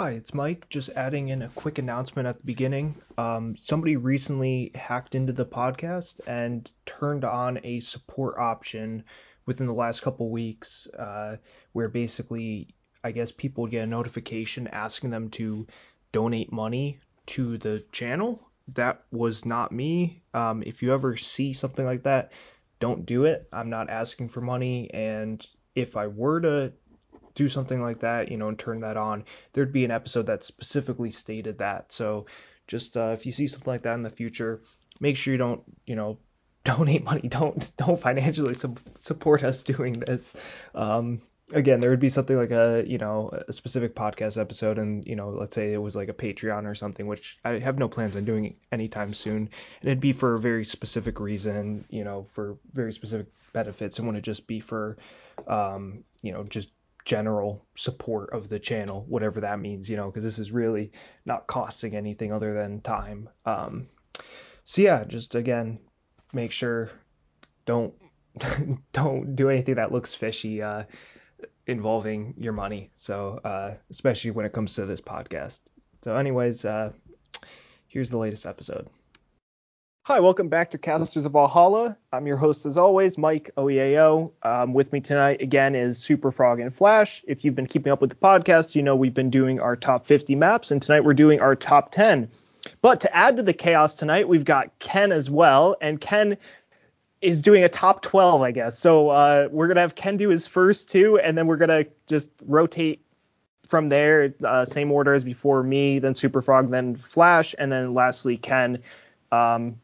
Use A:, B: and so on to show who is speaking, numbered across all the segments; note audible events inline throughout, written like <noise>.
A: Hi, it's Mike. Just adding in a quick announcement at the beginning. Um, somebody recently hacked into the podcast and turned on a support option within the last couple weeks, uh, where basically, I guess people would get a notification asking them to donate money to the channel. That was not me. Um, if you ever see something like that, don't do it. I'm not asking for money, and if I were to do something like that, you know, and turn that on, there'd be an episode that specifically stated that. So just uh, if you see something like that in the future, make sure you don't, you know, <laughs> donate money. Don't don't financially su- support us doing this. Um, again, there would be something like a, you know, a specific podcast episode, and you know, let's say it was like a Patreon or something, which I have no plans on doing anytime soon, and it'd be for a very specific reason, you know, for very specific benefits, and wouldn't just be for, um, you know, just general support of the channel, whatever that means, you know, because this is really not costing anything other than time. Um, so yeah, just again, make sure don't <laughs> don't do anything that looks fishy uh, involving your money. So uh, especially when it comes to this podcast. So anyways, uh, here's the latest episode. Hi, welcome back to Casters of Valhalla. I'm your host as always, Mike OEAO. Um, with me tonight again is Super Frog and Flash. If you've been keeping up with the podcast, you know we've been doing our top 50 maps, and tonight we're doing our top 10. But to add to the chaos tonight, we've got Ken as well, and Ken is doing a top 12, I guess. So uh, we're gonna have Ken do his first two, and then we're gonna just rotate from there, uh, same order as before. Me, then Super Frog, then Flash, and then lastly Ken. Um,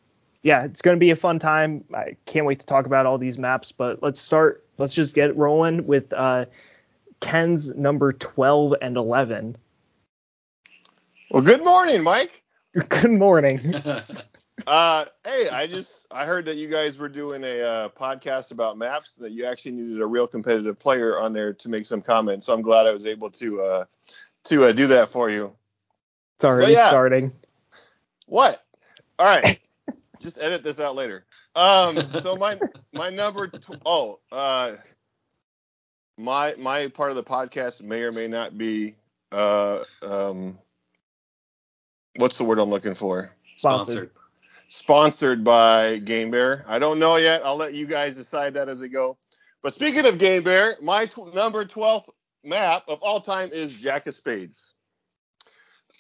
A: yeah, it's going to be a fun time. I can't wait to talk about all these maps, but let's start. Let's just get rolling with uh, Ken's number 12 and 11.
B: Well, good morning, Mike. <laughs>
A: Good morning. <laughs>
B: uh, hey, I just I heard that you guys were doing a uh, podcast about maps that you actually needed a real competitive player on there to make some comments. So I'm glad I was able to uh, to uh, do that for you.
A: It's already yeah. starting.
B: What? All right. <laughs> just edit this out later. Um, so my <laughs> my number tw- oh uh my my part of the podcast may or may not be uh um what's the word I'm looking for?
A: Sponsored.
B: Sponsored by Game Bear. I don't know yet. I'll let you guys decide that as we go. But speaking of Game Bear, my tw- number 12th map of all time is Jack of Spades.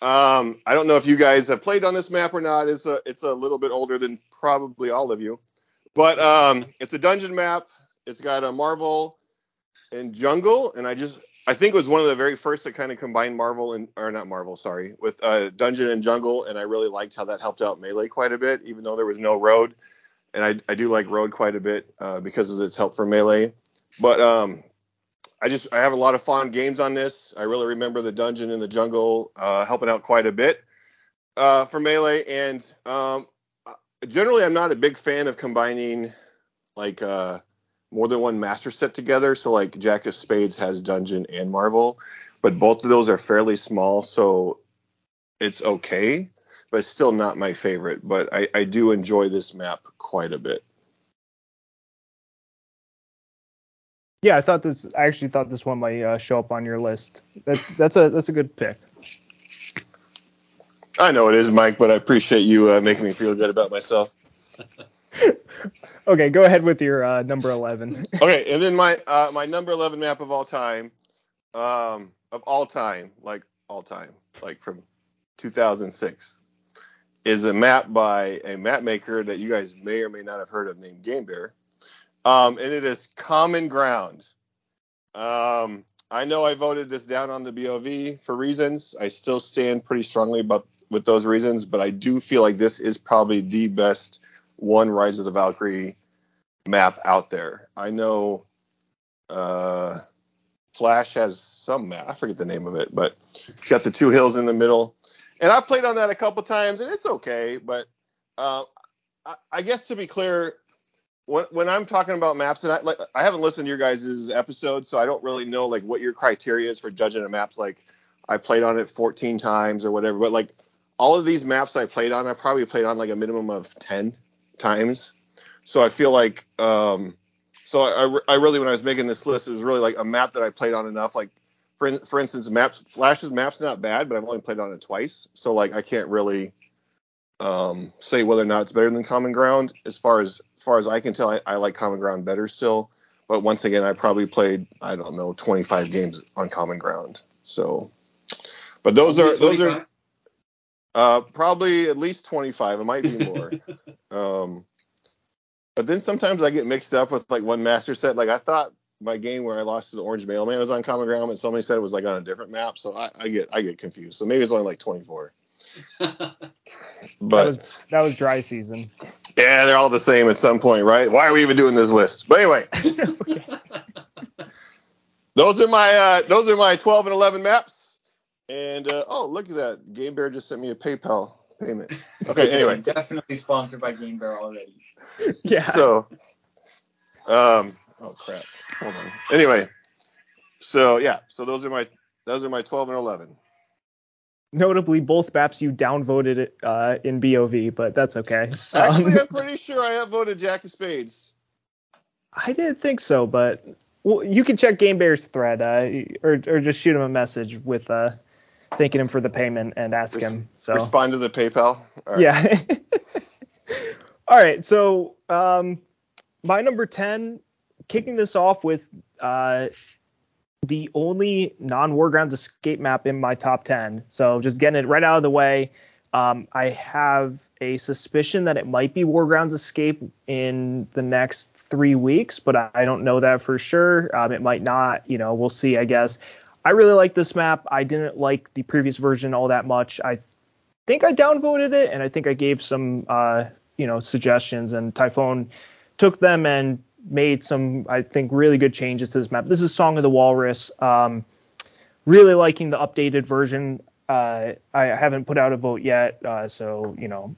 B: Um, I don't know if you guys have played on this map or not. It's a it's a little bit older than probably all of you, but um, it's a dungeon map. It's got a Marvel and jungle, and I just I think it was one of the very first that kind of combined Marvel and or not Marvel, sorry, with uh, dungeon and jungle, and I really liked how that helped out melee quite a bit, even though there was no road, and I I do like road quite a bit uh, because of its help for melee, but um, I just I have a lot of fun games on this. I really remember the dungeon in the jungle uh, helping out quite a bit uh, for melee, and um, generally I'm not a big fan of combining like uh, more than one master set together. So like Jack of Spades has dungeon and Marvel, but both of those are fairly small, so it's okay, but still not my favorite. But I, I do enjoy this map quite a bit.
A: Yeah, I thought this. I actually thought this one might uh, show up on your list. That, that's a that's a good pick.
B: I know it is, Mike, but I appreciate you uh, making me feel good about myself. <laughs>
A: okay, go ahead with your uh, number eleven. <laughs>
B: okay, and then my uh, my number eleven map of all time, um, of all time, like all time, like from 2006, is a map by a map maker that you guys may or may not have heard of named Game Bear. Um, and it is common ground. Um, I know I voted this down on the BOV for reasons. I still stand pretty strongly about with those reasons, but I do feel like this is probably the best one Rise of the Valkyrie map out there. I know uh, Flash has some map. I forget the name of it, but it's got the two hills in the middle. And I've played on that a couple times, and it's okay. But uh, I, I guess to be clear, when, when I'm talking about maps, and I like I haven't listened to your guys' episode, so I don't really know like what your criteria is for judging a map. Like I played on it 14 times or whatever, but like all of these maps I played on, I probably played on like a minimum of 10 times. So I feel like, um, so I, I really when I was making this list, it was really like a map that I played on enough, like for for instance, maps Flash's map's not bad, but I've only played on it twice, so like I can't really um, say whether or not it's better than Common Ground. As far as far as I can tell, I, I like Common Ground better still. But once again, I probably played I don't know 25 games on Common Ground. So, but those are those are uh, probably at least 25. It might be more. <laughs> um, but then sometimes I get mixed up with like one master set. Like I thought my game where I lost to the Orange Mailman was on Common Ground, but somebody said it was like on a different map. So I, I get I get confused. So maybe it's only like 24. <laughs>
A: but that was, that was dry season.
B: Yeah, they're all the same at some point, right? Why are we even doing this list? But anyway. <laughs> <laughs> those are my uh, those are my 12 and 11 maps. And uh, oh, look at that. Game Bear just sent me a PayPal payment. Okay, anyway.
C: Definitely sponsored by Game Bear already.
A: Yeah.
B: So um oh crap. Hold on. Anyway. So yeah, so those are my those are my 12 and 11
A: notably both maps you downvoted uh, in BOV, but that's okay.
B: Actually, um, I'm pretty sure I have voted Jack of Spades.
A: I didn't think so, but well, you can check Game Bear's thread, uh, or or just shoot him a message with uh, thanking him for the payment and ask him. So
B: respond to the PayPal.
A: Yeah. <laughs> All right. So um, my number ten, kicking this off with uh, the only non-War Grounds escape map in my top 10. So just getting it right out of the way. Um, I have a suspicion that it might be War Grounds Escape in the next three weeks, but I don't know that for sure. Um, it might not. You know, we'll see. I guess. I really like this map. I didn't like the previous version all that much. I think I downvoted it, and I think I gave some, uh, you know, suggestions, and Typhoon took them and made some, I think, really good changes to this map. This is Song of the Walrus. Um, really liking the updated version. Uh, I haven't put out a vote yet, uh, so you know,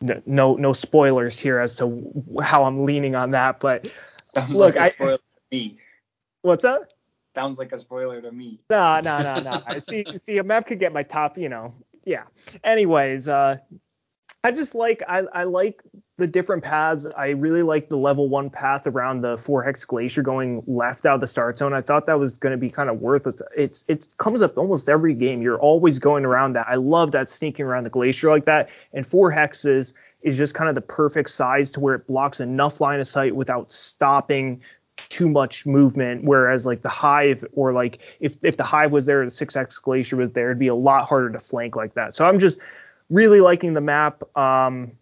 A: no no spoilers here as to how I'm leaning on that. But
C: Sounds look, like I me.
A: What's that?
C: Sounds like a spoiler to me.
A: No, no, no, no. see, see, a map could get my top, you know. Yeah. Anyways, uh, I just like I, I like the different paths. I really like the level one path around the four hex glacier going left out of the start zone. I thought that was going to be kind of worth it. It's it comes up almost every game. You're always going around that. I love that sneaking around the glacier like that. And four hexes is just kind of the perfect size to where it blocks enough line of sight without stopping too much movement. Whereas like the hive or like if if the hive was there, the six X glacier was there, it'd be a lot harder to flank like that. So I'm just really liking the map. Um,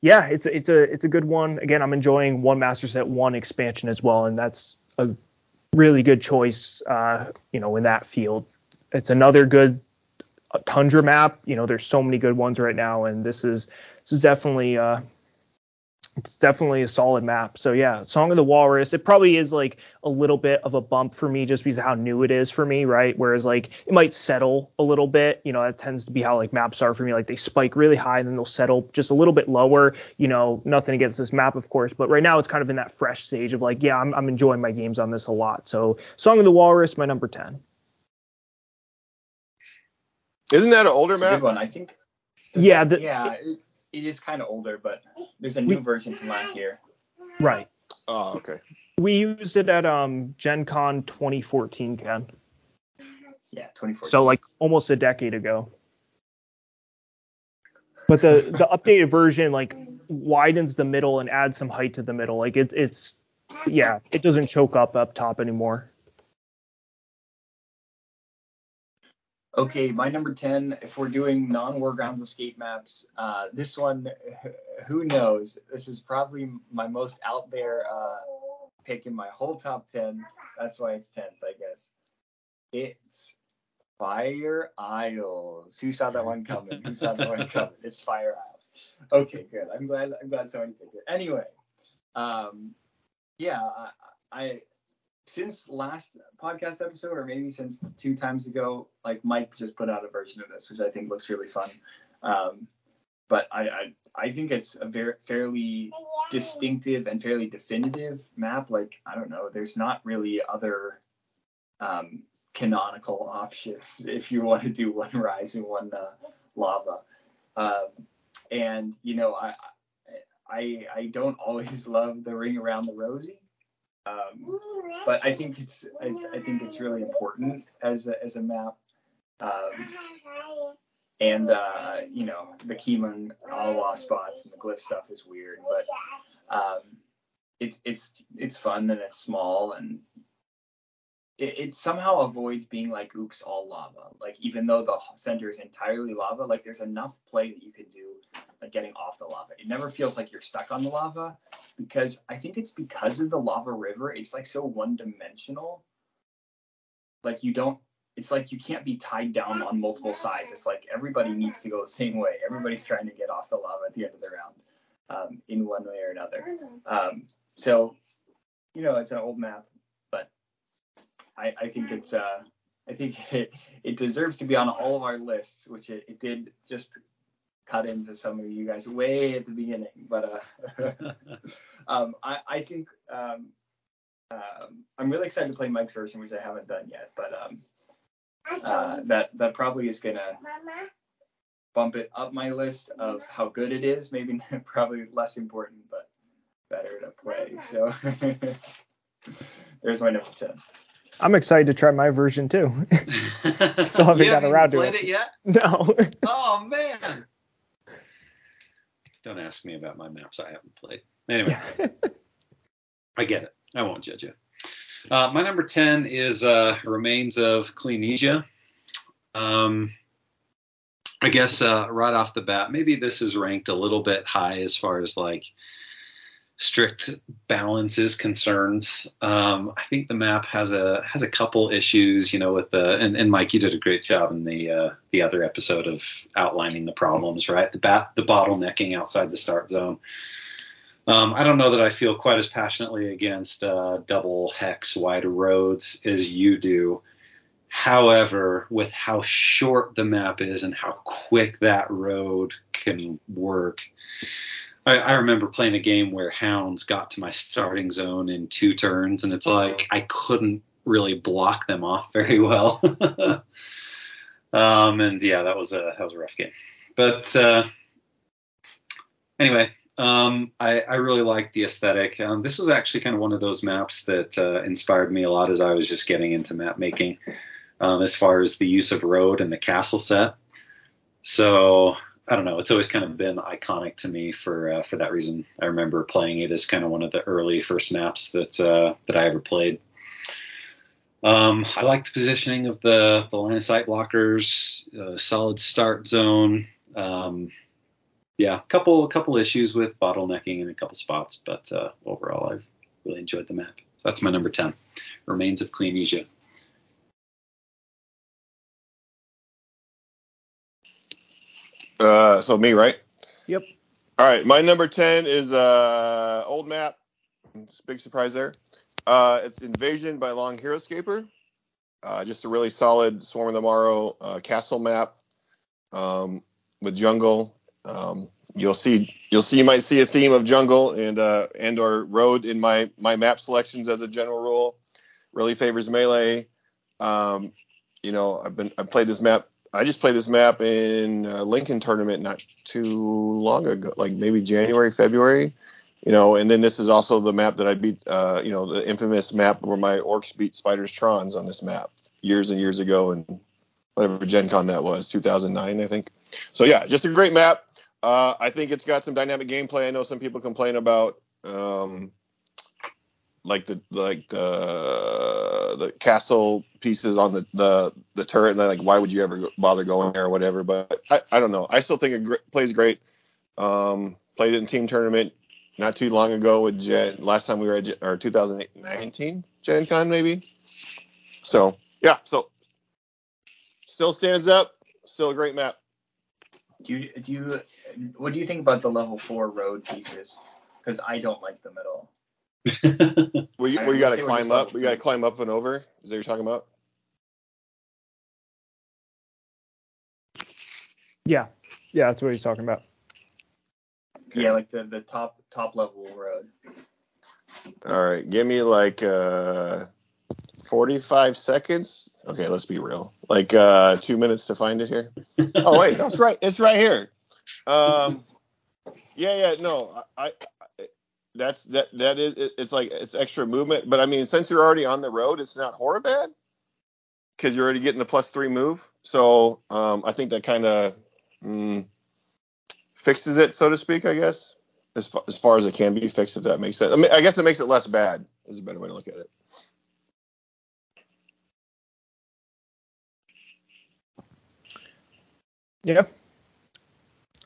A: yeah, it's a, it's a it's a good one. Again, I'm enjoying one master set, one expansion as well, and that's a really good choice. Uh, you know, in that field, it's another good tundra map. You know, there's so many good ones right now, and this is this is definitely uh, it's definitely a solid map. So yeah, Song of the Walrus. It probably is like a little bit of a bump for me just because of how new it is for me, right? Whereas like it might settle a little bit. You know, that tends to be how like maps are for me. Like they spike really high and then they'll settle just a little bit lower. You know, nothing against this map, of course, but right now it's kind of in that fresh stage of like, yeah, I'm, I'm enjoying my games on this a lot. So Song of the Walrus, my number ten.
B: Isn't that an older map?
C: Good one, I think.
A: Yeah. The,
C: yeah. It, it is kind of older, but there's a new we, version from last year.
A: Right.
B: Oh, okay.
A: We used it at um Gen Con 2014, Ken.
C: Yeah, 2014.
A: So like almost a decade ago. But the the updated version like widens the middle and adds some height to the middle. Like it, it's yeah, it doesn't choke up up top anymore.
C: Okay, my number 10, if we're doing non War Grounds escape maps, uh, this one, who knows? This is probably my most out there uh, pick in my whole top 10. That's why it's 10th, I guess. It's Fire Isles. Who saw that one coming? Who saw that one <laughs> coming? It's Fire Isles. Okay, good. I'm glad. I'm glad somebody picked it. Anyway, um, yeah, I, I since last podcast episode, or maybe since two times ago, like Mike just put out a version of this, which I think looks really fun. Um, but I, I, I think it's a very fairly distinctive and fairly definitive map. Like I don't know, there's not really other um, canonical options <laughs> if you want to do one rise and one uh, lava. Um, and you know, I, I I don't always <laughs> love the ring around the rosy Um, but I think it's I, I think it's really important as a, as a map. Um, and uh, you know the Keeman Awa spots and the glyph stuff is weird, but um, it's it's it's fun and it's small and it, it, somehow avoids being like oops all lava. Like even though the center is entirely lava, like there's enough play that you can do like getting off the lava. It never feels like you're stuck on the lava because I think it's because of the lava river. It's like so one dimensional. Like you don't it's like you can't be tied down on multiple sides. It's like everybody needs to go the same way. Everybody's trying to get off the lava at the end of the round um, in one way or another. Um, so, you know, it's an old map, I, I think it's uh, I think <laughs> it, it deserves to be on all of our lists, which it, it did just cut into some of you guys way at the beginning. But uh, <laughs> um, I, I think um, um, I'm really excited to play Mike's version, which I haven't done yet. But um, uh, that that probably is gonna bump it up my list of how good it is. Maybe <laughs> probably less important, but better to play. So there's my number ten.
A: I'm excited to try my version too. <laughs> Still haven't got around to
D: it. it yet? <laughs>
A: No.
D: oh man. Don't ask me about my maps I haven't played. Anyway, I get it. I won't judge you. Uh, my number 10 is uh, Remains of Cleanesia. Um, I guess uh, right off the bat, maybe this is ranked a little bit high as far as like strict balance is concerned. Um, I think the map has a has a couple issues, you know, with the and, and Mike, you did a great job in the uh, the other episode of outlining the problems, right? The bat the bottlenecking outside the start zone. Um, I don't know that I feel quite as passionately against uh, double hex wide roads as you do. However, with how short the map is and how quick that road can work, I, I, remember playing a game where hounds got to my starting zone in two turns, and it's like I couldn't really block them off <laughs> very well. <laughs> um, and yeah, that was a that was a rough game. But uh, anyway, um, I, I, really like the aesthetic. Um, this was actually kind of one of those maps that uh, inspired me a lot as I was just getting into map making, um, as far as the use of road and the castle set. So I don't know. It's always kind of been iconic to me for uh, for that reason. I remember playing it as kind of one of the early first maps that uh, that I ever played. Um, I like the positioning of the the line of sight blockers, uh, solid start zone. Um, yeah, a couple a couple issues with bottlenecking in a couple spots, but uh, overall I've really enjoyed the map. So that's my number ten, Remains of Cleanesia.
B: Uh, so me, right?
A: Yep.
B: All right, my number ten is uh old map. It's big surprise there. Uh, it's Invasion by Long Hero Scaper. Uh, just a really solid Swarm of the Marro uh, castle map um, with jungle um, you'll see you'll see you might see a theme of jungle and uh, and or road in my my map selections as a general rule. Really favors melee. Um, you know, I've been I played this map. I just played this map in Lincoln tournament not too long ago, like maybe January, February. You know, and then this is also the map that I beat. Uh, you know, the infamous map where my orcs beat spiders trons on this map years and years ago, and whatever Gen Con that was, 2009, I think. So yeah, just a great map. Uh, I think it's got some dynamic gameplay. I know some people complain about um, like the like the the castle pieces on the the, the turret and like why would you ever bother going there or whatever. But I, I don't know. I still think it gr- plays great. Um, played it in team tournament not too long ago with Gen. Last time we were at or 2019 Gen Con maybe. So yeah, so still stands up. Still a great map.
C: Do you do you what do you think about the level four road pieces? Because I don't like them at all.
B: Where you, where you got to climb up? We got to climb up and over. Is that what you're talking about?
A: Yeah, yeah, that's what he's talking about.
C: Okay. Yeah, like the the top top level road.
B: All right, give me like uh 45 seconds. Okay, let's be real. Like uh two minutes to find it here. <laughs> oh wait, that's right. It's right here. Um, yeah, yeah, no, I, I that's that that is it, it's like it's extra movement. But I mean, since you're already on the road, it's not horror bad because you're already getting the plus three move. So um, I think that kind of mm, fixes it, so to speak. I guess as far, as far as it can be fixed, if that makes sense. I mean, I guess it makes it less bad. Is a better way to look at it.
A: Yeah.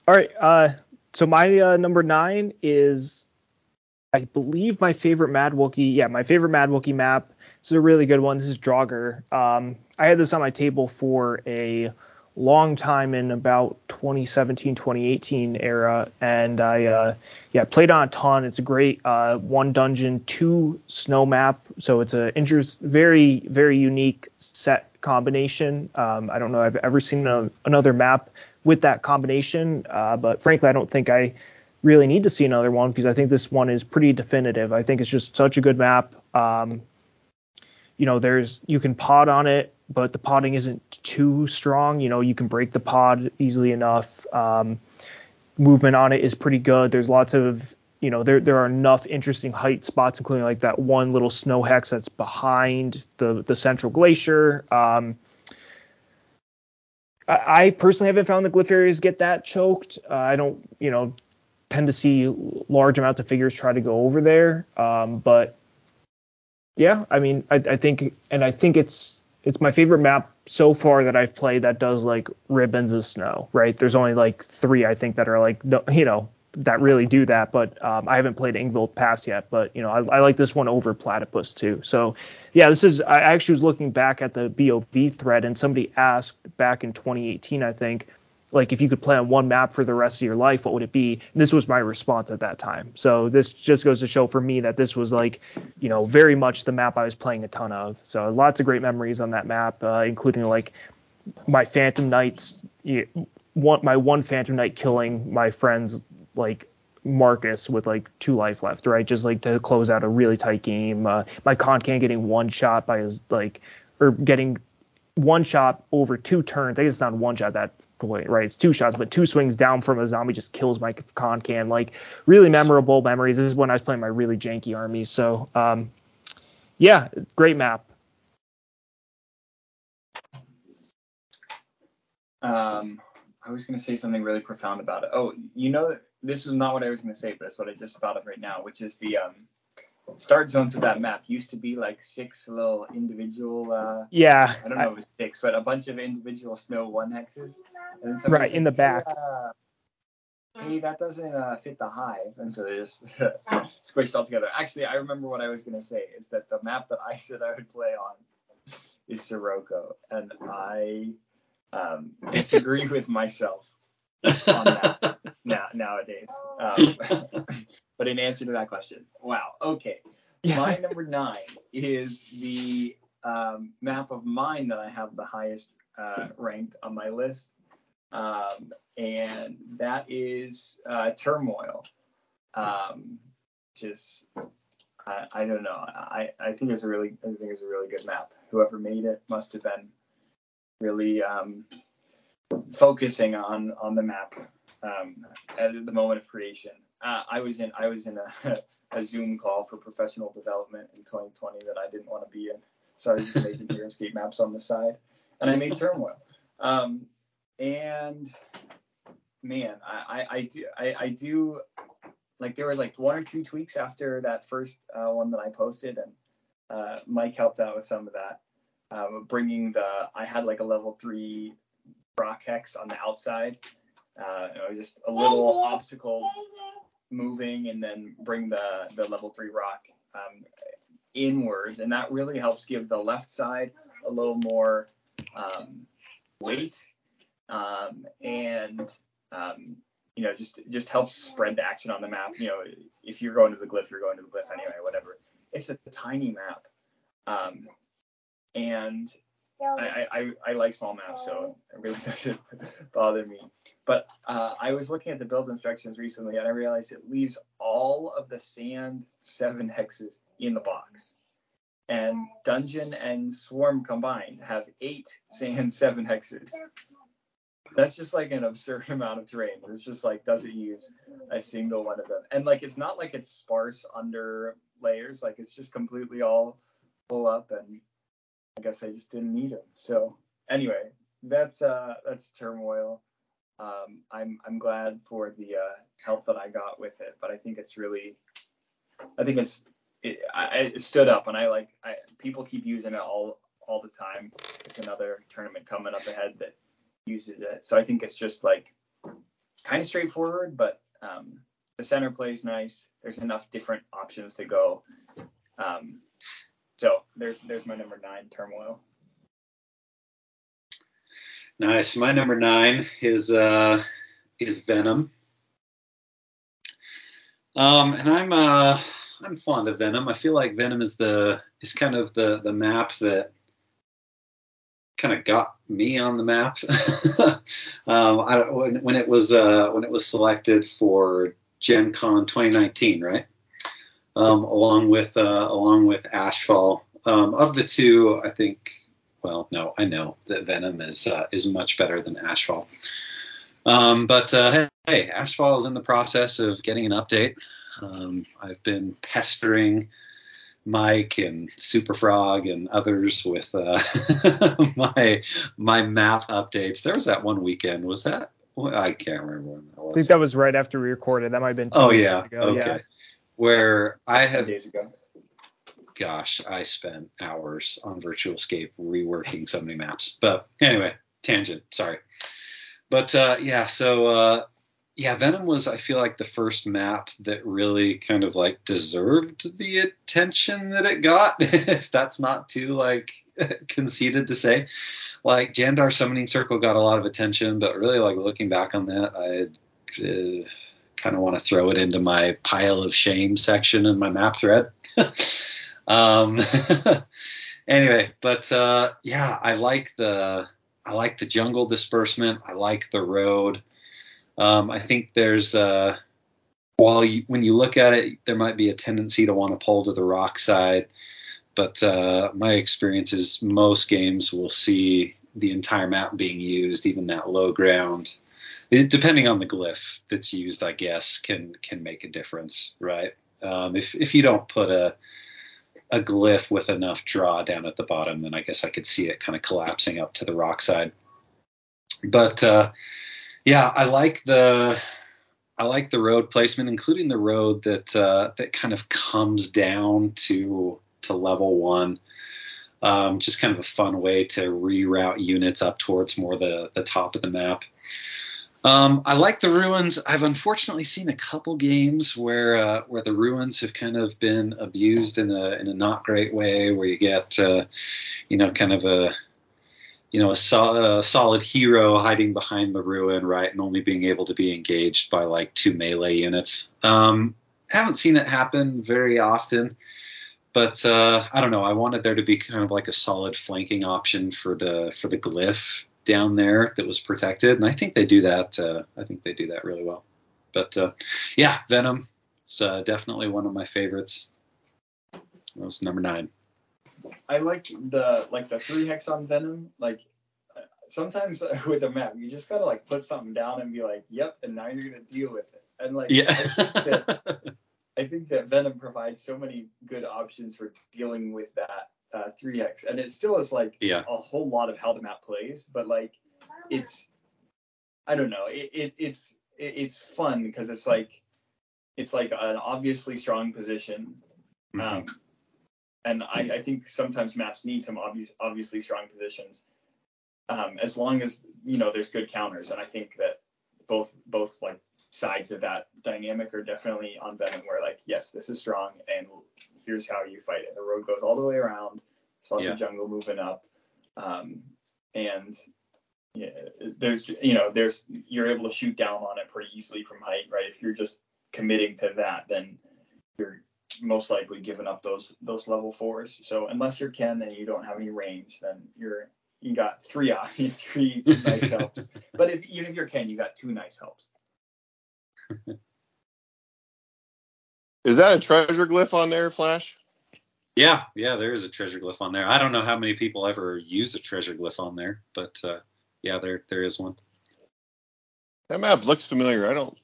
A: All right. Uh, so my uh, number nine is, I believe, my favorite Mad Wookie. Yeah, my favorite Mad Wookie map. This is a really good one. This is Draugr. Um, I had this on my table for a long time in about 2017 2018 era and i uh, yeah played on a ton it's a great uh, one dungeon two snow map so it's a interest very very unique set combination um, i don't know i've ever seen a, another map with that combination uh, but frankly i don't think i really need to see another one because i think this one is pretty definitive i think it's just such a good map um, you know there's you can pod on it but the podding isn't too strong. You know, you can break the pod easily enough. Um, movement on it is pretty good. There's lots of, you know, there there are enough interesting height spots, including like that one little snow hex that's behind the the central glacier. Um, I, personally haven't found the glyph areas get that choked. Uh, I don't, you know, tend to see large amounts of figures try to go over there. Um, but yeah, I mean, I, I think, and I think it's it's my favorite map so far that I've played that does like ribbons of snow, right? There's only like three I think that are like you know that really do that, but um, I haven't played Yngvild Pass yet, but you know I, I, like this one over Platypus too. So yeah, this is I actually was looking back at the BOV thread and somebody asked back in 2018 I think like if you could play on one map for the rest of your life, what would it be? And this was my response at that time. So this just goes to show for me that this was like, you know, very much the map I was playing a ton of. So lots of great memories on that map, uh, including like my Phantom Knights, my one Phantom Knight killing my friends like Marcus with like two life left, right? Just like to close out a really tight game. Uh, my Concan getting one shot by his like or getting one shot over two turns. I guess it's not one shot that point, right? It's two shots, but two swings down from a zombie just kills my Concan. Like really memorable memories. This is when I was playing my really janky armies. So um, yeah, great map.
C: Um, I was going to say something really profound about it. Oh, you know, this is not what I was going to say, but it's what I just thought of right now, which is the um, start zones of that map used to be like six little individual. Uh,
A: yeah.
C: I don't know I, if it was six, but a bunch of individual snow one hexes.
A: And then right in the back.
C: Hey, uh, hey that doesn't uh, fit the hive, and so they just <laughs> squished all together. Actually, I remember what I was gonna say is that the map that I <laughs> said I would play on is Sirocco, and I um, disagree <laughs> with myself on that <laughs> now, nowadays. Um, <laughs> but in answer to that question, wow. Okay. My number nine is the um, map of mine that I have the highest uh, ranked on my list. Um, and that is uh, Turmoil. Um, just I, I, don't know. I, I think it's a really I think it's a really good map. Whoever made it must have been really um, focusing on on the map um, at the moment of creation. Uh, I was in I was in a, <laughs> a Zoom call for professional development in 2020 that I didn't want to be in, so I was just making <laughs> escape maps on the side, and I made Turmoil. Um, and man, I, I, I do I, I, do like there were like one or two tweaks after that first uh, one that I posted, and uh, Mike helped out with some of that, um, bringing the I had like a level three rock hex on the outside. Uh, just a little obstacle moving and then bring the, the level three rock um, inwards. And that really helps give the left side a little more um, weight um, and um, you know just just helps spread the action on the map. You know, if you're going to the glyph, you're going to the glyph anyway. Whatever. It's a tiny map, um, and I, I, I like small maps, so it really <laughs> doesn't bother me. But uh, I was looking at the build instructions recently, and I realized it leaves all of the sand seven hexes in the box. And dungeon and swarm combined have eight sand <laughs> seven hexes. that's just like an absurd <laughs> amount of terrain. It's just like doesn't use a single one of them. And like it's not like it's sparse under layers. Like it's just completely all full up. And I guess I just didn't need them. So anyway, that's uh that's turmoil. Um, I'm I'm glad for the uh, help that I got with it, but I think it's really, I think it's it, I, it stood up, and I like I people keep using it all all the time. It's another tournament coming up ahead that uses it. So I think it's just like kind of straightforward, but um, the center plays nice. There's enough different options to go. Um, so there's there's my number nine turmoil.
D: Nice. My number nine is uh is Venom. Um, and I'm uh I'm fond of Venom. I feel like Venom is the is kind of the the map that kind of got me on the map. <laughs> um, I, when, when it was uh, when it was selected for Gen Con 2019, right? Um, along with uh, along with Ashfall. Um, of the two, I think. Well, no, I know that Venom is uh, is much better than Ashfall. Um, but uh, hey, Ashfall is in the process of getting an update. Um, I've been pestering Mike and Superfrog and others with uh, <laughs> my my map updates. There was that one weekend. Was that? I can't remember when that was.
A: I think that was right after we recorded. That might have been two
D: oh yeah.
A: ago.
D: Okay.
A: Yeah.
D: Where I have
C: days ago.
D: gosh, I spent hours on Virtualscape reworking so many maps. But anyway, tangent. Sorry. But uh, yeah, so uh, yeah, Venom was I feel like the first map that really kind of like deserved the attention that it got. <laughs> if that's not too like <laughs> conceited to say, like Jandar Summoning Circle got a lot of attention, but really like looking back on that, I uh, kind of want to throw it into my pile of shame section in my map thread. <laughs> um, <laughs> anyway, but uh, yeah, I like the I like the jungle disbursement. I like the road. Um, I think there's uh, while you, when you look at it, there might be a tendency to want to pull to the rock side, but uh, my experience is most games will see the entire map being used, even that low ground. It, depending on the glyph that's used, I guess can can make a difference, right? Um, if if you don't put a a glyph with enough draw down at the bottom, then I guess I could see it kind of collapsing up to the rock side. But uh, yeah, I like the I like the road placement, including the road that uh, that kind of comes down to to level one. Um, just kind of a fun way to reroute units up towards more the the top of the map. Um, I like the ruins. I've unfortunately seen a couple games where uh, where the ruins have kind of been abused in a in a not great way, where you get uh, you know kind of a you know a, so, a, solid hero hiding behind the ruin, right, and only being able to be engaged by like two melee units. Um, haven't seen it happen very often, but uh, I don't know. I wanted there to be kind of like a solid flanking option for the for the glyph down there that was protected, and I think they do that. Uh, I think they do that really well. But uh, yeah, Venom is uh, definitely one of my favorites. That was number nine.
C: I like the like the three hex on Venom. Like sometimes <laughs> with a map, you just gotta like put something down and be like, "Yep," and now you're gonna deal with it. And like,
D: Yeah.
C: I, think that, I think that Venom provides so many good options for dealing with that uh, 3x, and it still is like
D: yeah.
C: a whole lot of how the map plays, but like it's I don't know, it, it it's it, it's fun because it's like it's like an obviously strong position. Um, and I, I think sometimes maps need some obvious, obviously strong positions, um, as long as you know there's good counters. And I think that both both like sides of that dynamic are definitely on Venom, where like yes, this is strong, and here's how you fight it. The road goes all the way around. There's lots
D: Yeah.
C: of jungle moving up, um, and yeah, there's you know there's you're able to shoot down on it pretty easily from height, right? If you're just committing to that, then you're most likely giving up those those level fours. So unless you're Ken and you don't have any range, then you're you got three <laughs> three nice helps. <laughs> But if even if you're Ken, you got two nice helps. <laughs>
B: Is that a treasure glyph on there, Flash?
D: Yeah, yeah, there is a treasure glyph on there. I don't know how many people ever use a treasure glyph on there, but uh, yeah, there there is one.
B: That map looks familiar. I don't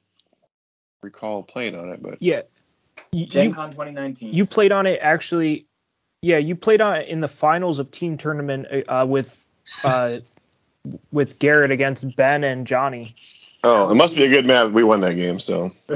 B: recall playing on it, but
A: Yeah. You,
C: Gen
A: you,
C: Con 2019.
A: you played on it actually. Yeah, you played on it in the finals of team tournament uh, with uh, with Garrett against Ben and Johnny.
B: Oh, it must be a good map. We won that game, so <laughs>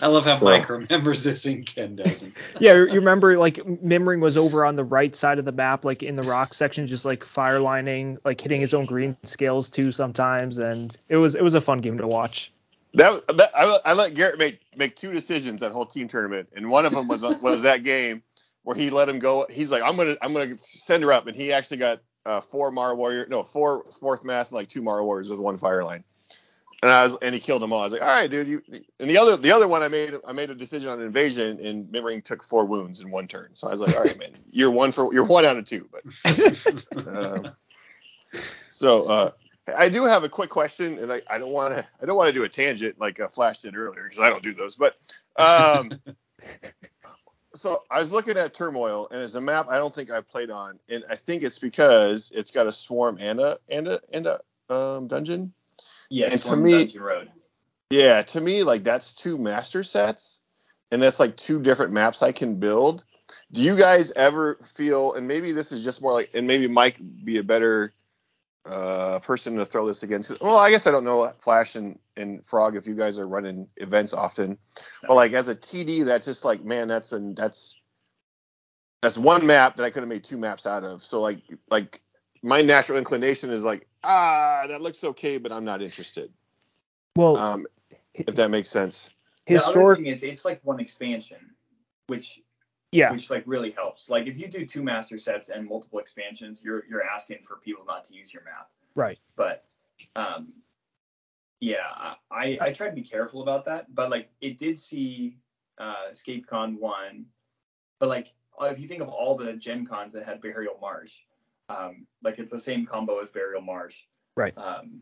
D: I love how
B: So-
D: Mike remembers this and Ken doesn't. <laughs>
A: Yeah, you remember like Mimring was over on the right side of the map, like in the rock section, just like fire lining, like hitting his own green scales too sometimes, and it was it was a fun game to watch.
B: that, that I, I let Garrett make make two decisions that whole team tournament, and one of them was uh, was that game where he let him go. He's like, I'm gonna I'm gonna send her up, and he actually got uh, four Marro Warrior, no four fourth mass and like two Marro Warriors with one fire line. And I was, and he killed them all. I was like, all right, dude. You, and the other, the other one, I made, I made a decision on invasion, and Mimring took four wounds in one turn. So I was like, all right, man, you're one for, you're one out of two. But, <laughs> um, so uh, I do have a quick question, and I, I don't want to, I don't want to do a tangent like uh, Flash did earlier because I don't do those. But, um, <laughs> so I was looking at Turmoil, and it's a map I don't think I've played on, and I think it's because it's got a swarm and a and a and a um, dungeon.
C: yes,
B: and to me-. Yeah, to me, like that's two master sets, and that's like two different maps I can build. Do you guys ever feel, and maybe this is just more like, and maybe Mike be a better uh, person to throw this against? Well, I guess I don't know Flash and, and Frog if you guys are running events often, but like as a TD, that's just like, man, that's and that's that's one map that I could have made two maps out of. So like like my natural inclination is like, ah, that looks okay, but I'm not interested.
A: Well,
B: Um, if that makes sense.
C: The other thing is, it's like one expansion, which
A: yeah,
C: which like really helps. Like if you do two master sets and multiple expansions, you're you're asking for people not to use your map.
A: right.
C: But um, yeah, I I try to be careful about that. But like it did see uh, ScapeCon one, but like if you think of all the Gen Cons that had Burial Marsh, um, like it's the same combo as Burial Marsh.
A: Right.
C: Um,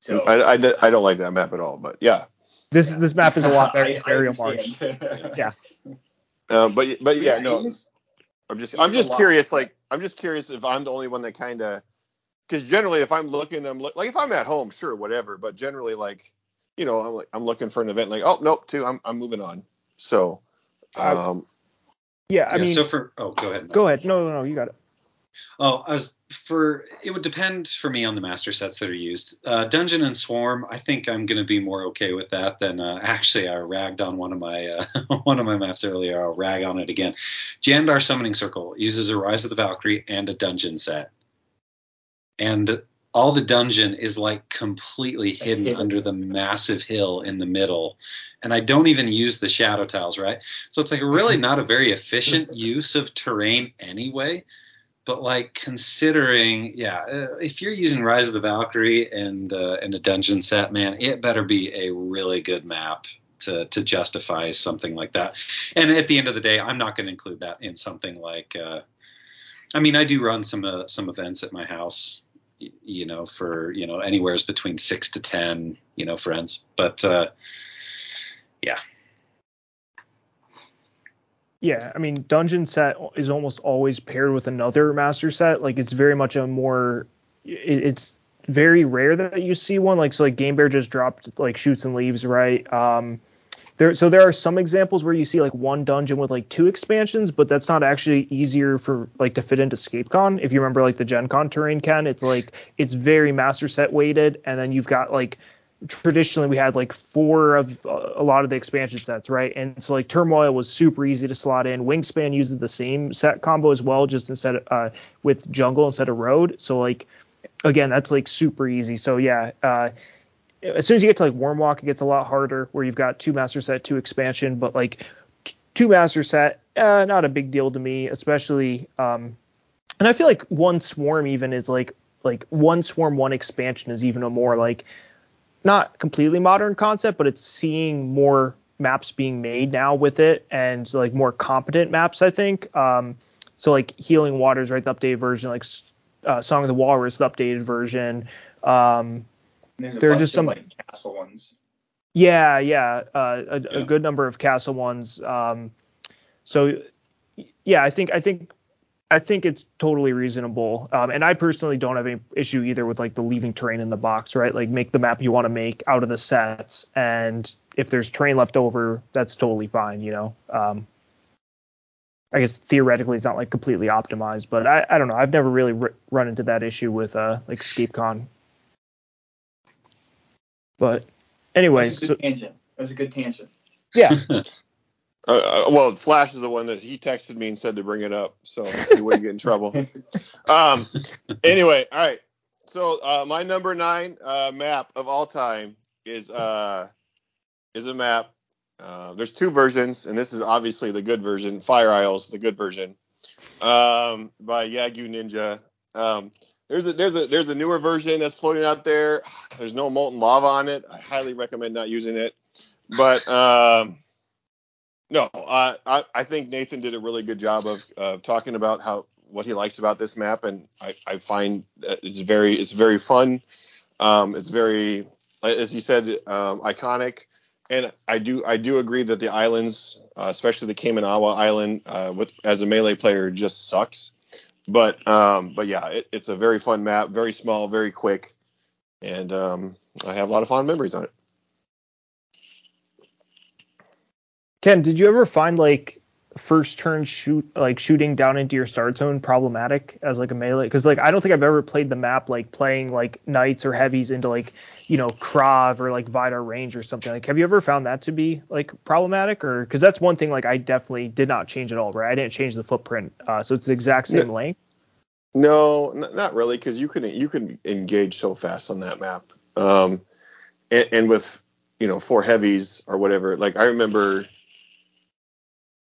C: so
B: I, I, I don't like that map at all, but yeah.
A: This
C: yeah.
A: this map is a lot <laughs> better
C: I-
A: than Burial Marsh. <laughs> Yeah.
B: Uh, but but yeah,
C: it
B: no,
C: is-
B: I'm just I'm just curious. Like I'm just curious if I'm the only one that kind of because generally if I'm looking, I'm look, like if I'm at home, sure, whatever. But generally, like you know, I'm like I'm looking for an event. Like oh nope, two, I'm I'm moving on. So um,
A: Yeah, I
D: Yeah,
A: mean,
D: so for oh, go ahead.
A: Go ahead. No, no, no, you got it.
D: Oh, I was for it would depend for me on the master sets that are used. Uh, Dungeon and Swarm, I think I'm going to be more okay with that than uh, <laughs> actually I ragged on one of my uh, <laughs> one of my maps earlier. I'll rag on it again. Jandar Summoning Circle uses a Rise of the Valkyrie and a dungeon set, and all the dungeon is like completely hidden
C: hidden.
D: under the massive hill in the middle, and I don't even use the shadow tiles, right? So it's like really <laughs> not a very efficient use of terrain anyway but like considering yeah uh, if you're using rise of the valkyrie and uh, and a dungeon set man it better be a really good map to to justify something like that. And at the end of the day i'm not going to include that in something like uh, i mean i do run some uh, some events at my house you know for you know anywhere's between six to ten you know friends. But uh yeah
A: Yeah, I mean, dungeon set is almost always paired with another master set. Like it's very much a more, it, it's very rare that you see one. Like so, like Game Bear just dropped like shoots and leaves, right? Um, there so there are some examples where you see like one dungeon with like two expansions, but that's not actually easier for like to fit into ScapeCon. If you remember like the Gen Con terrain can, it's like it's very master set weighted, and then you've got like traditionally we had like four of uh, a lot of the expansion sets, right? And so like Turmoil was super easy to slot in. Wingspan uses the same set combo as well, just instead of uh, with Jungle instead of Road. So like again, that's like super easy. So yeah, uh, as soon as you get to like Wormwalk, it gets a lot harder where you've got two master set, two expansion, but like t- two master set, uh, not a big deal to me, especially. Um, and I feel like one swarm even is like like one swarm, one expansion is even a more like not completely modern concept, but it's seeing more maps being made now with it and like more competent maps, I think. Um, so like Healing Waters, right, the updated version, like uh, Song of the Walrus, the updated version. Um,
C: And there's a
A: There are just
C: of,
A: some-
C: like castle ones.
A: yeah, yeah, uh, a,
D: Yeah.
A: a good number of castle ones. Um, so yeah, I think I think I think it's totally reasonable. Um, and I personally don't have any issue either with like the leaving terrain in the box, right? Like make the map you want to make out of the sets, and if there's terrain left over, that's totally fine, you know. Um, I guess theoretically it's not like completely optimized, but I, I don't know. I've never really r- run into that issue with uh like ScapeCon. But anyway,
C: That's a
A: so
C: good tangent. That's a good tangent.
A: yeah, <laughs>
B: Uh, uh, well, Flash is the one that he texted me and said to bring it up, so he wouldn't get in trouble. <laughs> Um, anyway, all right. So uh, my number nine uh, map of all time is uh, is a map. Uh, there's two versions, and this is obviously the good version. Fire Isles, the good version, um, by Yagyu Ninja. Um, there's a there's a there's a newer version that's floating out there. <sighs> There's no molten lava on it. I highly recommend not using it. But um, no, uh, I I think Nathan did a really good job of uh, talking about how what he likes about this map, and I, I find it's very it's very fun. Um, it's very as he said um, iconic, and I do I do agree that the islands, uh, especially the Kaminawa Island, uh, with as a melee player, just sucks. But um, but yeah, it, it's a very fun map, very small, very quick, and um, I have a lot of fond memories on it.
A: Ken, did you ever find like first turn shoot like shooting down into your start zone problematic as like a melee? Because like I don't think I've ever played the map like playing like knights or heavies into like you know Krav or like Vidar range or something. Like have you ever found that to be like problematic or because that's one thing like I definitely did not change at all. Right, I didn't change the footprint, uh, so it's the exact same
B: No.
A: length.
B: No, n- not really, because you can you can engage so fast on that map. Um, and, and with you know four heavies or whatever. Like I remember,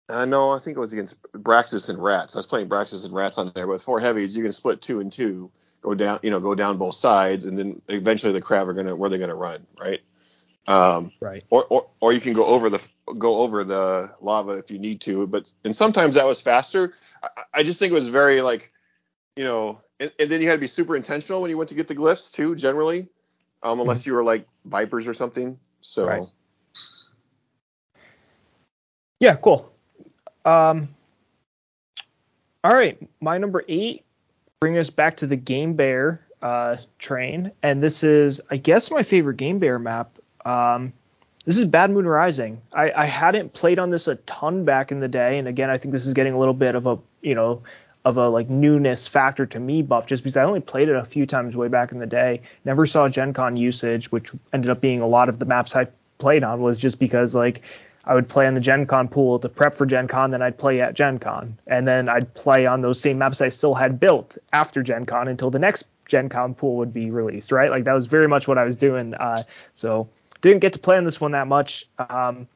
B: I know I think it was against Braxas and Rats. I was playing Braxas and Rats on there. With four heavies, you can split two and two, go down, you know, go down both sides, and then eventually the crab are gonna where they're gonna run, right? Um,
A: Right.
B: or, or or you can go over the go over the lava if you need to but and sometimes that was faster i, I just think it was very like you know and, and then you had to be super intentional when you went to get the glyphs too generally um unless you were like vipers or something so
A: Right. Yeah, cool. Um, all right, my number eight, bring us back to the Game Bear uh, train, and this is, I guess, my favorite Game Bear map. Um, this is Bad Moon Rising. I, I hadn't played on this a ton back in the day, and again, I think this is getting a little bit of a, you know, of a like newness factor to me buff, just because I only played it a few times way back in the day. Never saw Gen Con usage, which ended up being a lot of the maps I played on was just because like I would play on the Gen Con pool to prep for Gen Con, then I'd play at Gen Con. And then I'd play on those same maps I still had built after Gen Con until the next Gen Con pool would be released, right? Like that was very much what I was doing. Uh, so didn't get to play on this one that much. Um,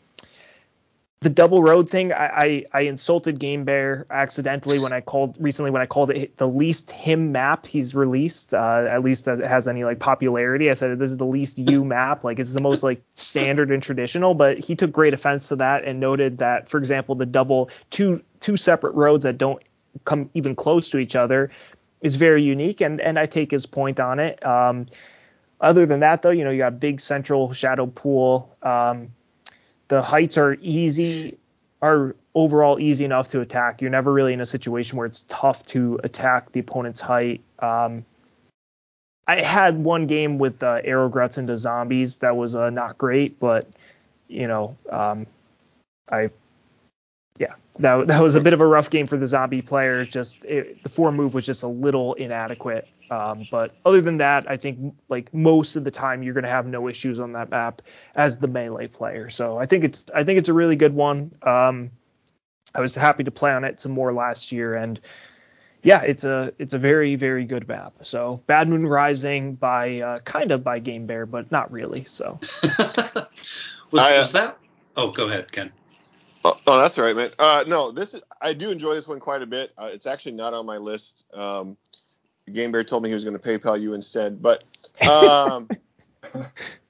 A: the double road thing, I, I, I insulted Game Bear accidentally when I called recently when I called it the least him map he's released, uh, at least that has any like popularity. I said this is the least you <laughs> map, like it's the most like standard and traditional. But he took great offense to that and noted that, for example, the double two two separate roads that don't come even close to each other is very unique, and and I take his point on it. Um, other than that, though, you know, you got big central shadow pool. Um, the heights are easy, are overall easy enough to attack. You're never really in a situation where it's tough to attack the opponent's height. Um, I had one game with uh, arrow gruts into zombies that was uh, not great, but you know, um, I yeah, that that was a bit of a rough game for the zombie player. Just it, the four move was just a little inadequate. Um, but other than that, I think like most of the time you're going to have no issues on that map as the melee player. So I think it's I think it's a really good one. Um, I was happy to play on it some more last year, and yeah, it's a it's a very very good map. So Bad Moon Rising by uh, kind of by Game Bear, but not really. So <laughs>
D: was,
B: I, uh,
D: was that? Oh, go ahead, Ken.
B: Oh, oh, that's all right, man. Uh, no, this is I do enjoy this one quite a bit. Uh, it's actually not on my list. Um, Game Bear told me he was going to PayPal you instead, but um, <laughs>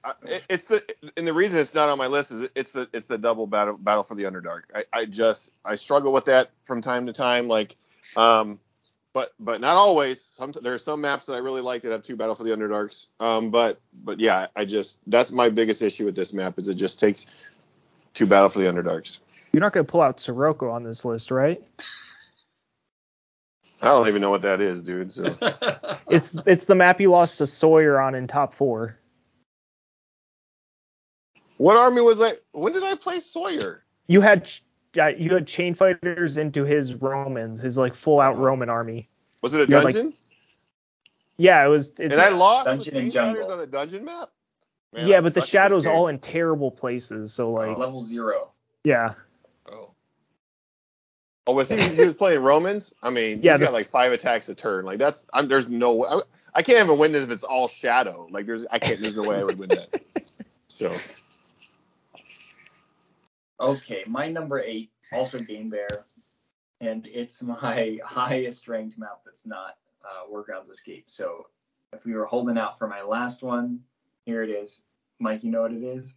B: I- it, it's the and the reason it's not on my list is it's the it's the double battle battle for the Underdark. I, I just I struggle with that from time to time, like, um, but but not always. Some there are some maps that I really like that have two battle for the Underdarks. Um, but but yeah, I just that's my biggest issue with this map is it just takes two battle for the Underdarks.
A: you're not going to pull out Sirocco on this list, right?
B: I don't even know what that is, dude. So <laughs>
A: It's it's the map you lost to Sawyer on in top four.
B: what army was I? When did I play Sawyer?
A: You had ch- you had chain fighters into his Romans, his like full out uh-huh. Roman army.
B: Was it a
A: You had, like,
B: dungeon?
A: Yeah, it was. It,
B: and I lost
C: Dungeon
B: with
C: and
B: Chain Fighters
C: Jungle.
B: on a dungeon map. Man,
A: yeah, but the
B: suck at this
A: shadows all in terrible places. So uh, like,
C: Level zero.
A: yeah.
B: Oh, was he, he was playing Romans? I mean,
A: Yeah,
B: he's
A: the-
B: got like five attacks a turn. Like that's, I'm, there's no, way- I, I can't even win this if it's all shadow. Like there's, I can't. There's no way I would win that. So
C: Okay, my number eight, also Game Bear, and it's my <laughs> highest ranked map that's not uh, Wargrounds Escape. So if we were holding out for my last one, here it is. Mike, you know what it is?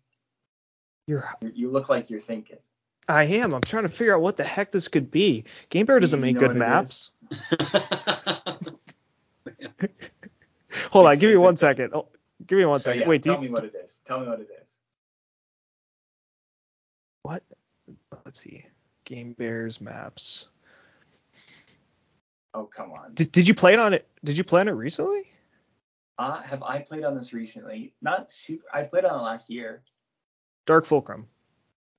A: you're.
C: You, you look like you're thinking.
A: I am. I'm trying to figure out what the heck this could be. Game Bear doesn't
C: You
A: make good maps. <laughs> Hold on, give me one second. Oh, give me one second.
C: So yeah,
A: Wait, do
C: tell
A: you,
C: me what it is. Tell me what it is.
A: what? Let's see. Game Bears maps.
C: Oh come on.
A: Did, did you play it on it? Did you play on it recently?
C: Uh, have I played on this recently? Not super. I played on it last year.
A: Dark Fulcrum.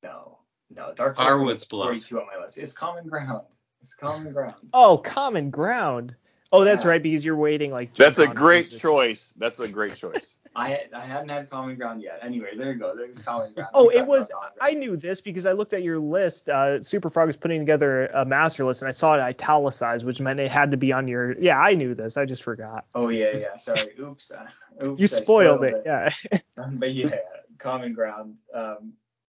C: No, no. Dark
D: Harwood's
C: Fulcrum is
D: Bluff.
C: 42 on my list. It's Common Ground. It's Common Ground.
A: Oh, Common Ground. Oh, that's
C: Yeah.
A: right, because you're waiting like.
B: that's a great
A: position.
B: choice. That's a great choice. <laughs>
C: I I hadn't had Common Ground yet. Anyway, there you go. There's Common Ground.
A: Oh, it was. I knew this because I looked at your list. Uh, Superfrog was putting together a master list, and I saw it italicized, which meant it had to be on your. Yeah, I knew this. I just forgot.
C: Oh yeah, yeah. Sorry. Oops. Uh, <laughs> oops.
A: You
C: I
A: spoiled, it. Yeah.
C: Um, <laughs> but yeah, Common Ground. Um,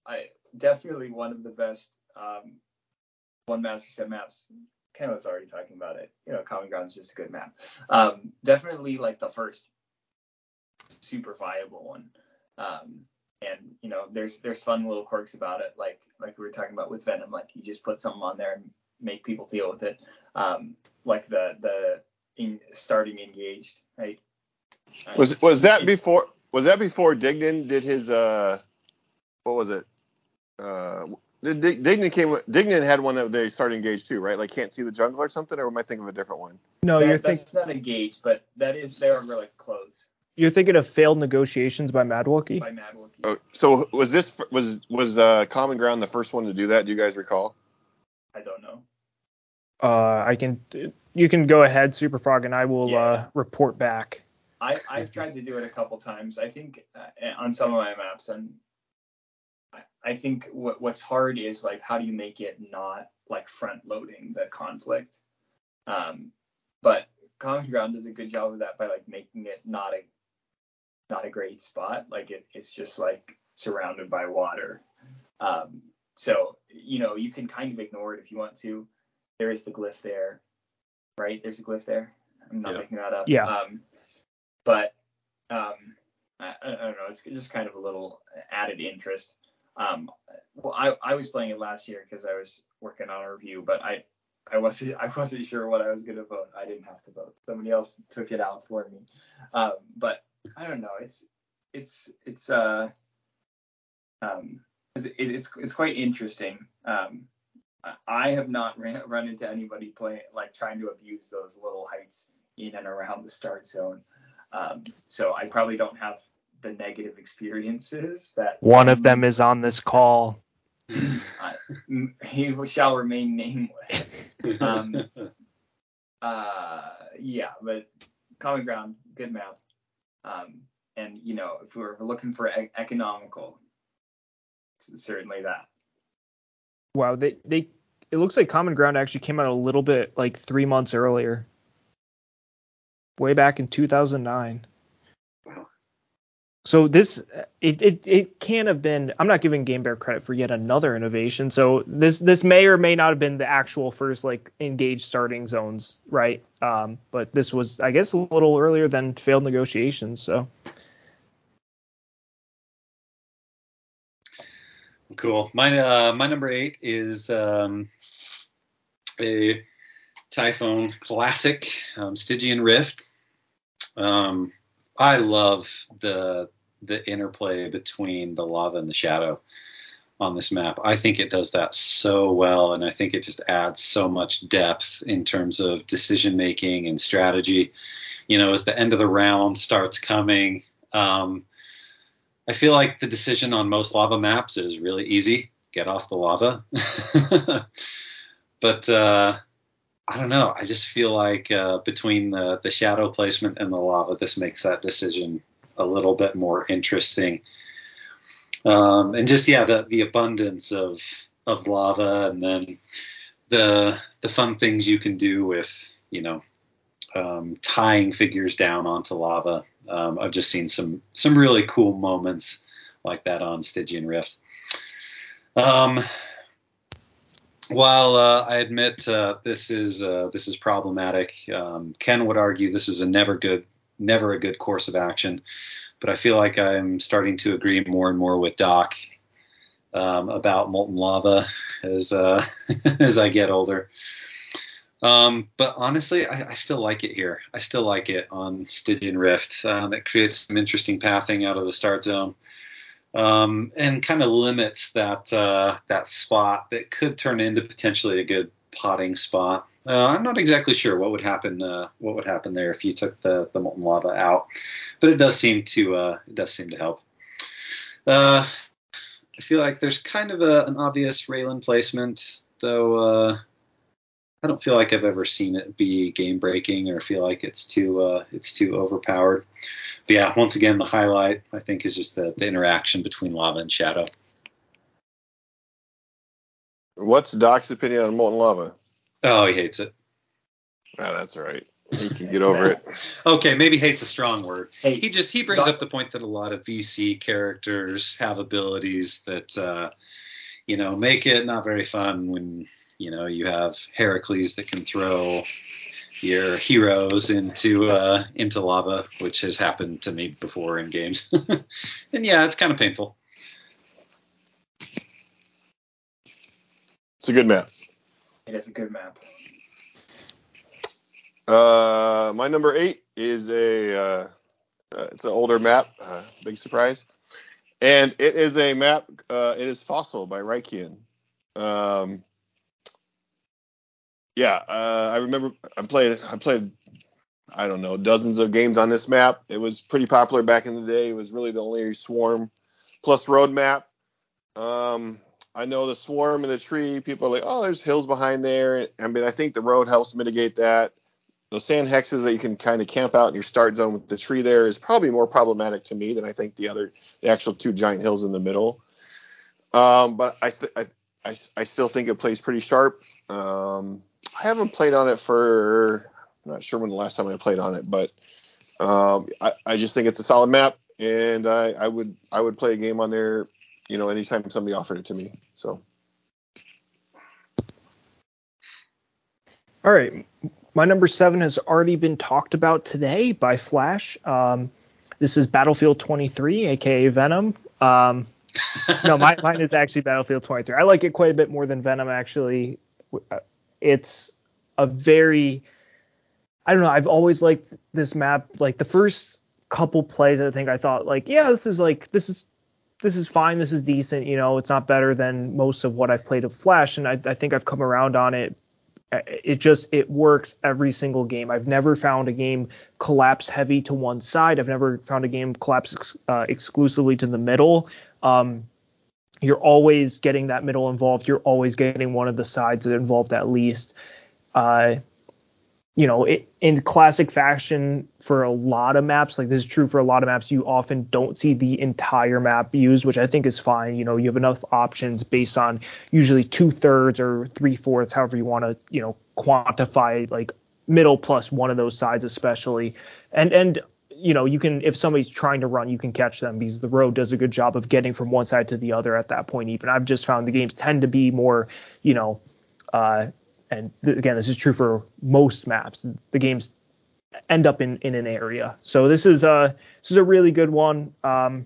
C: I definitely one of the best um, one master set maps. Ken was already talking about it. You know, Common Ground is just a good map. Um, definitely like the first super viable one. Um, and you know, there's there's fun little quirks about it, like like we were talking about with Venom. Like you just put something on there and make people deal with it. Um, like the the in, starting engaged, right?
B: Was was that before? Was that before Dignan did his uh? What was it? Uh, did Dignan came. Dignan had one that they started engaged too, right? Like can't see the jungle or something, or am I thinking of a different one?
A: No,
C: That-
A: you're thinking
C: that's
A: thinking
C: not engaged, but that is they are really close
A: you're thinking of failed negotiations by Mad Wookie.
C: by Mad Wookie.
B: Oh, so was this was was uh, Common Ground the first one to do that? Do you guys recall?
C: I don't know.
A: Uh, I can. You can go ahead, Superfrog, and I will
C: Yeah.
A: uh, report back.
C: I I've tried to do it a couple times. I think uh, on some of my maps, and I, think what what's hard is like how do you make it not like front loading the conflict. Um, but Common Ground does a good job of that by like making it not a not a great spot. Like it, it's just like surrounded by water. Um, so you know you can kind of ignore it if you want to. There is the glyph there, right? There's a glyph there. I'm not
D: Yeah.
C: making that up.
A: Yeah.
C: Um, but um, I, I don't know. It's just kind of a little added interest. Um, well, I, I was playing it last year because I was working on a review, but I I wasn't <laughs> I wasn't sure what I was gonna vote. I didn't have to vote. Somebody else took it out for me. Um, but I don't know. It's it's it's uh um it's it's, it's quite interesting. Um, I- have not <laughs> ran, run into anybody playing like trying to abuse those little heights in and around the start zone. Um, so I probably don't have the negative experiences that
A: One of them is on this call. <clears throat>
C: He shall remain nameless. <laughs> Um, uh, yeah, but Common Ground, good map. Um, and you know, if we're looking for e- economical, certainly that.
A: Wow, they they it looks like Common Ground actually came out a little bit like three months earlier, way back in 2009. So this it, it it can't have been. I'm not giving Game Bear credit for yet another innovation. So this this may or may not have been the actual first like engaged starting zones, right? Um, but this was I guess a little earlier than failed negotiations. So
D: Cool. My uh, my number eight is um, a Typhoon classic, um, Stygian Rift. Um, I love the the interplay between the lava and the shadow. on this map. I think it does that so well, and I think it just adds so much depth in terms of decision making and strategy. You know, as the end of the round starts coming, um, I feel like the decision on most lava maps is really easy. Get off the lava. <laughs> but uh, I don't know. I just feel like uh, between the, the shadow placement and the lava, this makes that decision a little bit more interesting. Um, and just yeah, the the abundance of of lava, and then the the fun things you can do with you know um, tying figures down onto lava. Um, I've just seen some some really cool moments like that on Stygian Rift. Um, while uh, I admit uh, this is uh, this is problematic, um, Ken would argue this is a never good never a good course of action but I feel like I'm starting to agree more and more with Doc um, about molten lava as uh, <laughs> as I get older. Um, but honestly, I, I, still like it here. I still like it on Stygian Rift. Um, it creates some interesting pathing out of the start zone, um, and kind of limits that uh, that spot that could turn into potentially a good potting spot. Uh, I'm not exactly sure what would happen. Uh, what would happen there if you took the, the molten lava out, but it does seem to uh, it does seem to help. Uh, I feel like there's kind of a, an obvious Raelin placement, though. Uh, I don't feel like I've ever seen it be game breaking or feel like it's too uh, it's too overpowered. But yeah, once again, the highlight I think is just the, the interaction between lava and shadow.
B: What's Doc's opinion on molten lava?
D: Oh, he hates it.
B: Oh, that's right. He <laughs> can get over it.
D: Okay, maybe hate's a strong word. Hey, he just he brings Doc- up the point that a lot of VC characters have abilities that uh, you know make it not very fun when you know you have Heracles that can throw your heroes into uh, into lava, which has happened to me before in games. <laughs> and yeah, it's kind of painful.
B: It's a good map.
C: It is a good map.
B: Uh, my number eight is a uh, uh, it's an older map. Uh, big surprise, and it is a map. Uh, it is Fossil by Rykian. Um, yeah, uh, I remember I played I played I don't know dozens of games on this map. It was pretty popular back in the day. It was really the only swarm plus road map. Um, I know the swarm and the tree. People are like, oh, there's hills behind there. I mean, I think the road helps mitigate that. Those sand hexes that you can kind of camp out in your start zone with the tree there is probably more problematic to me than I think the other, the actual two giant hills in the middle. Um, but I, I, I, I, still think it plays pretty sharp. Um, I haven't played on it for, I'm not sure when the last time I played on it, but um, I, I just think it's a solid map, and I, I would I would play a game on there you know, anytime somebody offered it to me. So.
A: All right. My number seven has already been talked about today by Flash. Um, this is Battlefield 23, aka Venom. Um, no, my, <laughs> mine is actually Battlefield 23. I like it quite a bit more than Venom, actually. It's a very, I don't know, I've always liked this map. Like the first couple plays, I think I thought, like, yeah, this is like, this is this is fine, this is decent, you know, it's not better than most of what I've played of Flash, and I, I think I've come around on it. It just it works every single game. I've never found a game collapse heavy to one side. I've never found a game collapse ex, uh, exclusively to the middle. Um, you're always getting that middle involved. You're always getting one of the sides involved at least. Uh, you know, it, in classic fashion for a lot of maps, like this is true for a lot of maps, you often don't see the entire map used, which I think is fine. You know, you have enough options based on usually two thirds or three fourths, however you want to, you know, quantify like middle plus one of those sides, especially. And, and, you know, you can, if somebody's trying to run, you can catch them because the road does a good job of getting from one side to the other at that point, even. I've just found the games tend to be more, you know, uh, and th- again, this is true for most maps. The games end up in, in an area. So this is a this is a really good one. Um,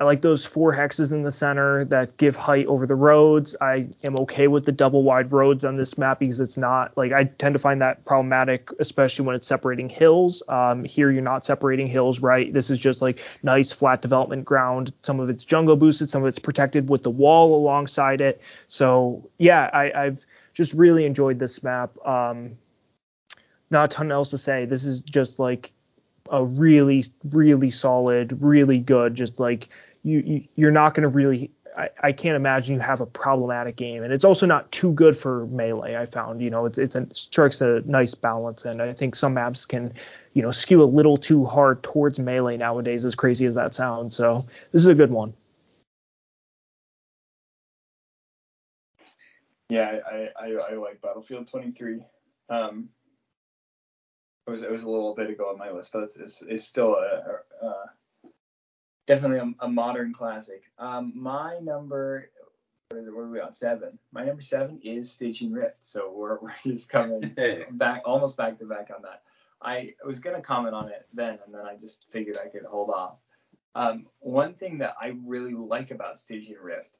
A: I like those four hexes in the center that give height over the roads. I am okay with the double wide roads on this map because it's not like I tend to find that problematic, especially when it's separating hills. Um, here you're not separating hills, right? This is just like nice flat development ground. Some of it's jungle boosted, some of it's protected with the wall alongside it. So yeah, I, I've just really enjoyed this map. Um, not a ton else to say. This is just like a really, really solid, really good, just like you, you are not going to really I, I, can't imagine you have a problematic game, and it's also not too good for melee. I found, you know, it's it's a, strikes a nice balance, and I think some maps can, you know, skew a little too hard towards melee nowadays, as crazy as that sounds. So this is a good one.
C: Yeah, I I, I like Battlefield 23. Um, it was it was a little bit ago on my list, but it's it's, it's still a, a, a definitely a, a, modern classic. Um, my number, what are we on? Seven. My number seven is Stygian Rift. So we're, <laughs> we're just coming <laughs> back, almost back to back on that. I was gonna comment on it then, and then I just figured I could hold off. Um, one thing that I really like about Stygian Rift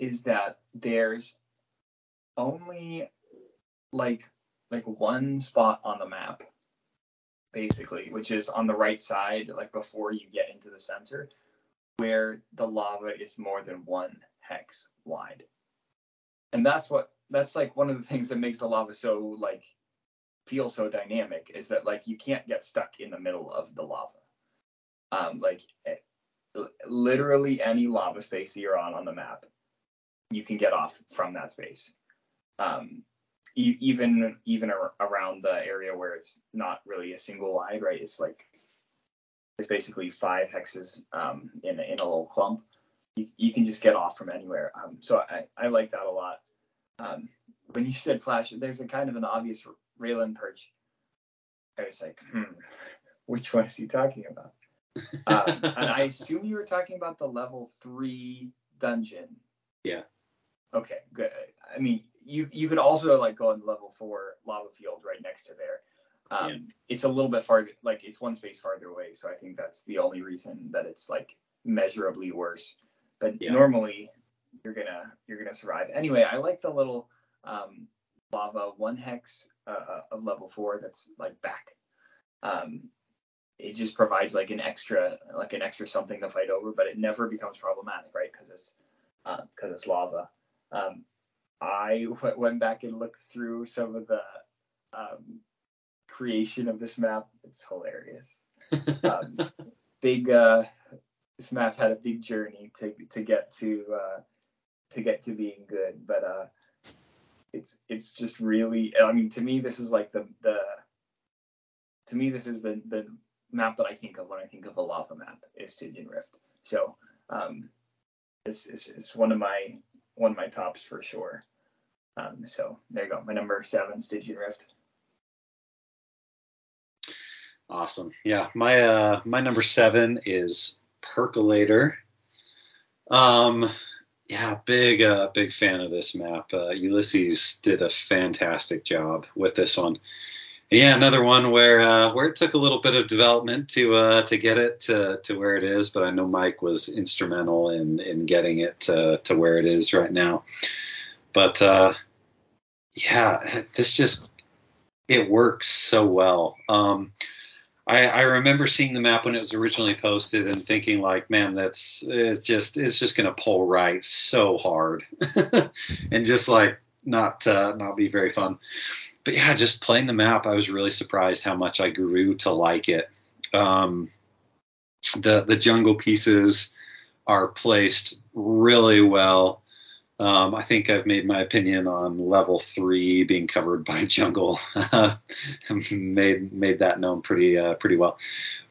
C: is that there's only like like one spot on the map basically, which is on the right side, like before you get into the center, where the lava is more than one hex wide. And that's what that's like one of the things that makes the lava so like feel so dynamic is that like you can't get stuck in the middle of the lava. Um, like eh, literally any lava space that you're on on the map, you can get off from that space. Um, even even ar- around the area where it's not really a single wide, right? It's like there's basically five hexes um, in in a little clump. You, you can just get off from anywhere. Um, so I, I like that a lot. Um, when you said flash, there's a kind of an obvious Raelin perch. I was like, hmm, <laughs> which one is he talking about? um, and I <laughs> assume you were talking about the level three dungeon.
D: Yeah.
C: Okay, good. I mean, you you could also like go on level four lava field right next to there. Um, yeah. It's a little bit farther, like it's one space farther away, so I think that's the only reason that it's like measurably worse. But yeah. normally you're gonna you're gonna survive. Anyway, I like the little um, lava one hex uh, uh, of level four that's like back. Um, it just provides like an extra like an extra something to fight over, but it never becomes problematic, right? Because it's because uh, it's lava. Um, I <laughs> went back and looked through some of the um, creation of this map. It's hilarious. Um, <laughs> big. Uh, this map had a big journey to to get to uh, to get to being good, but uh, it's it's just really. I mean, to me, this is like the the. To me, this is the the map that I think of when I think of a lava map is Stygian Rift. So um, this is, is one of my one of my tops for sure. Um, so there you go, my number seven, Stygian Rift.
D: Awesome. Yeah, my uh my number seven is Percolator. Um, yeah, big uh big fan of this map. Uh, Ulysses did a fantastic job with this one. Yeah, another one where uh, where it took a little bit of development to uh, to get it to, to where it is, but I know Mike was instrumental in in getting it to, to where it is right now. But uh, yeah, this just it works so well. Um, I, I remember seeing the map when it was originally posted and thinking like, man, that's it's just it's just gonna pull right so hard, <laughs> and just like not uh, not be very fun. But yeah, just playing the map, I was really surprised how much I grew to like it. Um, the the jungle pieces are placed really well. Um, I think I've made my opinion on level three being covered by <laughs> jungle. <laughs> made made that known pretty uh, pretty well.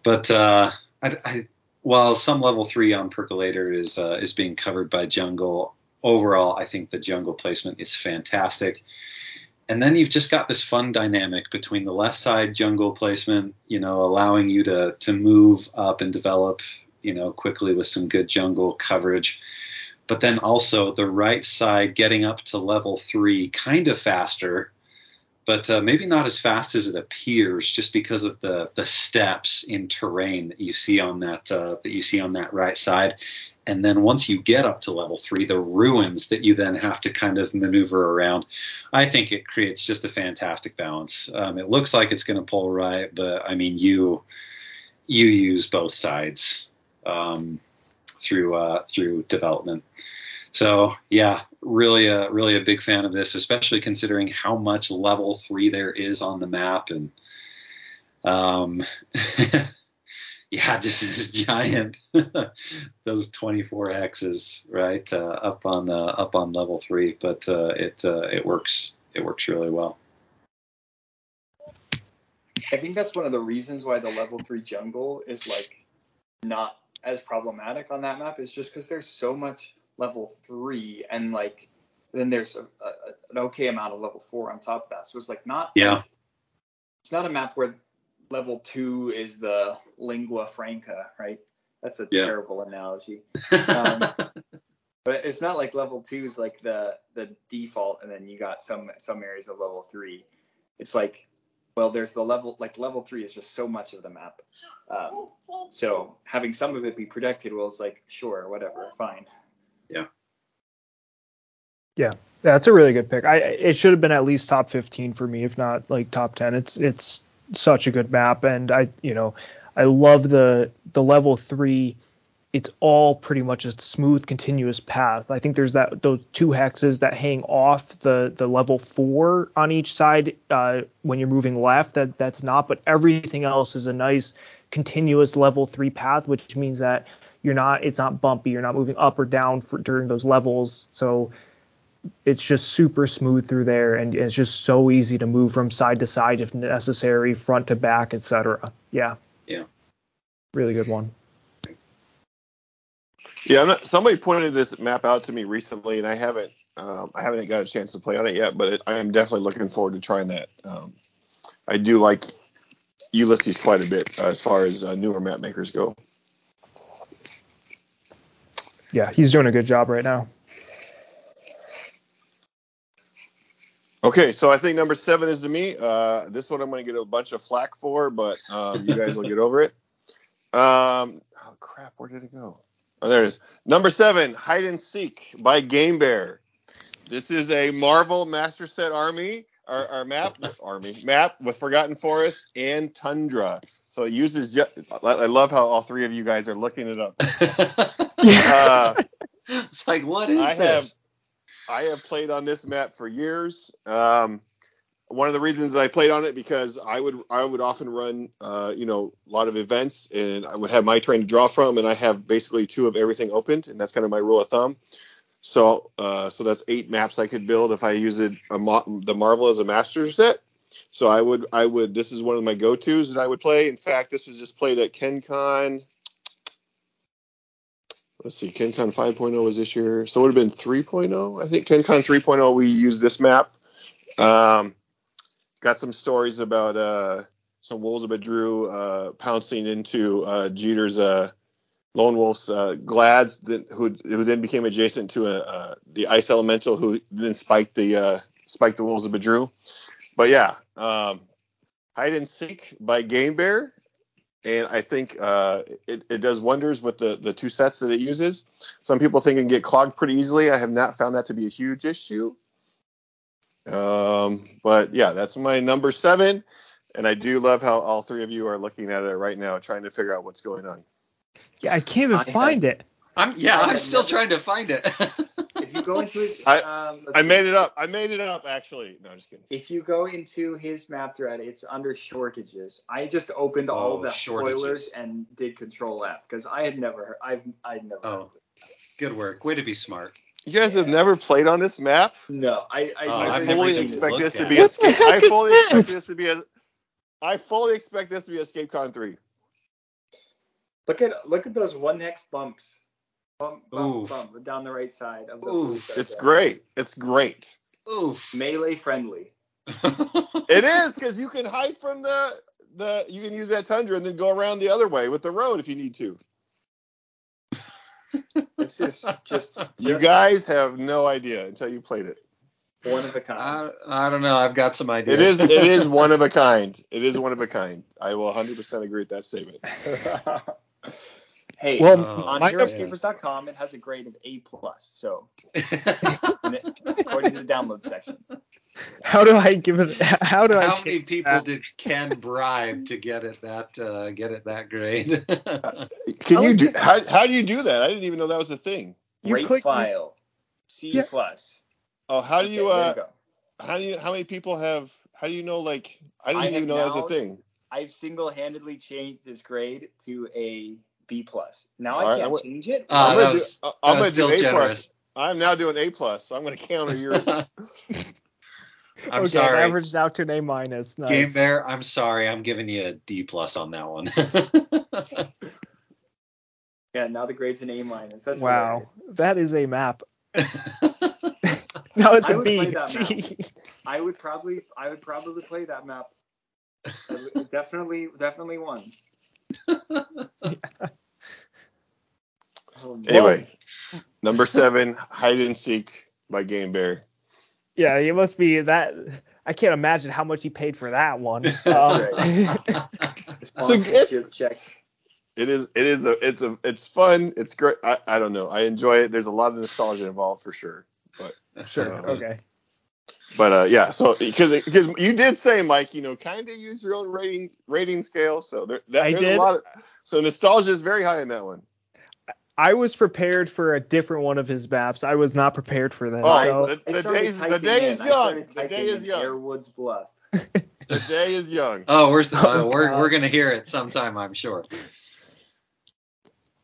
D: But uh, I, I, while some level three on percolator is uh, is being covered by jungle, overall I think the jungle placement is fantastic. And then you've just got this fun dynamic between the left side jungle placement, you know, allowing you to to move up and develop, you know, quickly with some good jungle coverage but then also the right side getting up to level three kind of faster, but uh, maybe not as fast as it appears, just because of the the steps in terrain that you see on that uh, that you see on that right side, and then once you get up to level three, the ruins that you then have to kind of maneuver around, I think it creates just a fantastic balance. Um, it looks like it's going to pull right, but I mean, you you use both sides um, through uh, through development. So yeah, really a really a big fan of this, especially considering how much level three there is on the map and um, <laughs> yeah, just this giant, <laughs> those 24 X's right, uh, up on uh, up on level three. But uh, it uh, it works it works really well.
C: I think that's one of the reasons why the level three jungle is like not as problematic on that map is just because there's so much level three and like then there's a, a, an okay amount of level four on top of that. So it's like not
D: yeah.
C: Like, it's not a map where level two is the lingua franca, right? That's a
D: Yeah.
C: terrible analogy. <laughs> Um, but it's not like level two is like the the default, and then you got some some areas of level three. It's like, well, there's the level like level three is just so much of the map. Um, so having some of it be protected, well, it's like sure, whatever, fine.
A: Yeah, Yeah, that's a really good pick. I it should have been at least top 15 for me, if not like top 10. It's it's such a good map, and I you know I love the the level three. It's all pretty much a smooth, continuous path. I think there's that those two hexes that hang off the the level four on each side uh, when you're moving left. That that's not, but everything else is a nice continuous level three path, which means that you're not it's not bumpy. You're not moving up or down for, during those levels. So it's just super smooth through there and it's just so easy to move from side to side if necessary, front to back, etc. Yeah.
D: Yeah.
A: Really good one.
B: Yeah, I'm not, somebody pointed this map out to me recently, and I haven't um, I haven't got a chance to play on it yet, but it, I am definitely looking forward to trying that. Um, I do like Ulysses quite a bit uh, as far as uh, newer map makers go.
A: Yeah, he's doing a good job right now.
B: Okay, so I think number seven is to me. Uh, this one I'm going to get a bunch of flack for, but um, you guys will get over it. Um, oh crap, where did it go? Oh, there it is. Number seven, Hide and Seek by Game Bear. This is a Marvel Master Set Army, our, our map army map with Forgotten Forest and Tundra. So it uses. I love how all three of you guys are looking it up. Uh, <laughs>
D: it's like what is
B: I
D: this?
B: have I have played on this map for years. Um, one of the reasons I played on it because I would I would often run uh, you know a lot of events and I would have my train to draw from and I have basically two of everything opened and that's kind of my rule of thumb. So uh, so that's eight maps I could build if I use it mo- the Marvel as a master set. So I would I would this is one of my go tos that I would play. In fact, this was just played at KenCon. Let's see, KenCon 5.0 was this year, so it would have been 3.0. I think KenCon 3.0 we used this map. Um, got some stories about uh, some wolves of Badru uh, pouncing into uh, Jeter's uh, lone wolf's uh, glads, that, who who then became adjacent to a, uh, the ice elemental, who then spiked the uh, spiked the wolves of Badru. But yeah, um, hide and seek by Game Bear, and I think uh, it, it does wonders with the the two sets that it uses. Some people think it can get clogged pretty easily. I have not found that to be a huge issue. Um, but yeah, that's my number seven. And I do love how all three of you are looking at it right now, trying to figure out what's going on.
A: Yeah, I can't even
C: I
A: find it.
D: I'm yeah,
C: I
D: I'm still
C: never-
D: trying to find it. <laughs>
C: If you go into his,
B: I-
C: um,
B: I made it up. I made it up actually. No, I'm just kidding.
C: If you go into his map thread, it's under shortages. I just opened all
D: Oh,
C: the
D: shortages.
C: spoilers and did Control F because I had never, I've, I'd never.
D: oh, good work. Way to be smart.
B: You guys have never played on this map?
C: No, I, I,
D: Oh,
B: I fully expect this to
D: at
B: be
D: it.
B: a.
A: What
B: I
A: is
B: fully expect
A: this?
B: this to be a. I fully expect this to be ScapeCon 3.
C: Look at look at those one hex bumps. Bump, bump,
D: Oof.
C: bump down the right side of the
D: Oof.
B: It's
C: there.
B: great. It's great.
D: Oof.
C: Melee friendly. <laughs>
B: It is because you can hide from the the. You can use that tundra and then go around the other way with the road if you need to.
C: This is just, <laughs>
B: You
C: just
B: guys have no idea until you played it.
C: one of a kind.
D: I, I don't know. I've got some ideas.
B: It is it is <laughs> one of a kind. It is one of a kind. I will 100% agree with that statement. <laughs>
C: Hey,
A: Well,
C: on
A: my-
C: HeroScapers.com, it has a grade of A plus. So according to the download section,
A: How do I give it? How do I?
D: How many people
A: that?
D: did Ken bribe to get it that uh, get it that grade? <laughs>
B: Can
A: I
B: you do? How, how do you do that? I didn't even know that was a thing.
A: You
C: rate
A: click-
C: file C
A: Yeah.
C: plus.
B: Oh, how do you?
C: there
B: Uh,
C: go.
B: how do you? How many people have? How do you know? Like, I
C: I
B: didn't
C: have
B: even know that was a thing.
C: I've single-handedly changed this grade to a B plus. Now
B: All
C: I
B: right,
C: can't
B: I went-
C: change it.
D: Uh,
B: I'm gonna do.
D: was-
B: uh, I'm gonna do
D: still
B: A plus. I'm now doing A plus. So I'm gonna counter your. <laughs> <laughs>
D: I'm oh,
A: okay, it
D: sorry,
A: averaged out to an A minus. Nice.
D: Game Bear. I'm sorry. I'm giving you a D plus on that one. <laughs>
C: Yeah, now the grade's an A minus. That's
A: Wow,
C: hilarious.
A: that is a map. <laughs> No, it's
C: I
A: a
C: would
A: B.
C: play that map.
A: Gee.
C: I would probably, I would probably play that map. I- definitely, definitely ones. Oh.
B: Anyway, number seven, hide and seek by Game Bear.
A: Yeah, it must be that. I can't imagine how much he paid for that one. <laughs>
C: That's
A: Um,
C: The <laughs> <laughs>
B: So it's-
C: check.
B: It is. It is a. It's a. It's fun. It's great. I, I don't know. I enjoy it. There's a lot of nostalgia involved for sure.
A: But sure.
B: Um,
A: Okay.
B: But uh, yeah. So because because you did say Mike, you know, kind of use your own rating rating scale. So there, that,
A: I
B: there's
A: did.
B: a lot of. So nostalgia is very high in that one.
A: I was prepared for a different one of his maps. I was not prepared for this.
B: Oh,
A: so
B: the- the days- the day
C: in.
B: is
C: I
B: young. The day is young.
C: Airwoods Bluff. <laughs>
B: The day is young.
D: oh, where's the, uh,
A: Oh,
D: we're
A: God. <laughs>
D: we're gonna hear it sometime, I'm sure.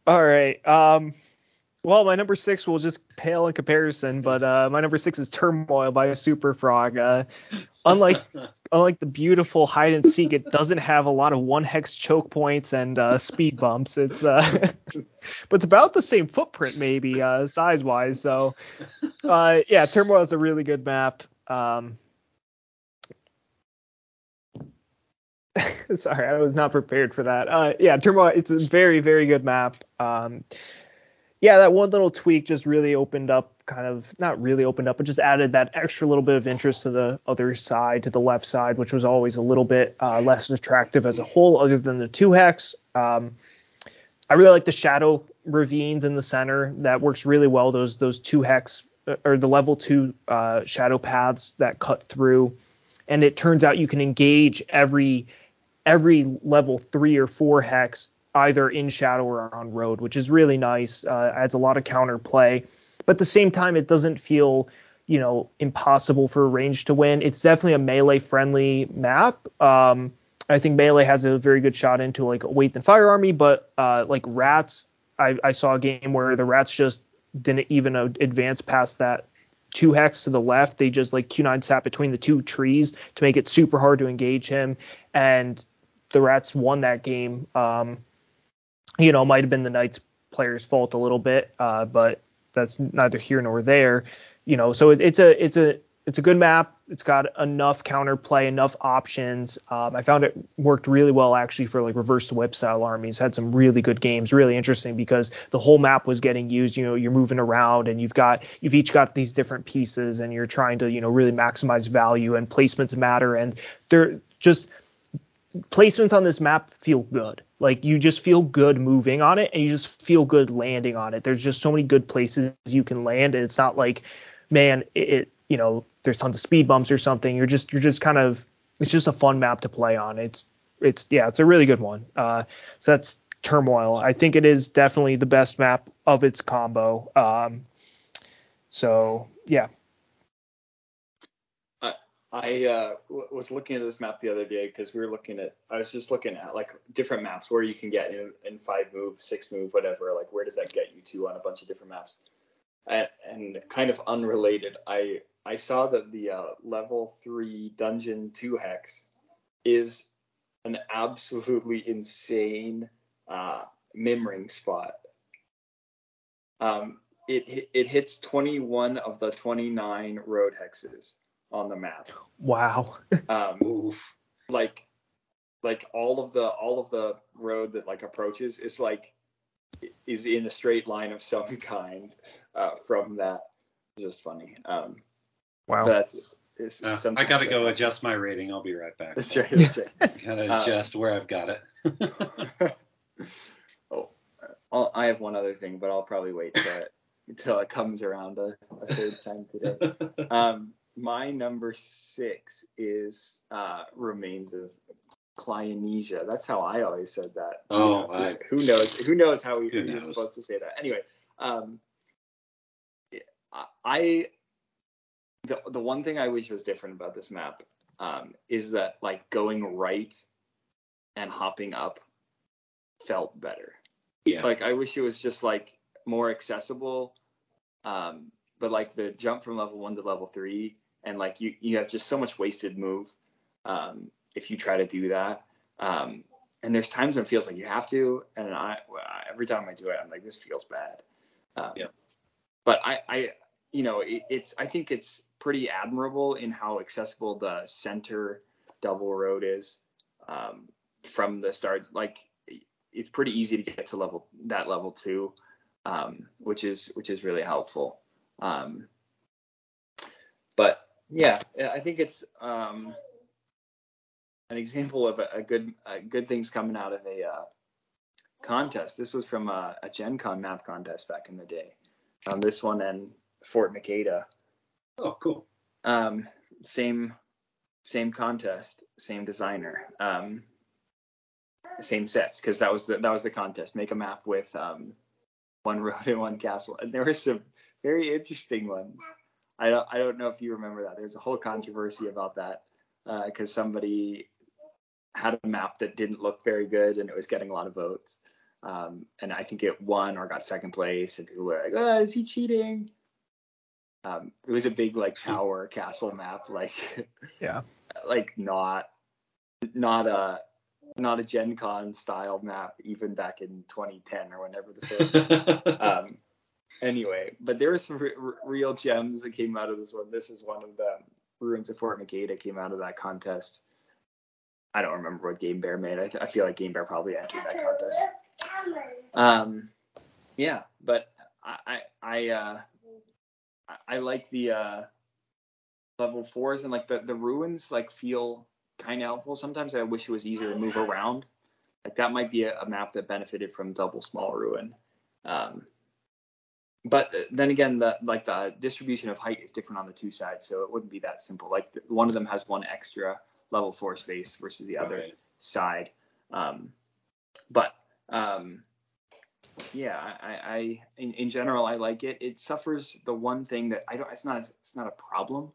A: All right. Um, well, my number six will just pale in comparison, but uh, my number six is Turmoil by a Super Frog. Uh, unlike <laughs> unlike the beautiful hide and seek, it doesn't have a lot of one hex choke points and uh, speed bumps. It's uh, <laughs> but it's about the same footprint maybe uh, size wise. So uh, yeah, Turmoil is a really good map. Um, <laughs> sorry, I was not prepared for that. Uh, yeah, Turmoil, it's a very very good map. Um, yeah, that one little tweak just really opened up, kind of not really opened up, but just added that extra little bit of interest to the other side, to the left side, which was always a little bit uh, less attractive as a whole, other than the two hex. Um, I really like the shadow ravines in the center. That works really well. Those those two hex uh, or the level two uh, shadow paths that cut through, and it turns out you can engage every every level three or four hex either in shadow or on road, which is really nice. Uh, adds a lot of counter play, but at the same time, it doesn't feel you know impossible for range to win. It's definitely a melee friendly map. Um, I think melee has a very good shot into like weight and fire army, but uh, like rats, I, I saw a game where the rats just didn't even uh, advance past that two hex to the left. They just like Q9 sat between the two trees to make it super hard to engage him, and the rats won that game. Um, you know, might have been the Knights players' fault a little bit, uh, but that's neither here nor there. You know, so it, it's a it's a it's a good map. It's got enough counterplay, enough options. Um, I found it worked really well actually for like reverse whip style armies. Had some really good games, really interesting because the whole map was getting used. You know, you're moving around and you've got you've each got these different pieces and you're trying to you know really maximize value and placements matter and they're just placements on this map feel good. Like you just feel good moving on it and you just feel good landing on it. There's just so many good places you can land and it's not like man it, it you know there's tons of speed bumps or something. You're just you're just kind of it's just a fun map to play on. It's it's yeah, it's a really good one. Uh so that's Turmoil. I think it is definitely the best map of its combo. Um so yeah.
C: I uh, w- was looking at this map the other day because we were looking at. I was just looking at like different maps where you can get in, in five move, six move, whatever. Like where does that get you to on a bunch of different maps? And, and kind of unrelated, I I saw that the uh, level three dungeon two hex is an absolutely insane uh, mimring spot. Um, it it hits 21 of the 29 road hexes on the map.
A: Wow. <laughs>
C: Um,
D: Oof.
C: like like all of the all of the road that like approaches is like is in a straight line of some <laughs> kind uh, from that. Just funny. Um,
A: Wow.
C: that's it's,
D: Uh, I gotta
C: that
D: go adjust my rating. I'll be right back.
C: That's right. That's right. <laughs>
D: Gotta
C: Uh,
D: adjust where I've got it.
C: oh, on, I have one other thing, but I'll probably wait till it, until it comes around a, a third time today. Um, my number six is uh, remains of Clyonesia. That's how I always said that.
D: Oh,
C: You know,
D: I-
C: who knows? Who knows how we,
D: Who
C: you're supposed to say that? Anyway, um, I the the one thing I wish was different about this map um, is that like going right and hopping up felt better.
D: Yeah.
C: Like I wish it was just like more accessible. Um, but like the jump from level one to level three, and like you you have just so much wasted move um, if you try to do that. Um, and there's times when it feels like you have to, and I every time I do it, I'm like this feels bad. Um,
D: Yeah.
C: But I I you know it, it's I think it's pretty admirable in how accessible the center double road is um, from the start. Like it's pretty easy to get to level that level two, um, which is which is really helpful. Um, but yeah, I think it's um, an example of a, a good a good things coming out of a uh, contest. This was from a, a Gen Con map contest back in the day. Um, this one and Fort Makeda.
D: Oh, cool.
C: Um, same same contest, same designer, um, same sets because that was the that was the contest. Make a map with um, one road <laughs> and one castle, and there were some very interesting ones. I don't I don't know if you remember that. There's a whole controversy about that because somebody had a map that didn't look very good and it was getting a lot of votes. Um, and I think it won or got second place, and people were like, "Oh, is he cheating?" Um, it was a big like tower castle map, <laughs> like
A: Yeah.
C: like not not a not a Gen Con style map even back in 2010 or whenever this <laughs> was. um, anyway, but there were some re- re- real gems that came out of this one. This is one of them. Ruins of Fort Makeda came out of that contest. I don't remember what Game Bear made. I, th- I feel like Game Bear probably entered that contest. Um, yeah, but I I I, uh, I like the uh, level fours and like the the ruins like feel kind of helpful. Sometimes I wish it was easier to move around. Like that might be a, a map that benefited from double small ruin. Um, but then again, the like the distribution of height is different on the two sides, so it wouldn't be that simple. Like one of them has one extra level four space versus the other
D: Right.
C: side. Um, but um, yeah, I, I, in, in general I like it. It suffers the one thing that I don't. It's not. It's not a problem,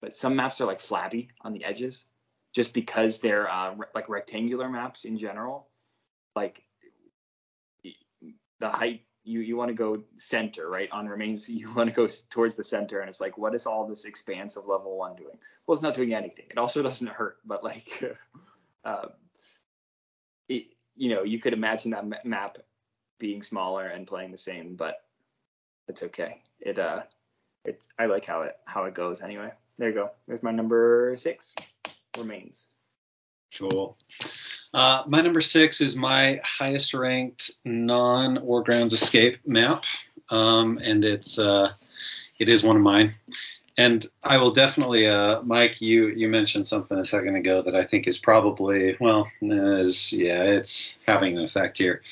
C: but some maps are like flabby on the edges, just because they're uh, re- like rectangular maps in general. Like the height, you you want to go center, right? On remains, <laughs> you want to go towards the center, and it's like, what is all this expanse of level one doing? Well, it's not doing anything. It also <laughs> doesn't hurt, but like, uh, <laughs> it, you know, you could imagine that ma- map being smaller and playing the same, but it's okay. It uh, it's I like how it how it goes anyway. There you go. There's my number six. Remains.
D: Cool. Uh, my number six is my highest ranked non War Grounds Escape map, um, and it's uh, it is one of mine. And I will definitely, uh, Mike, you you mentioned something a second ago that I think is probably well, is yeah, it's having an effect here.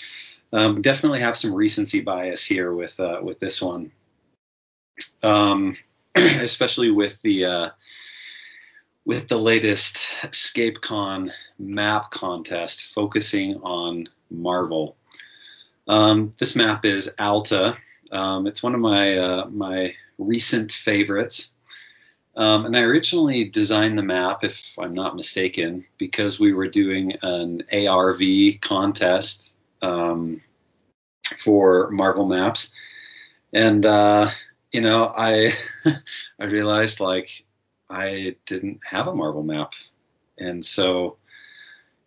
D: Um, definitely have some recency bias here with uh, with this one, um, <clears throat> especially with the uh, with the latest ScapeCon map contest focusing on Marvel. Um, this map is Alta. Um, it's one of my uh, my recent favorites. Um, and I originally designed the map, if I'm not mistaken, because we were doing an ARV contest um, for Marvel maps. And uh, you know, I <laughs> I realized like I didn't have a Marvel map. And so,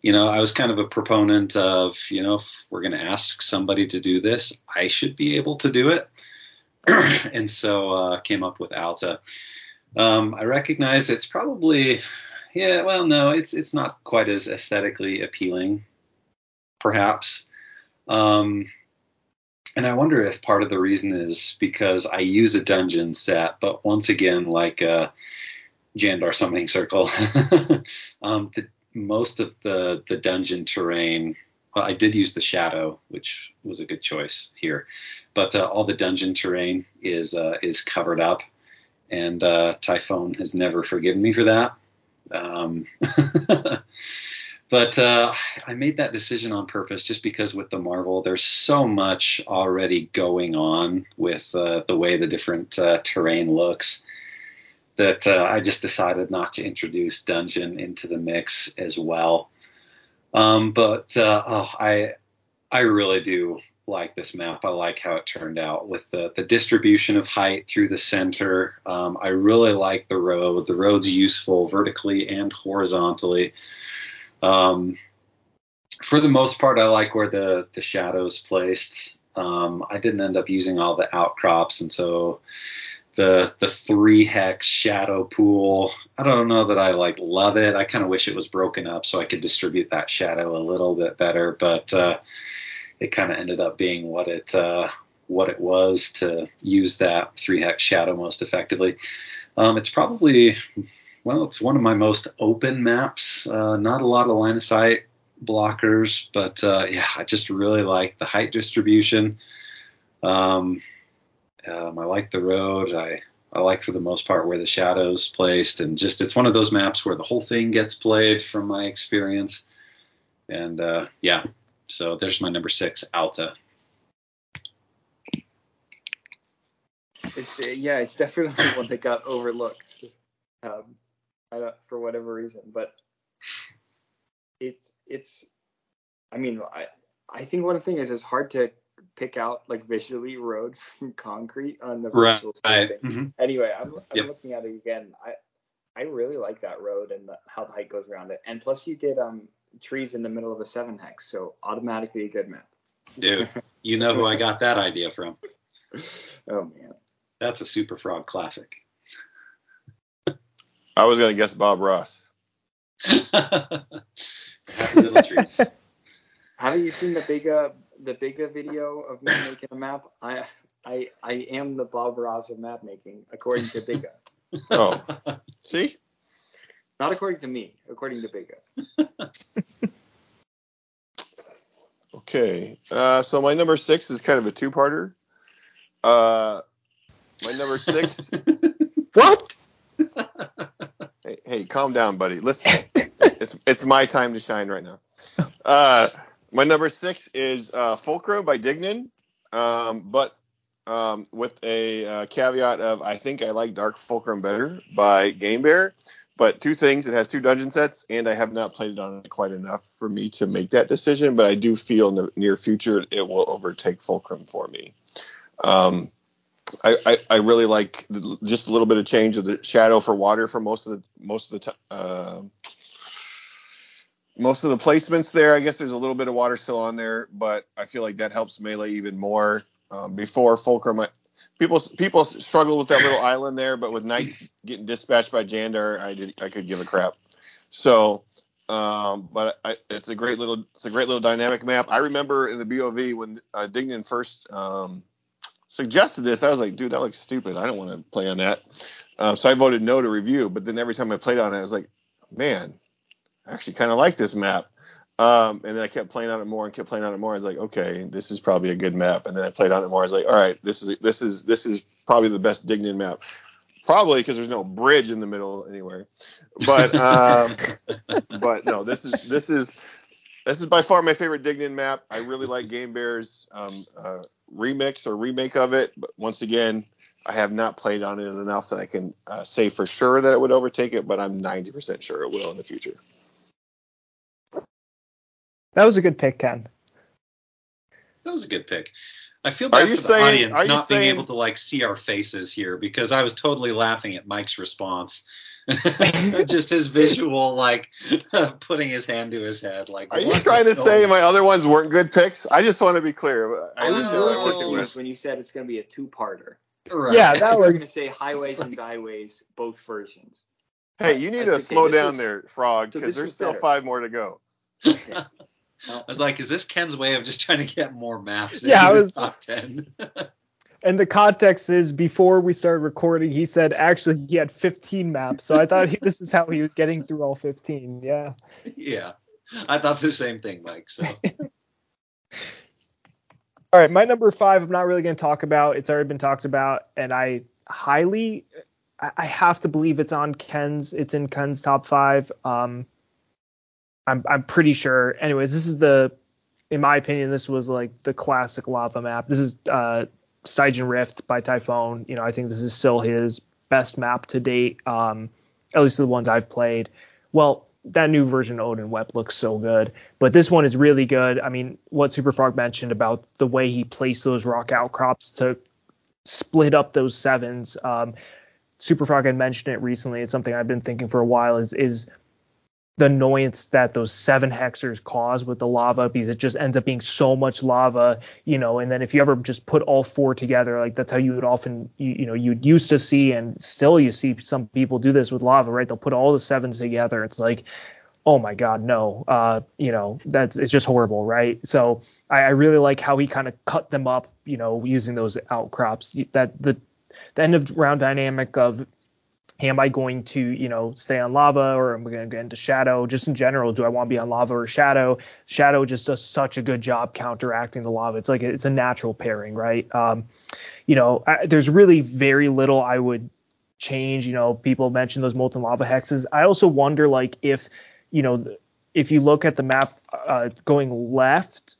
D: you know, I was kind of a proponent of, you know, if we're going to ask somebody to do this, I should be able to do it. <clears throat> and so uh, came up with Alta. Um, I recognize it's probably, yeah, well, no, it's it's not quite as aesthetically appealing, perhaps. Um, and I wonder if part of the reason is because I use a dungeon set, but once again, like uh, Jandar Summoning Circle, <laughs> um, the, most of the the dungeon terrain well, I did use the shadow, which was a good choice here, but uh, all the dungeon terrain is uh, is covered up, and uh, Typhon has never forgiven me for that. Um, <laughs> but uh, I made that decision on purpose just because with the Marvel, there's so much already going on with uh, the way the different uh, terrain looks that uh, I just decided not to introduce dungeon into the mix as well. Um, but uh, oh, I I really do like this map. I like how it turned out with the, the distribution of height through the center. Um, I really like the road. The road's useful vertically and horizontally. Um, for the most part, I like where the, the shadow's placed. Um, I didn't end up using all the outcrops, and so the the three hex shadow pool. I don't know that I like love it. I kind of wish it was broken up so I could distribute that shadow a little bit better, but uh, it kind of ended up being what it uh, what it was to use that three hex shadow most effectively. Um, it's probably well, it's one of my most open maps. Uh, not a lot of line of sight blockers, but uh, yeah, I just really like the height distribution. Um, um, I like the road. I I like for the most part where the shadows placed, and just it's one of those maps where the whole thing gets played from my experience. And uh, yeah, so there's my number six, Alta.
C: It's uh, yeah, it's definitely one that got overlooked um, for whatever reason, but it's it's. I mean, I I think one thing is it's hard to pick out like visually road <laughs> from concrete on the virtual
D: right. Mm-hmm.
C: Anyway, I'm, I'm yep. looking at it again. I I really like that road and the, how the height goes around it. And plus, you did um trees in the middle of a seven hex, so automatically a good map.
D: Dude, <laughs> you know who I got that idea from? <laughs>
C: Oh man,
D: that's a Super Frog classic.
B: I was gonna guess Bob Ross.
C: little trees. Have you seen the big uh, the big video of me making a map? I I I am the Bob Ross of map making, according to Bigga. <laughs>
B: oh, see?
C: Not according to me, according to Bigga. <laughs>
B: okay, uh, so my number six is kind of a two-parter. Uh, my number six. <laughs>
A: what?
B: Hey, hey, calm down, buddy. Listen, it's it's my time to shine right now. Uh, my number six is uh, Fulcrum by Dignan, um, but um, with a uh, caveat of I think I like Dark Fulcrum better by Game Bear. But two things: it has two dungeon sets, and I have not played it on it quite enough for me to make that decision. But I do feel in the near future it will overtake Fulcrum for me. Um, I, I, I, really like just a little bit of change of the shadow for water for most of the most of the time. Uh, most of the placements there. I guess there's a little bit of water still on there, but I feel like that helps melee even more. Um, before Fulcrum, I, people people struggled with that little <laughs> island there, but with knights getting dispatched by Jandar, I did I could give a crap. So, um, but I, it's a great little it's a great little dynamic map. I remember in the BOV when uh, Dignan first um, suggested this, I was like, dude, that looks stupid. I don't want to play on that. Um, so I voted no to review. But then every time I played on it, I was like, man, I actually kind of like this map. Um, and then I kept playing on it more and kept playing on it more. I was like, okay, this is probably a good map. And then I played on it more. I was like, all right, this is this is this is probably the best Dignan map. Probably because there's no bridge in the middle anywhere. But um, <laughs> but no, this is this is this is by far my favorite Dignan map. I really like Game Bear's um, uh, remix or remake of it. But once again, I have not played on it enough that I can uh, say for sure that it would overtake it. But I'm 90% sure it will in the future.
A: That was a good pick, Ken.
D: That was a good pick. I feel bad for the saying, audience not being able to like see our faces here because I was totally laughing at Mike's response. <laughs> Just his visual, like <laughs> putting his hand to his head. Like,
B: are you trying to say my other ones weren't good picks? I just want to be clear.
C: I was really confused when you said it's going to be a two-parter.
A: Right. Yeah, that was
C: going to say highways and byways, both versions.
B: Hey, you need to slow down there, Frog, because so there's still better. five more to go. <laughs>
D: Okay. I was like, is this Ken's way of just trying to get more maps?
A: Yeah, I was
D: top ten. <laughs>
A: and the context is before we started recording, he said actually he had 15 maps, so I thought he, this is how he was getting through all 15. Yeah. <laughs>
D: Yeah, I thought the same thing, Mike. So. <laughs>
A: All right, my number five, I'm not really going to talk about. It's already been talked about, and I highly, I have to believe it's on Ken's. It's in Ken's top five. Um, I'm I'm pretty sure. Anyways, this is the, in my opinion, this was like the classic lava map. This is uh, Stygian Rift by Typhon. You know, I think this is still his best map to date. Um, at least the ones I've played. Well, that new version of Odin Web looks so good, but this one is really good. I mean, what Superfrog mentioned about the way he placed those rock outcrops to split up those sevens. Um, Superfrog had mentioned it recently. It's something I've been thinking for a while. Is is the annoyance that those seven hexers cause with the lava because it just ends up being so much lava, you know, and then if you ever just put all four together, like that's how you would often, you, you know, you'd used to see and still you see some people do this with lava, right? They'll put all the sevens together. It's like, oh my God, no, uh, you know, that's, it's just horrible, right? So I, I really like how he kind of cut them up, you know, using those outcrops that the, the end of round dynamic of am I going to, you know, stay on lava or am I going to get into shadow? Just in general, do I want to be on lava or shadow? Shadow just does such a good job counteracting the lava. It's like it's a natural pairing, right? Um, you know, I, there's really very little I would change. You know, people mention those molten lava hexes. I also wonder, like, if, you know, if you look at the map uh, going left,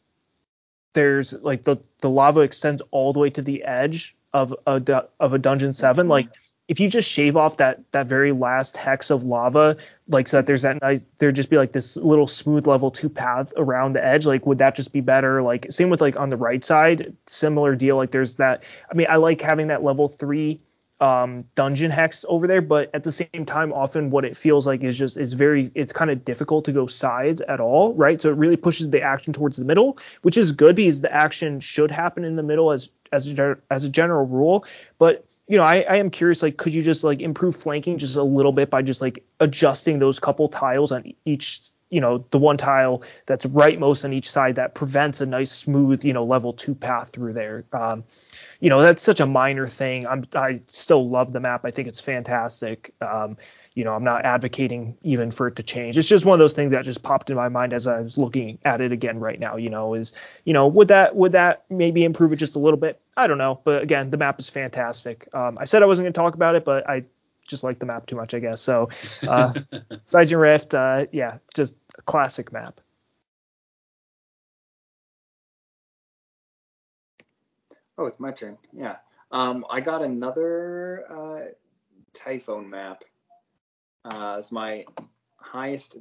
A: there's like the the lava extends all the way to the edge of a of a dungeon 7 like if you just shave off that that very last hex of lava, like so that there's that nice there'd just be like this little smooth level two path around the edge, like would that just be better? Like same with like on the right side, similar deal. Like there's that I mean I like having that level three um dungeon hex over there, but at the same time often what it feels like is just is very it's kind of difficult to go sides at all, right? So it really pushes the action towards the middle, which is good because the action should happen in the middle as as a, as a general rule, but you know, I, I am curious, like, could you just like improve flanking just a little bit by just like adjusting those couple tiles on each, you know, the one tile that's rightmost on each side that prevents a nice smooth, you know, level two path through there. Um, you know, that's such a minor thing. I'm I still love the map. I think it's fantastic. Um, you know, I'm not advocating even for it to change. It's just one of those things that just popped in my mind as I was looking at it again right now. You know, is you know, would that would that maybe improve it just a little bit? I don't know, but again, the map is fantastic. Um, I said I wasn't going to talk about it, but I just like the map too much, I guess. So, uh, <laughs> Stygian Rift, uh, yeah, just a classic map.
C: Oh, it's my turn. Yeah. Um, I got another uh, Typhon map. Uh, it's my highest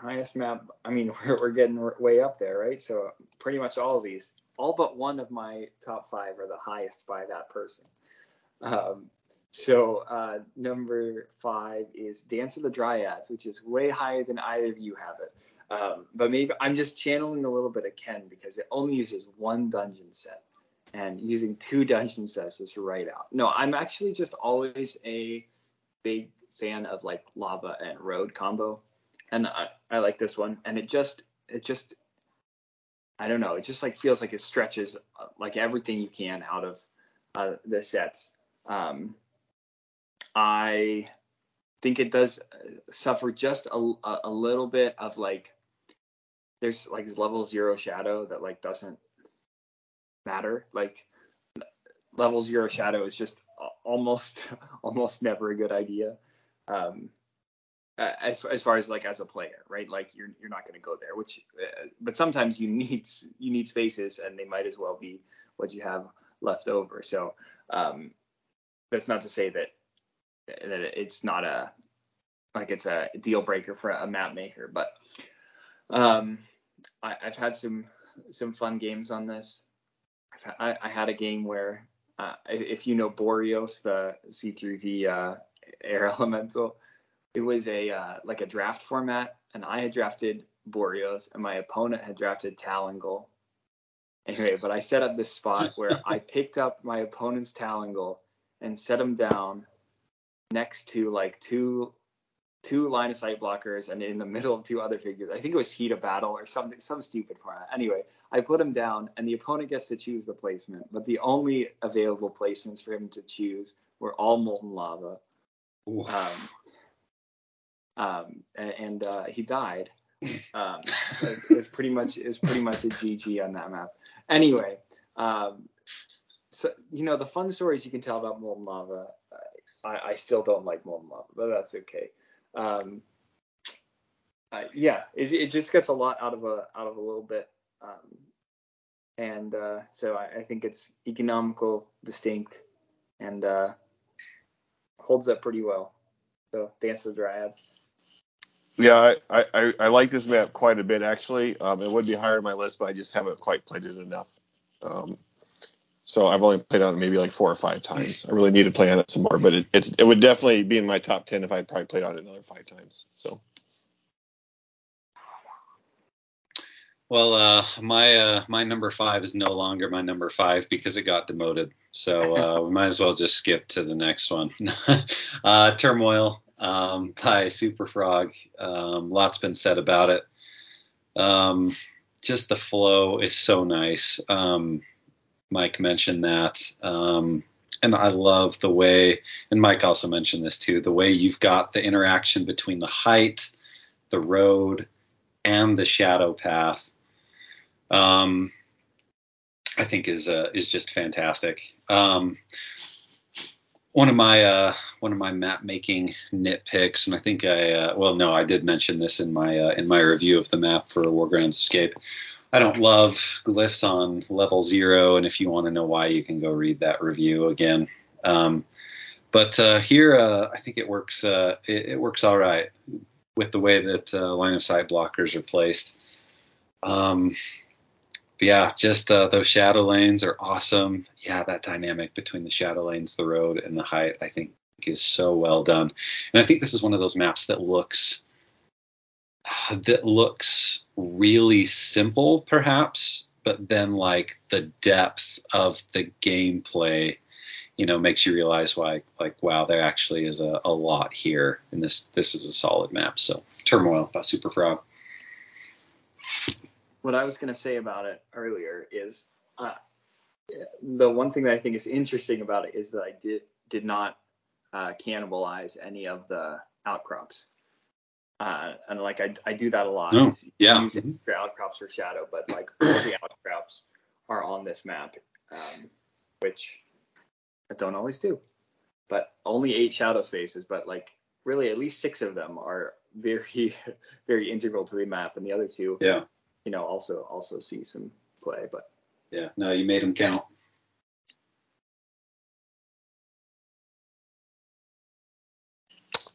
C: highest map. I mean, <laughs> we're, we're getting way up there, right? So pretty much all of these, all but one of my top five are the highest by that person. Um, so uh, number five is Dance of the Dryads, which is way higher than either of you have it. Um, but maybe I'm just channeling a little bit of Ken because it only uses one dungeon set, and using two dungeon sets is right out. No, I'm actually just always a big fan of like lava and road combo, and I, I like this one. And it just it just I don't know. It just like feels like it stretches uh, like everything you can out of uh, the sets. Um, I think it does uh, suffer just a, a little bit of like there's like level zero shadow that like doesn't matter. Like level zero shadow is just almost <laughs> almost never a good idea um, as as far as like as a player, right? Like you're you're not going to go there. Which, uh, but sometimes you need you need spaces, and they might as well be what you have left over. So um, that's not to say that that it's not a like it's a deal breaker for a map maker, but um, I, have had some some fun games on this. I, I had a game where uh, if you know Boreos, the C3V uh, air elemental. It was a uh, like a draft format, and I had drafted Boreos, and my opponent had drafted Talongal. Anyway, but I set up this spot <laughs> where I picked up my opponent's Talongal and set him down next to like two two line of sight blockers and in the middle of two other figures. I think it was heat of battle or something, some stupid format. Anyway, I put him down and the opponent gets to choose the placement, but the only available placements for him to choose were all molten lava. Um, um, and uh, he died. Um, it, was pretty much it was pretty much a GG on that map. Anyway, Um, so you know the fun stories you can tell about molten lava. I, I still don't like molten lava, but that's okay. Um, uh, yeah, it, it just gets a lot out of a out of a little bit. Um, and uh, so I, I, think it's economical, distinct, and uh, holds up pretty well. So Dance of the Dryads.
B: Yeah, I, I, I like this map quite a bit actually. Um, it would be higher on my list, but I just haven't quite played it enough. Um, so I've only played on it maybe like four or five times. I really need to play on it some more, but it, it's it would definitely be in my top ten if I'd probably played on it another five times. So.
D: Well, uh, my uh, my number five is no longer my number five because it got demoted. So uh, we might as well just skip to the next one. <laughs> Uh, Turmoil um, by Super Frog. Um, lots been said about it. Um, just the flow is so nice. Um, Mike mentioned that. Um, and I love the way, and Mike also mentioned this too, the way you've got the interaction between the height, the road, and the shadow path um, I think is uh, is just fantastic. Um, one of my uh, one of my map making nitpicks, and I think I uh, well no I did mention this in my uh, in my review of the map for Wargrounds Escape. I don't love glyphs on level zero, and if you want to know why, you can go read that review again. Um, but uh, here, uh, I think it works. Uh, it, it, works all right with the way that line of sight blockers are placed. Um, yeah, just uh, those shadow lanes are awesome. Yeah, that dynamic between the shadow lanes, the road, and the height, I think is so well done. And I think this is one of those maps that looks <sighs> that looks really simple, perhaps, but then like the depth of the gameplay, you know, makes you realize why, like, wow, there actually is a, a lot here, and this this is a solid map. So, Turmoil by Super Frog
C: what I was going to say about it earlier is uh, the one thing that I think is interesting about it is that I did did not uh, cannibalize any of the outcrops. Uh, and like I, I do that a lot.
D: Oh, yeah.
C: Use mm-hmm. outcrops for shadow, but like all <clears throat> the outcrops are on this map, um, which I don't always do. But only eight shadow spaces, but like really at least six of them are very <laughs> very integral to the map, and the other two
D: yeah
C: you know, also also see some play. But
D: yeah, no, you made them count.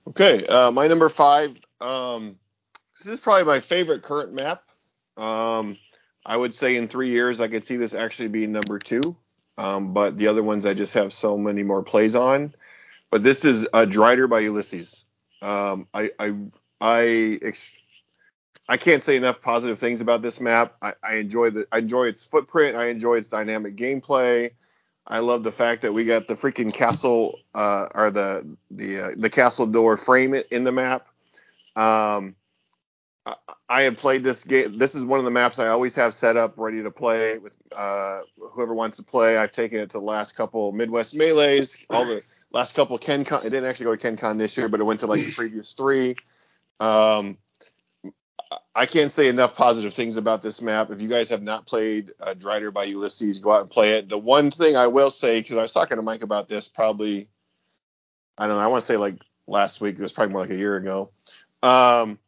B: Okay, uh, my number five. Um, this is probably my favorite current map. Um, I would say in three years I could see this actually being number two. Um, but the other ones I just have so many more plays on. But this is a uh, Drider by Ulysses. Um, I I I ex- I can't say enough positive things about this map. I, I enjoy the I enjoy its footprint. I enjoy its dynamic gameplay. I love the fact that we got the freaking castle uh, or the the uh, the castle door frame it in the map. Um, I, I have played this game. This is one of the maps I always have set up ready to play with uh, whoever wants to play. I've taken it to the last couple Midwest melees, all the last couple Ken Con. It didn't actually go to Ken Con this year, but it went to like the previous three. Um, I can't say enough positive things about this map. If you guys have not played uh, Drider by Ulysses, go out and play it. The one thing I will say, because I was talking to Mike about this probably, I don't know, I want to say like last week. It was probably more like a year ago. Um,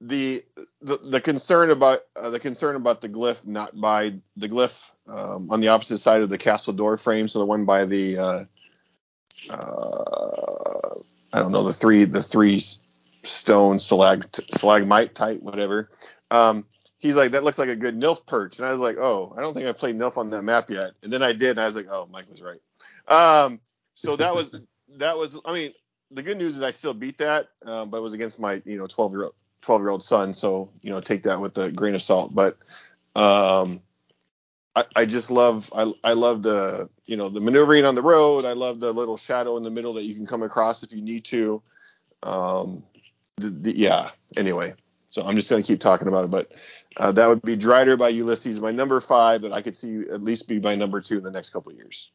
B: the, the the concern about uh, the concern about the glyph not by the glyph um, on the opposite side of the castle door frame, so the one by the uh, uh, I don't know the three the three stone stalag stalagmite type whatever. Um, he's like that looks like a good Nilf perch, and I was like, oh, I don't think I played Nilf on that map yet. And then I did, and I was like, oh, Mike was right. Um, so that was <laughs> that was. I mean, the good news is I still beat that, um, but it was against my you know 12 year old 12 year old son, so you know take that with a grain of salt. But um, I, I just love I, I love the you know the maneuvering on the road. I love the little shadow in the middle that you can come across if you need to. Um, the, the, yeah. Anyway, so I'm just gonna keep talking about it, but uh, that would be Drider by Ulysses, my number five, but I could see at least be my number two in the next couple years.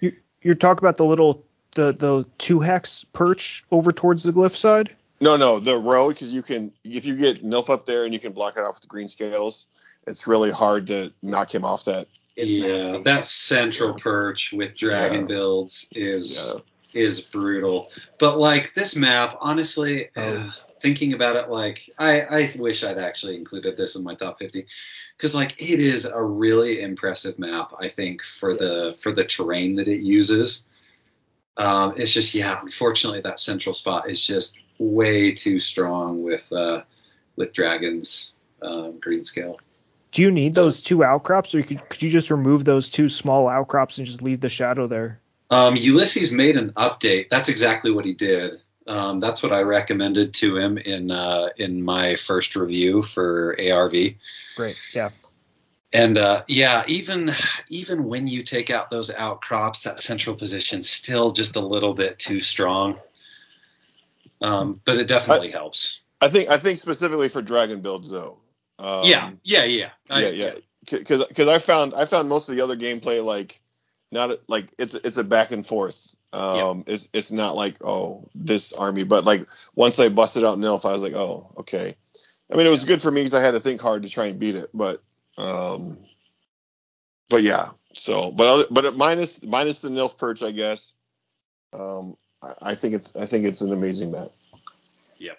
A: You you're talking about the little the the two hex perch over towards the glyph side?
B: No, no, the road because you can if you get Nilf up there and you can block it off with the green scales, it's really hard to knock him off that
C: It's
D: yeah,
C: nasty.
D: that central perch with dragon
B: Yeah.
D: builds is is brutal. But like this map, honestly,
A: Oh.
D: uh, thinking about it, like I I wish I'd actually included this in my top 50 because like it is a really impressive map. I think for the for the terrain that it uses. Um, it's just yeah, unfortunately that central spot is just way too strong with uh, with dragons um, green scale.
A: Do you need those two outcrops, or could, could you just remove those two small outcrops and just leave the shadow there?
D: Um, Ulysses made an update. That's exactly what he did. Um, that's what I recommended to him in uh, in my first review for ARV.
A: Great. Yeah.
D: And uh, yeah, even even when you take out those outcrops, that central position still just a little bit too strong. Um, but it definitely helps.
B: I think I think specifically for dragon builds though. Um,
D: yeah, yeah, yeah, I-
B: yeah, yeah. Because because I found I found most of the other gameplay like not like it's it's a back and forth. Um, it's it's not like oh this army, but like once I busted out Nilf, I was like oh okay. I mean it was good for me because I had to think hard to try and beat it, but um, but yeah. So but other, but minus minus the Nilf perch, I guess. Um, I, I think it's I think it's an amazing map. Yep.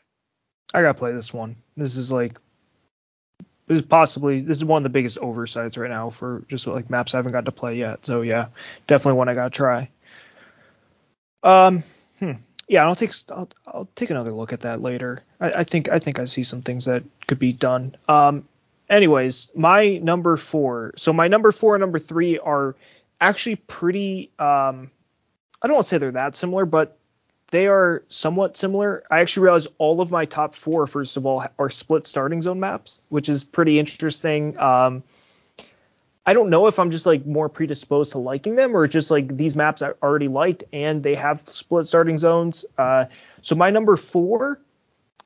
A: I gotta play this one. This is like this is possibly this is one of the biggest oversights right now for just like maps I haven't got to play yet. So yeah, definitely one I gotta try. Um, hmm. yeah, I'll take I'll, I'll take another look at that later. I, I think I think I see some things that could be done. Um, anyways, my number four. So my number four and number three are actually pretty. Um, I don't want to say they're that similar, but they are somewhat similar. I actually realized all of my top four, first of all, are split starting zone maps, which is pretty interesting. Um, I don't know if I'm just like more predisposed to liking them or just like these maps I already liked and they have split starting zones. Uh, so my number four,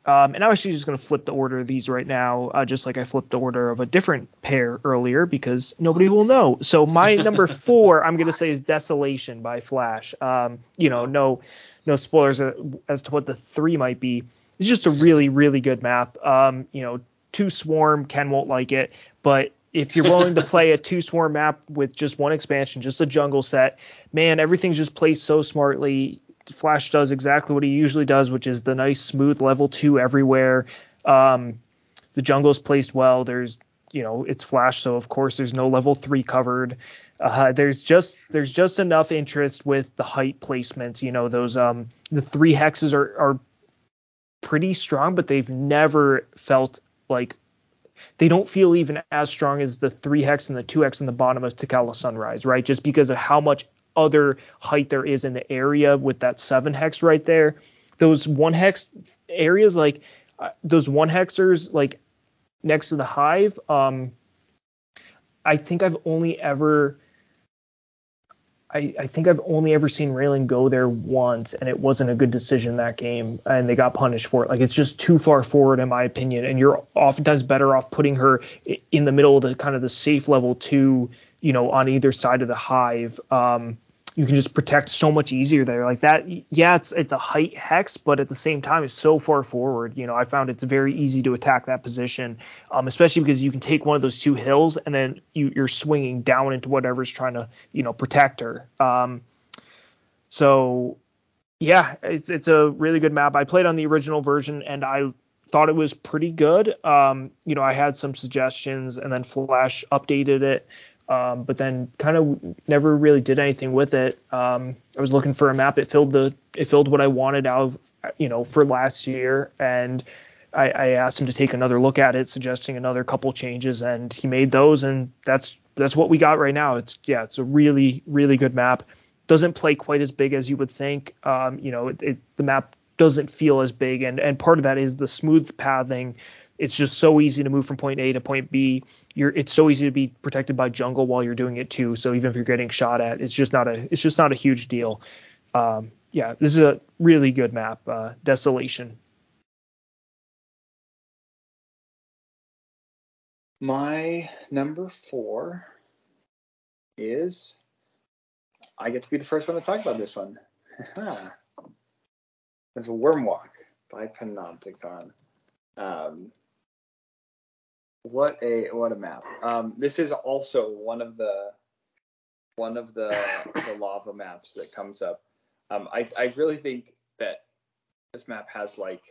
A: um, and I'm actually just going to flip the order of these right now, uh, just like I flipped the order of a different pair earlier because nobody will know. So my number <laughs> four, I'm going to say is Desolation by Flash. Um, you know, no no spoilers as to what the three might be. It's just a really, really good map. Um, you know, two swarm, Ken won't like it, but if you're willing to play a <laughs> two swarm map with just one expansion, just a jungle set, man, everything's just placed so smartly. Flash does exactly what he usually does, which is the nice smooth level two everywhere. Um, the jungle's placed well. There's, you know, it's Flash, so of course there's no level three covered. Uh, there's just there's just enough interest with the height placements. You know, those um the three hexes are are pretty strong, but they've never felt like they don't feel even as strong as the three hex and the two hex in the bottom of Takala Sunrise, right? Just because of how much other height there is in the area with that seven hex right there. Those one hex areas, like uh, those one hexers, like next to the hive, um, I think I've only ever I, I, think I've only ever seen Raelin go there once, and it wasn't a good decision that game, and they got punished for it. Like it's just too far forward, in my opinion, and you're oftentimes better off putting her in the middle of the kind of the safe level two, you know, on either side of the hive. Um, you can just protect so much easier there. Like that, yeah, it's it's a height hex, but at the same time, it's so far forward. You know, I found it's very easy to attack that position, um, especially because you can take one of those two hills and then you, you're swinging down into whatever's trying to, you know, protect her. Um, so yeah, it's it's a really good map. I played on the original version and I thought it was pretty good. Um, you know, I had some suggestions and then Flash updated it. Um, but then kind of never really did anything with it. Um, I was looking for a map. It filled the it filled what I wanted out of you know for last year, and I, I asked him to take another look at it, suggesting another couple changes, and he made those, and that's that's what we got right now. It's yeah, it's a really really good map. Doesn't play quite as big as you would think. Um, you know, it, it, the map doesn't feel as big, and and part of that is the smooth pathing. It's just so easy to move from point A to point B you're it's so easy to be protected by jungle while you're doing it too. So even if you're getting shot at, it's just not a it's just not a huge deal. Um, yeah, this is a really good map. Uh, Desolation.
C: My number four is I get to be the first one to talk about this one. <laughs> it's Wormwalk by Panopticon. Um, what a what a map. Um, this is also one of the one of the the lava maps that comes up. Um, I I really think that this map has like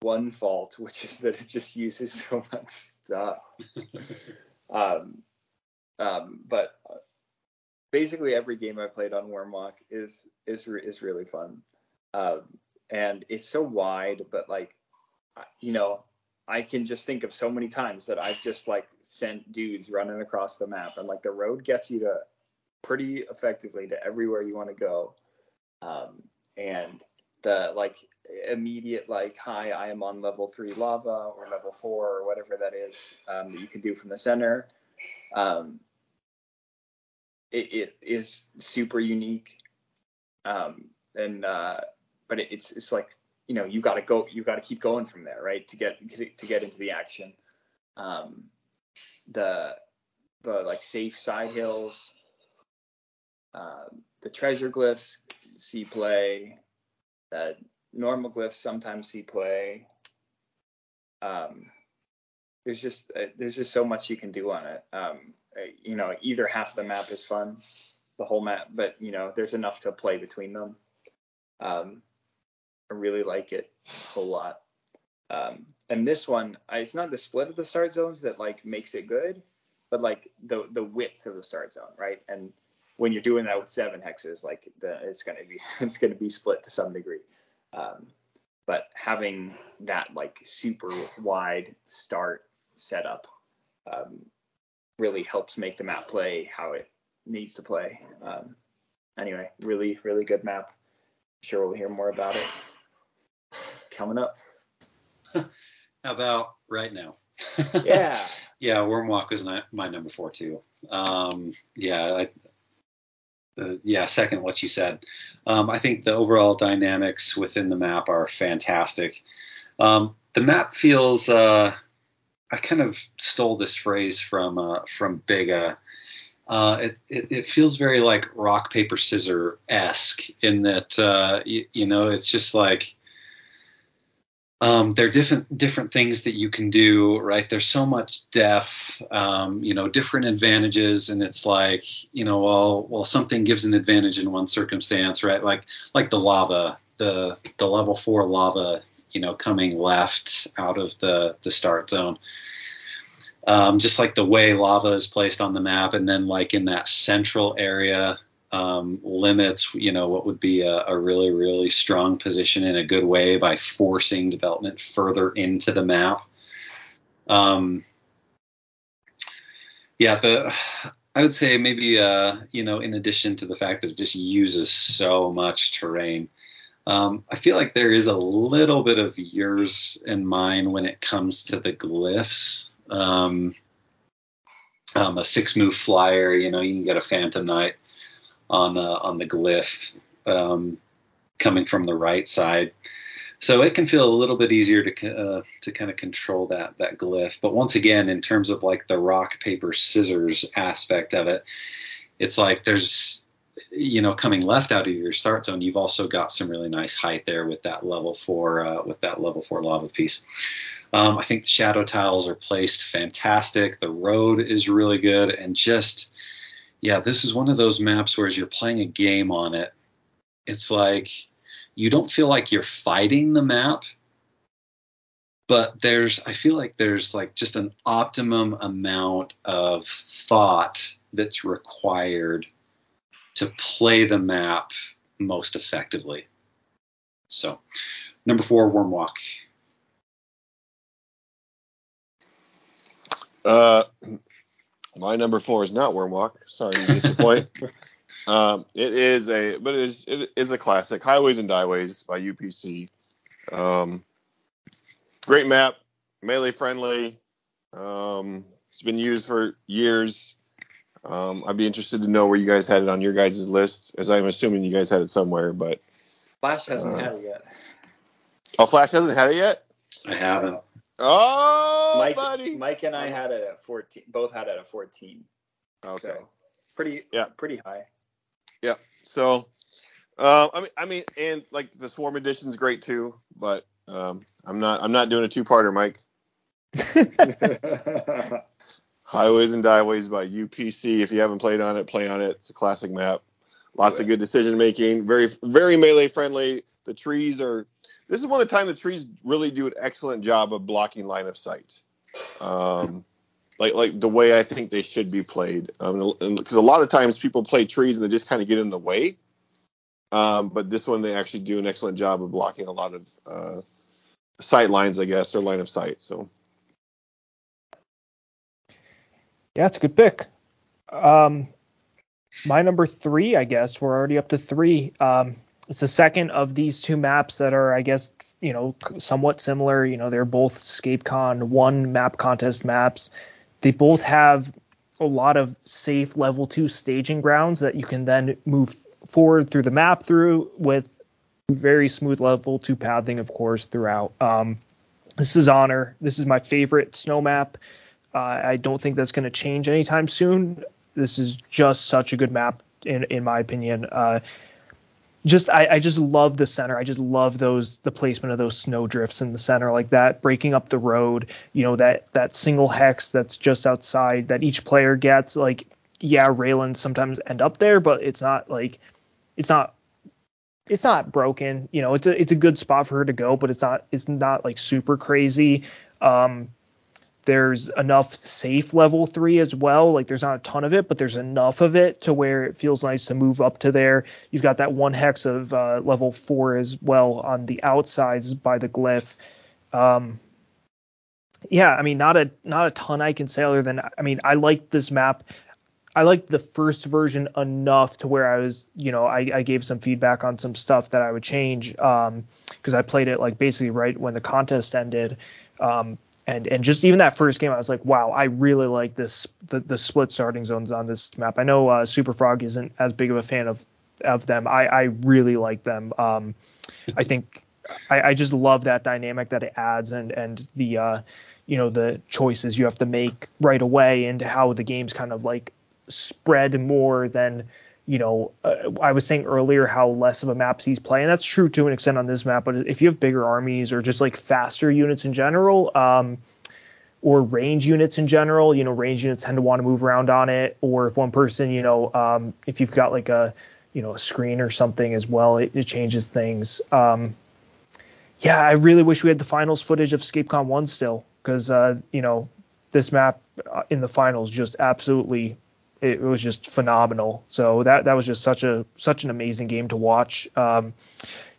C: one fault, which is that it just uses so much stuff. <laughs> um, um, but basically every game I played on Wormwalk is is is really fun. Um, and it's so wide, but like, you know, I can just think of so many times that I've just like sent dudes running across the map, and like the road gets you to pretty effectively to everywhere you want to go. Um, and the like immediate like hi I am on level three lava or level four or whatever that is um, that you can do from the center. Um, it, it is super unique. Um, and uh, but it, it's it's like you know you got to go you got to keep going from there right to get to get into the action. Um, the the like safe side hills, uh, the treasure glyphs see play, that normal glyphs sometimes see play. Um, there's just uh, there's just so much you can do on it. Um, uh, you know, either half of the map is fun, the whole map, but you know, there's enough to play between them. Um, I really like it a whole lot. Um, and this one, I, it's not the split of the start zones that like makes it good, but like the the width of the start zone, right? And when you're doing that with seven hexes, like the, it's gonna be <laughs> it's gonna be split to some degree. Um, but having that like super wide start setup um, really helps make the map play how it needs to play. Um, anyway, really, really good map. I'm sure we'll hear more about it coming up. <laughs>
D: How about right now? <laughs>
C: yeah.
D: yeah, Wormwalk was my, my number four too. Um, yeah, I, uh, yeah, second what you said. Um, I think the overall dynamics within the map are fantastic. Um, the map feels uh, I kind of stole this phrase from uh, from Bigga. Uh, it, it, it feels very like rock paper scissor esque in that uh, you, you know it's just like um, there are different different things that you can do right there's so much depth um, you know different advantages and it's like you know well well something gives an advantage in one circumstance right like like the lava the the level four lava you know, coming left out of the the start zone. Um, just like the way lava is placed on the map, and then like in that central area um, limits, you know, what would be a, a, really really strong position in a good way by forcing development further into the map. Um, yeah, the I would say maybe uh, you know, in addition to the fact that it just uses so much terrain, um, I feel like there is a little bit of yours and mine when it comes to the glyphs. Um, um, a six move flyer, you know, you can get a Phantom Knight on the on the glyph um, coming from the right side. So it can feel a little bit easier to uh, to kind of control that that glyph. But once again, in terms of like the rock paper scissors aspect of it, it's like there's you know, coming left out of your start zone, you've also got some really nice height there with that level four uh, with that level four lava piece. Um, I think the shadow tiles are placed fantastic. The road is really good, and just yeah, this is one of those maps where as you're playing a game on it, it's like you don't feel like you're fighting the map, but there's I feel like there's like just an optimum amount of thought that's required to play the map most effectively. So, number four, Wormwalk.
B: Uh, my number four is not Wormwalk. Sorry to disappoint. <laughs> um, it is a, but it is it is a classic. Highways and Dieways by UPC. Um, great map, melee friendly. Um, it's been used for years. Um, I'd be interested to know where you guys had it on your guys' list, as I'm assuming you guys had it somewhere. But
C: Flash hasn't uh, had it yet.
B: Oh, Flash hasn't had it yet.
D: I haven't.
B: Oh,
C: Mike,
B: buddy.
C: Mike and I had it at 14. Both had it at 14.
B: Okay. So
C: pretty. Yeah. Pretty high.
B: Yeah. So, uh, I mean, I mean, and like the Swarm edition is great too, but um, I'm not, I'm not doing a two-parter, Mike. <laughs> Highways and Dieways by UPC. If you haven't played on it, play on it. It's a classic map. Lots of good decision making. Very very melee friendly. The trees are. This is one of the time the trees really do an excellent job of blocking line of sight. Um, like like the way I think they should be played. Because um, a lot of times people play trees and they just kind of get in the way. Um, but this one they actually do an excellent job of blocking a lot of uh, sight lines, I guess, or line of sight. So.
A: Yeah, it's a good pick. Um, my number three, I guess we're already up to three. Um, it's the second of these two maps that are, I guess, you know, somewhat similar. You know, they're both ScapeCon one map contest maps. They both have a lot of safe level two staging grounds that you can then move forward through the map through with very smooth level two pathing, of course, throughout. Um, this is Honor. This is my favorite snow map. Uh, I don't think that's going to change anytime soon. This is just such a good map, in in my opinion. Uh, just I, I just love the center. I just love those the placement of those snow drifts in the center like that, breaking up the road. You know that that single hex that's just outside that each player gets. Like yeah, Raelin sometimes end up there, but it's not like it's not it's not broken. You know, it's a it's a good spot for her to go, but it's not it's not like super crazy. Um, there's enough safe level three as well. Like there's not a ton of it, but there's enough of it to where it feels nice to move up to there. You've got that one hex of uh, level four as well on the outsides by the glyph. Um, yeah, I mean, not a not a ton I can say other than I mean, I like this map. I liked the first version enough to where I was, you know, I, I gave some feedback on some stuff that I would change because um, I played it like basically right when the contest ended. Um, and and just even that first game, I was like, wow, I really like this the, the split starting zones on this map. I know uh, Super Frog isn't as big of a fan of of them. I I really like them. Um, I think I, I just love that dynamic that it adds and and the uh, you know the choices you have to make right away and how the game's kind of like spread more than you know, uh, I was saying earlier how less of a map sees play, and that's true to an extent on this map. But if you have bigger armies or just like faster units in general, um, or range units in general, you know, range units tend to want to move around on it. Or if one person, you know, um, if you've got like a, you know, a screen or something as well, it, it changes things. Um, yeah, I really wish we had the finals footage of ScapeCon one still, because uh, you know, this map uh, in the finals just absolutely it was just phenomenal. So that that was just such a such an amazing game to watch. Um,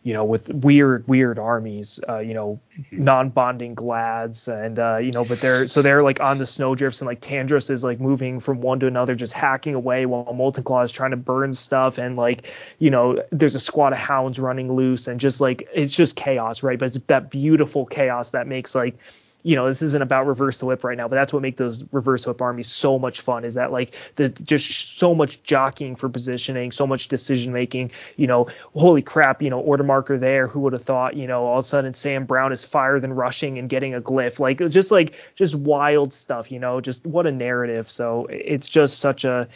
A: you know, with weird weird armies, uh, you know, mm-hmm. non-bonding glads, and uh, you know, but they're so they're like on the snowdrifts, and like Tandris is like moving from one to another, just hacking away, while Molten Claw is trying to burn stuff, and like you know, there's a squad of hounds running loose, and just like it's just chaos, right? But it's that beautiful chaos that makes like you know, this isn't about reverse the whip right now, but that's what makes those reverse whip armies so much fun is that like the just so much jockeying for positioning, so much decision making, you know, holy crap, you know, order marker there, who would have thought, you know, all of a sudden Sam Brown is fire than rushing and getting a glyph, like just like just wild stuff, you know, just what a narrative. So it's just such a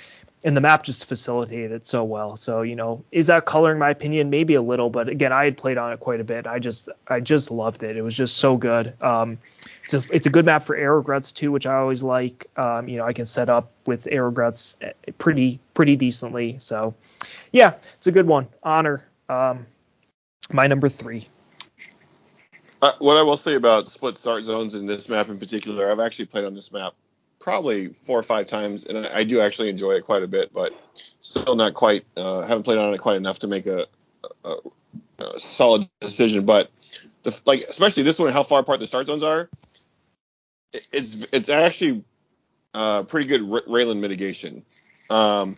A: and the map just facilitated it so well. So you know, is that coloring my opinion? Maybe a little, but again, I had played on it quite a bit. I just I just loved it. It was just so good. Um, it's a, it's a good map for Arrow Gruts too, which I always like. Um, you know, I can set up with Arrow Gruts eh, pretty pretty decently. So yeah, it's a good one. Honor. Um, my number three.
B: Uh, what I will say about split start zones in this map in particular, I've actually played on this map probably four or five times, and I, I do actually enjoy it quite a bit, but still not quite. Uh, haven't played on it quite enough to make a, a, a solid decision. But the, like, especially this one, how far apart the start zones are, it's it's actually uh, pretty good Raelin mitigation, um,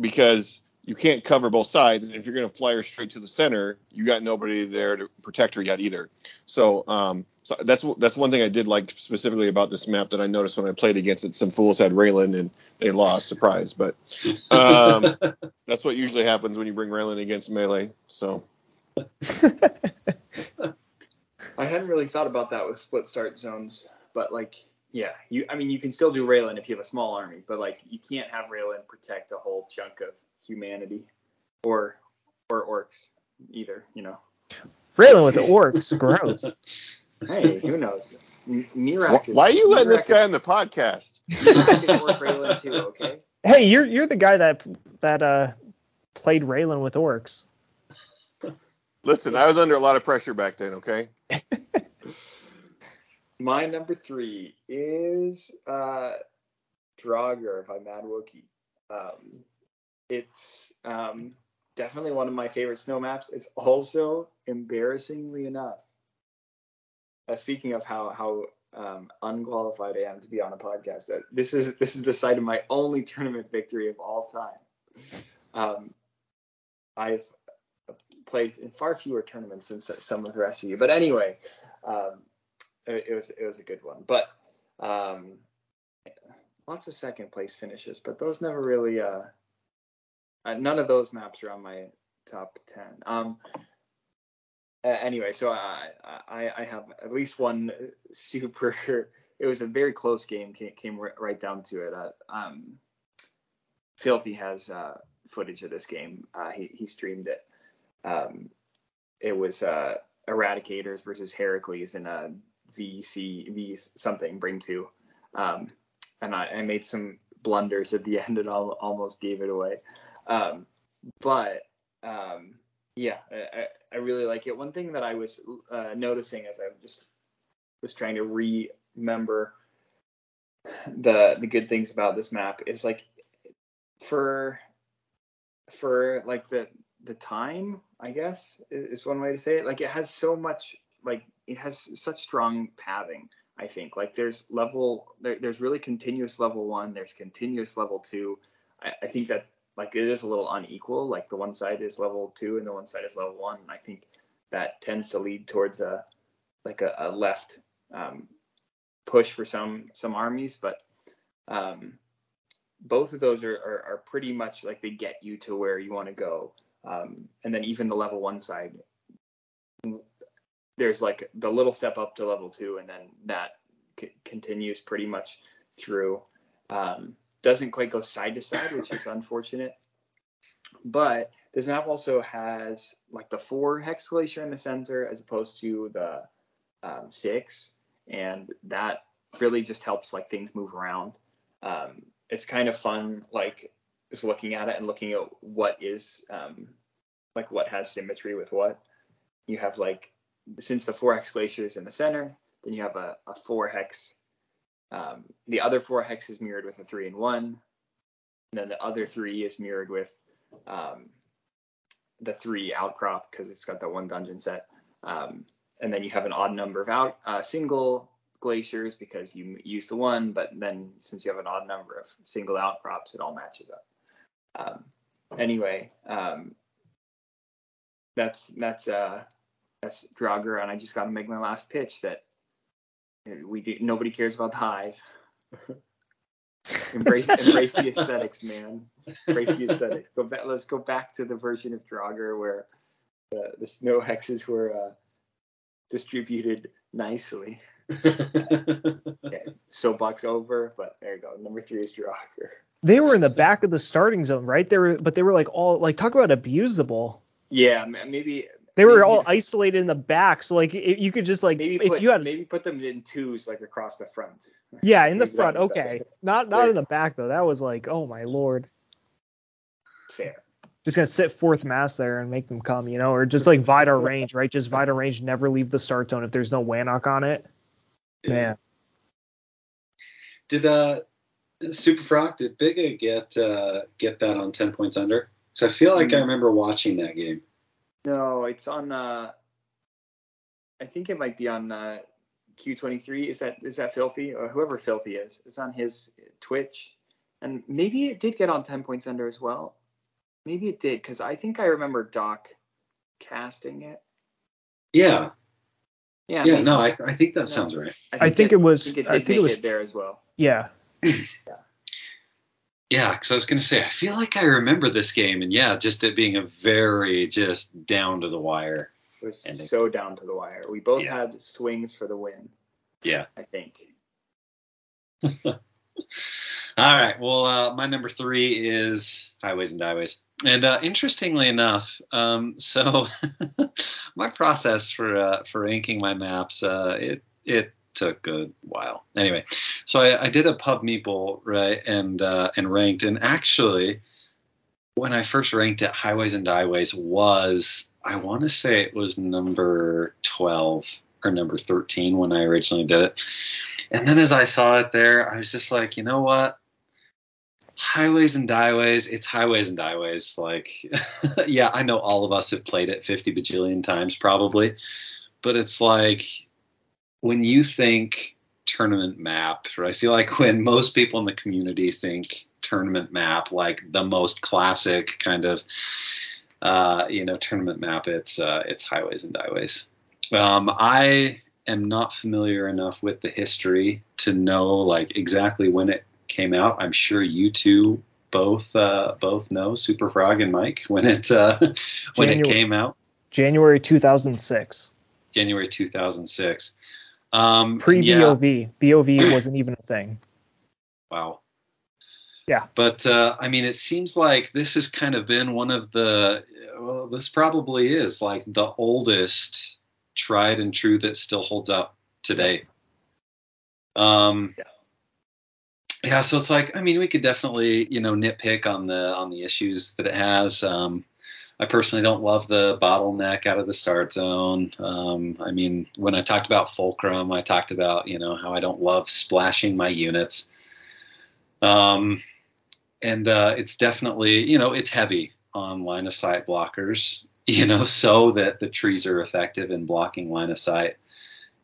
B: because you can't cover both sides, and if you're going to fly her straight to the center, you got nobody there to protect her yet either. So um, so that's that's one thing I did like specifically about this map that I noticed when I played against it. Some fools had Raelin and they lost, surprise. But um, <laughs> that's what usually happens when you bring Raelin against melee. So. <laughs>
C: I hadn't really thought about that with split start zones, but like, yeah, you. I mean, you can still do Raelin if you have a small army, but like, you can't have Raelin protect a whole chunk of humanity, or or orcs either. You know.
A: Raelin with the orcs, gross.
C: hey, who knows? Mirak
B: Why are you letting this guy
C: Mirak
B: on the podcast?
C: is, is Orc Raelin too, okay?
A: Hey, you're you're the guy that that uh played Raelin with orcs.
B: Listen, I was under a lot of pressure back then. Okay.
C: My number three is uh, Draugr by Mad Wookie. Um, it's um, definitely one of my favorite snow maps. It's also embarrassingly enough. Uh, speaking of how how um, unqualified I am to be on a podcast, uh, this is this is the site of my only tournament victory of all time. Um, I've played in far fewer tournaments than some of the rest of you, but anyway, um, it, it was it was a good one. But um, lots of second place finishes, but those never really. Uh, uh, none of those maps are on my top ten. Um, anyway, so I, I I have at least one super. <laughs> It was a very close game. Came, came right down to it. Uh, um, Filthy has uh, footage of this game. Uh, he he streamed it. Um, it was uh, Eradicators versus Heracles in a VC V something bring two. Um, and I, I made some blunders at the <laughs> end and al- almost gave it away. Um, but um, yeah, I, I- I really like it. One thing that I was uh, noticing as I just was trying to remember the the good things about this map is like for for like the the time I guess is one way to say it. Like it has so much like it has such strong pathing. I think like there's level there, there's really continuous level one. There's continuous level two. I, I think that like it is a little unequal. Like the one side is level two and the one side is level one. And I think that tends to lead towards a like a, a left um, push for some some armies, but um, both of those are, are, are pretty much like they get you to where you want to go. Um, and then even the level one side, there's like the little step up to level two, and then that c- continues pretty much through. Um, doesn't quite go side to side, which is unfortunate. But this map also has like the four hex glacier in the center as opposed to the um, six, and that really just helps like things move around. Um, it's kind of fun, like just looking at it and looking at what is um, like what has symmetry with what. You have like since the four hex glacier is in the center, then you have a, a four hex. Um, the other four hex is mirrored with a three and one, and then the other three is mirrored with um, the three outcrop because it's got that one dungeon set. Um, and then you have an odd number of out uh, single glaciers because you use the one, but then since you have an odd number of single outcrops, it all matches up. Um, anyway, um, that's that's uh that's Draugr, and I just got to make my last pitch that uh, we do, nobody cares about the hive. embrace <laughs> embrace the aesthetics, man. Embrace the aesthetics. Go back. Let's go back to the version of Draugr where the, the snow hexes were uh, distributed nicely. <laughs> Okay, soapbox over, but there you go. Number three is Draugr.
A: They were in the back of the starting zone, right? They were, but they were like all like talk about abusable.
C: Yeah, maybe
A: They were
C: Maybe-
A: all isolated in the back, so like it, you could just like
C: maybe
A: if
C: put
A: you had
C: maybe put them in twos like across the front.
A: yeah in the
C: maybe
A: front, okay,
C: better.
A: not not in the back though. That was like oh my lord,
C: Fair.
A: just gonna sit fourth mass there and make them come, you know, or just like Vidar <laughs> range, right? Just Vidar range, never leave the start zone if there's no Wannok on it. Man,
D: Did uh Super Frog did Bigga get uh get that on ten points under? So I feel like I
C: Mm.
D: remember watching that game.
C: No, it's on. Uh, I think it might be on uh, Q23. Is that is that Filthy or whoever Filthy is? It's on his Twitch, and maybe it did get on 10 points under as well. Maybe it did because I think I remember Doc casting it.
D: Yeah,
C: Yeah.
D: yeah,
C: maybe.
D: no, I, I think that
C: No.
D: sounds right.
A: I think it was-
C: I think it
A: I
C: did
A: think it was-
C: it there as well.
A: yeah,
D: Yeah, because I was gonna say I feel like I remember this game, and yeah, just it being a very just down to the wire.
C: It was
D: Ending.
C: so down to the wire. We both
D: Yeah.
C: had swings for the win.
D: Yeah.
C: I think. <laughs>
D: All right. Well, uh, my number three is Highways and Byways. And uh, interestingly enough, um, so <laughs> my process for uh, for ranking my maps, uh, it it took a while. Anyway, so I, I did a pub meeple right and uh, and ranked and actually when I first ranked it, highways and byways was I want to say it was number 12 or number 13 when I originally did it. And then as I saw it there, I was just like, you know what? Highways and dyways, it's highways and byways. Like, <laughs> yeah, I know all of us have played it 50 bajillion times probably, but it's like when you think tournament map, I feel like when most people in the community think tournament map, like the most classic kind of uh, you know tournament map, it's uh, it's highways and byways. Um, I am not familiar enough with the history to know like exactly when it came out. I'm sure you two both uh, both know Super Frog and Mike when it uh, when January, it came out.
A: January 2006.
D: January 2006. Um,
A: Pre BOV. Yeah. BOV <clears throat> wasn't even a thing.
D: Wow.
A: Yeah.
D: But uh, I mean, it seems like this has kind of been one of the. Well, this probably is like the oldest tried and true that still holds up today. Um. Yeah. Yeah, so it's like I mean we could definitely you know nitpick on the on the issues that it has. Um, I personally don't love the bottleneck out of the start zone. Um, I mean, when I talked about Fulcrum, I talked about you know how I don't love splashing my units. Um, and uh, it's definitely you know it's heavy on line of sight blockers, <laughs> you know, so that the trees are effective in blocking line of sight.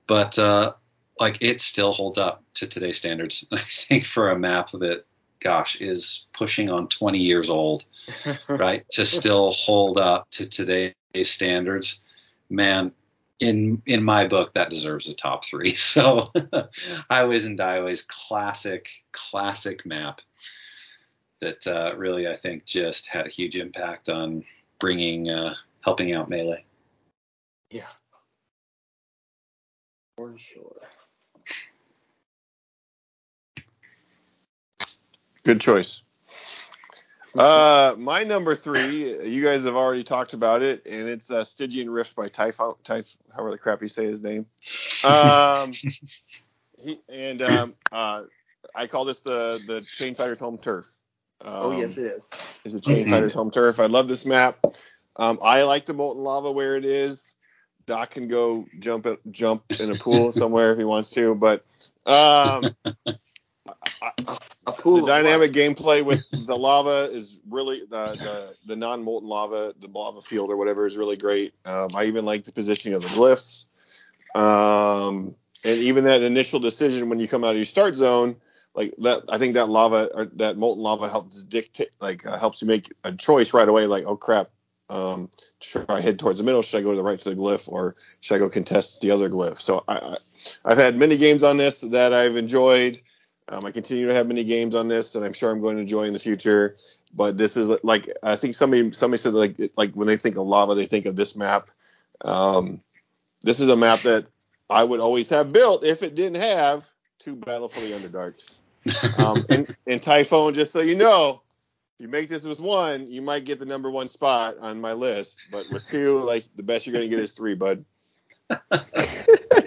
D: But uh, like it still holds up to today's standards. <laughs> I think for a map that gosh, is pushing on 20 years old, <laughs> right? to still hold up to today's standards, man, in in my book, that deserves a top three. <laughs> So, <laughs> highways and byways, classic, classic map that uh, really I think just had a huge impact on bringing, uh, helping out melee.
C: Yeah, for sure.
B: Good choice. Uh, my number three, you guys have already talked about it, and it's uh, Stygian Rift by Typhon, Typh, however the crap you say his name. Um, <laughs> he, and um, uh, I call this the the Chain Fighters home turf.
C: Um, oh yes, it is.
B: It's a Chain mm-hmm. Fighters home turf. I love this map. Um, I like the molten lava where it is. Doc can go jump jump in a pool <laughs> somewhere if he wants to, but um, <laughs> a pool. The dynamic gameplay with <laughs> the lava is really the the, the non molten lava, the lava field or whatever is really great. Um, I even like the positioning of the glyphs, um, and even that initial decision when you come out of your start zone, like that. I think that lava or that molten lava helps dictate, like uh, helps you make a choice right away. Like, oh crap, um, should I head towards the middle? Should I go to the right to the glyph, or should I go contest the other glyph? So I, I I've had many games on this that I've enjoyed. Um, I continue to have many games on this, and I'm sure I'm going to enjoy in the future. But this is like I think somebody somebody said like like when they think of lava, they think of this map. Um, this is a map that I would always have built if it didn't have two Battle for the Underdarks. Um, <laughs> and, and Typhon, just so you know, if you make this with one, you might get the number one spot on my list. But with two, like the best you're gonna get is three, bud. <laughs>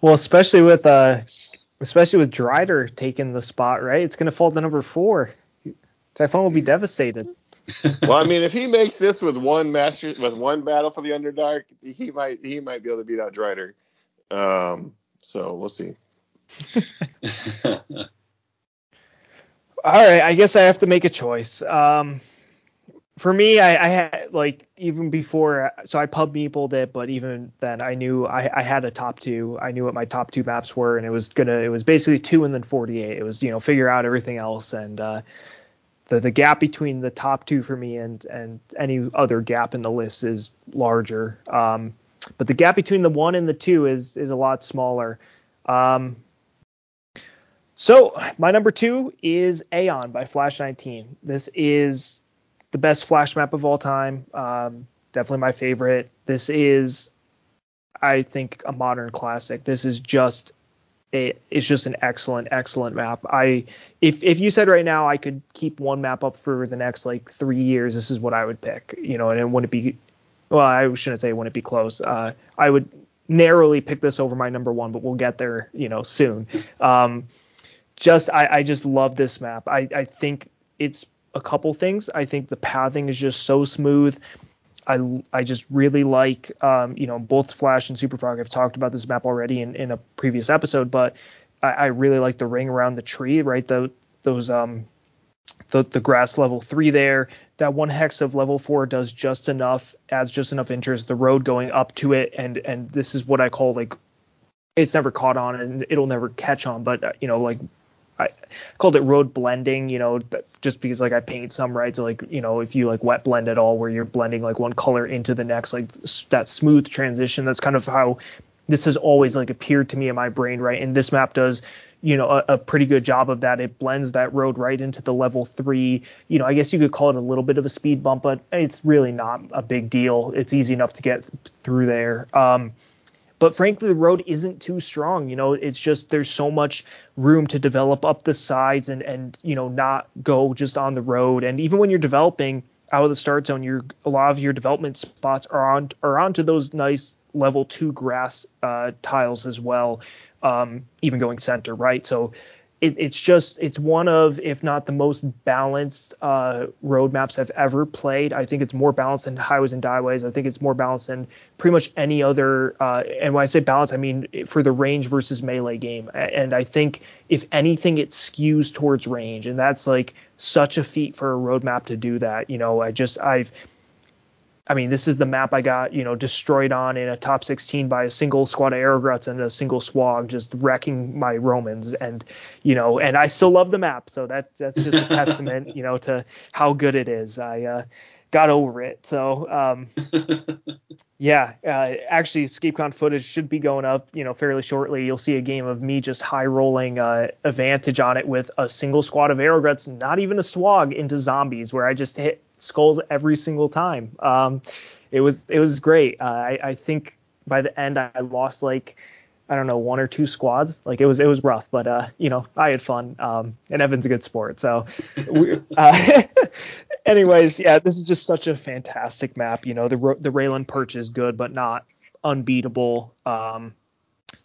A: Well, especially with uh, especially with Drider taking the spot, right? It's gonna fall to number four. Typhon will be devastated. <laughs>
B: well, I mean, if he makes this with one master with one battle for the Underdark, he might he might be able to beat out Drider. Um, so we'll see. <laughs>
A: All right, I guess I have to make a choice. Um, for me, I, I, had like even before, so I pub meepled it, but even then, I knew I, I, had a top two. I knew what my top two maps were, and it was gonna, it was basically two and then 48. It was you know figure out everything else, and uh, the the gap between the top two for me and and any other gap in the list is larger. Um, but the gap between the one and the two is is a lot smaller. Um, so my number two is Aeon by Flash 19. This is the best flash map of all time. Um, definitely my favorite. This is, I think, a modern classic. This is just a, it's just an excellent, excellent map. I if if you said right now I could keep one map up for the next like three years, this is what I would pick. You know, and it wouldn't be well, I shouldn't say it wouldn't be close. Uh, I would narrowly pick this over my number one, but we'll get there, you know, soon. Um, just I, I just love this map. I, I think it's a couple things. I think the pathing is just so smooth. I, I just really like um, you know both Flash and Super Frog. I've talked about this map already in, in a previous episode, but I, I really like the ring around the tree, right? The those um the, the grass level three there. That one hex of level four does just enough, adds just enough interest. The road going up to it, and and this is what I call like it's never caught on and it'll never catch on, but uh, you know like I called it road blending, you know, just because like I paint some right. So like you know if you like wet blend at all, where you're blending like one color into the next, like that smooth transition. That's kind of how this has always like appeared to me in my brain, right? And this map does you know a, a, pretty good job of that. It blends that road right into the level three. You know, I guess you could call it a little bit of a speed bump, but it's really not a big deal. It's easy enough to get through there. Um, but frankly, the road isn't too strong. You know, it's just there's so much room to develop up the sides and and you know not go just on the road. And even when you're developing out of the start zone, your a lot of your development spots are on are onto those nice level two grass uh, tiles as well um, even going center, right? So it, it's just it's one of if not the most balanced uh, roadmaps I've ever played. I think it's more balanced than highways and byways. I think it's more balanced than pretty much any other. Uh, and when I say balanced, I mean for the range versus melee game. And I think if anything, it skews towards range, and that's like such a feat for a roadmap to do that. You know, I just I've I mean, this is the map I got, you know, destroyed on in a top 16 by a single squad of Arrow Gruts and a single Swag, just wrecking my Romans. And, you know, and I still love the map. So that that's just a testament, you know, to how good it is. I uh, got over it. So, um, <laughs> yeah, uh, actually, ScapeCon footage should be going up, you know, fairly shortly. You'll see a game of me just high rolling uh, advantage on it with a single squad of Arrow Gruts, not even a Swag, into zombies, where I just hit skulls every single time. Um, it was it was great. Uh, I, I think by the end I lost like I don't know one or two squads. Like it was it was rough, but uh, you know I had fun. Um, and Evan's a good sport, so. <laughs> We, uh, <laughs> anyways, yeah, this is just such a fantastic map. You know the the Raelin perch is good, but not unbeatable. Um,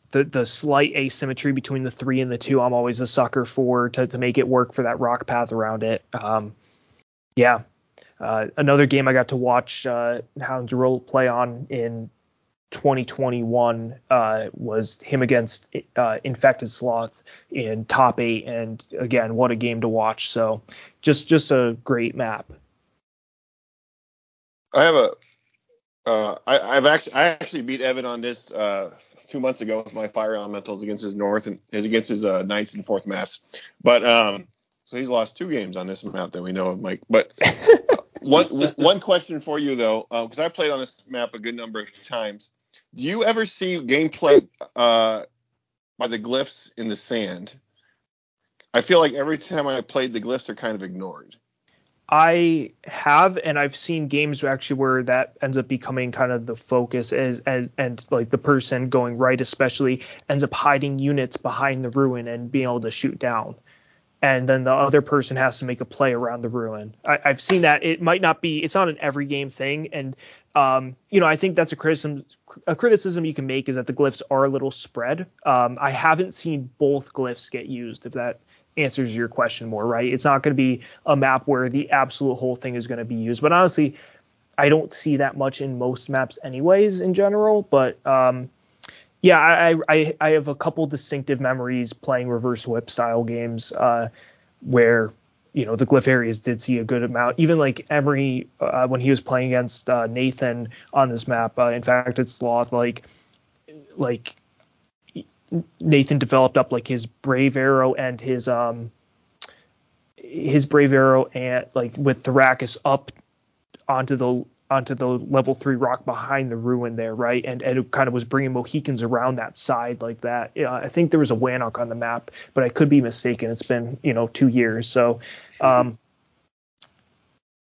A: the the slight asymmetry between the three and the two, I'm always a sucker for to to make it work for that rock path around it. Um, yeah, uh, another game I got to watch uh, Hounds Roll play on in 2021 uh, was him against uh, Infected Sloth in top eight, and again, what a game to watch! So just just a great map.
B: I have a uh, I, have actually I actually beat Evan on this uh, two months ago with my fire elementals against his north and against his uh, knights and fourth mass. But um, so he's lost two games on this map that we know of, Mike. But <laughs> <laughs> one one question for you though, because um, I've played on this map a good number of times. Do you ever see gameplay uh, by the glyphs in the sand? I feel like every time I played the glyphs, they're kind of ignored.
A: I have, and I've seen games actually where that ends up becoming kind of the focus, as, as and like the person going right, especially ends up hiding units behind the ruin and being able to shoot down and then the other person has to make a play around the ruin. I, have seen that. It might not be. It's not an every game thing, and um, you know, I think that's a criticism. A criticism you can make is that the glyphs are a little spread. Um, I haven't seen both glyphs get used. If that answers your question more, right? It's not going to be a map where the absolute whole thing is going to be used. But honestly, I don't see that much in most maps, anyways, in general. But um, yeah, I, I I have a couple distinctive memories playing reverse whip style games uh, where you know the glyph areas did see a good amount. Even like Emery uh, when he was playing against uh, Nathan on this map. Uh, in fact, it's Sloth like like Nathan developed up like his brave arrow and his um his brave arrow and like with Theracus up onto the onto the level three rock behind the ruin there, right? And, and it kind of was bringing Mohicans around that side like that. Yeah, I think there was a Wannok on the map, but I could be mistaken. It's been, you know, two years. So, um,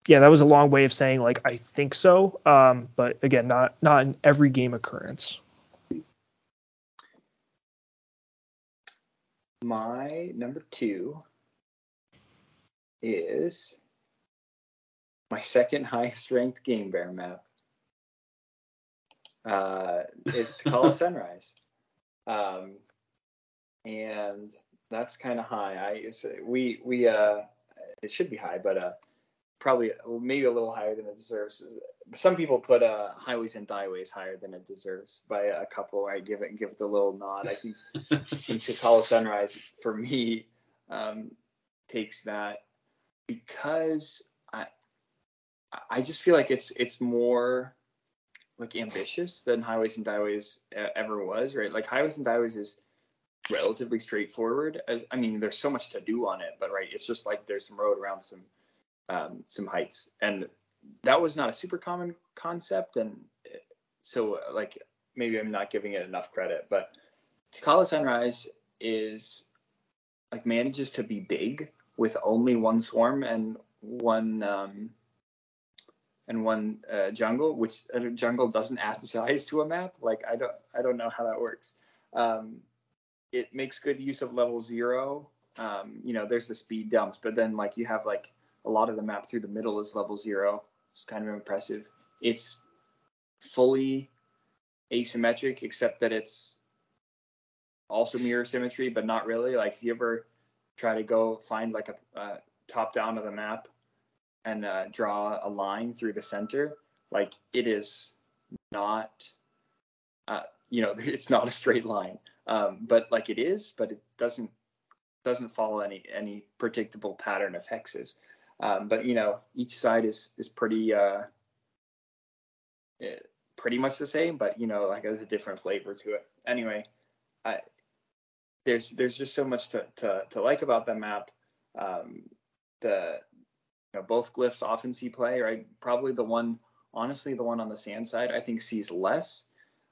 A: yeah, that was a long way of saying like I think so. Um, but again, not not in every game occurrence.
C: My number two is my second highest ranked game bear map. Uh, it's Takala <laughs> Sunrise. Um, and that's kind of high. I we we uh it should be high, but uh probably maybe a little higher than it deserves. Some people put uh highways and byways higher than it deserves by a couple. I give it give it the little nod. I think, think Takala Sunrise for me um, takes that because I just feel like it's it's more like ambitious than Highways and Byways ever was, right? Like Highways and Byways is relatively straightforward. I mean, there's so much to do on it, but right, it's just like there's some road around some um, some heights, and that was not a super common concept, and so like maybe I'm not giving it enough credit, but Takala Sunrise is like manages to be big with only one swarm and one um, and one uh, jungle, which a jungle doesn't add <laughs> size to a map. Like I don't I don't know how that works. Um, it makes good use of level zero. Um, you know, there's the speed dumps, but then like you have like a lot of the map through the middle is level zero. It's kind of impressive. It's fully asymmetric, except that it's also mirror symmetry, but not really. Like if you ever try to go find like a, a top down of the map and uh, draw a line through the center, like it is not, uh, you know, <laughs> it's not a straight line. Um, but like it is, but it doesn't doesn't follow any any predictable pattern of hexes. Um, but you know, each side is is pretty uh, eh, pretty much the same, but you know, like there's a different flavor to it. Anyway, I, there's there's just so much to to, to like about that map. Um, the know, both glyphs often see play, right? Probably the one, honestly, the one on the sand side, I think sees less.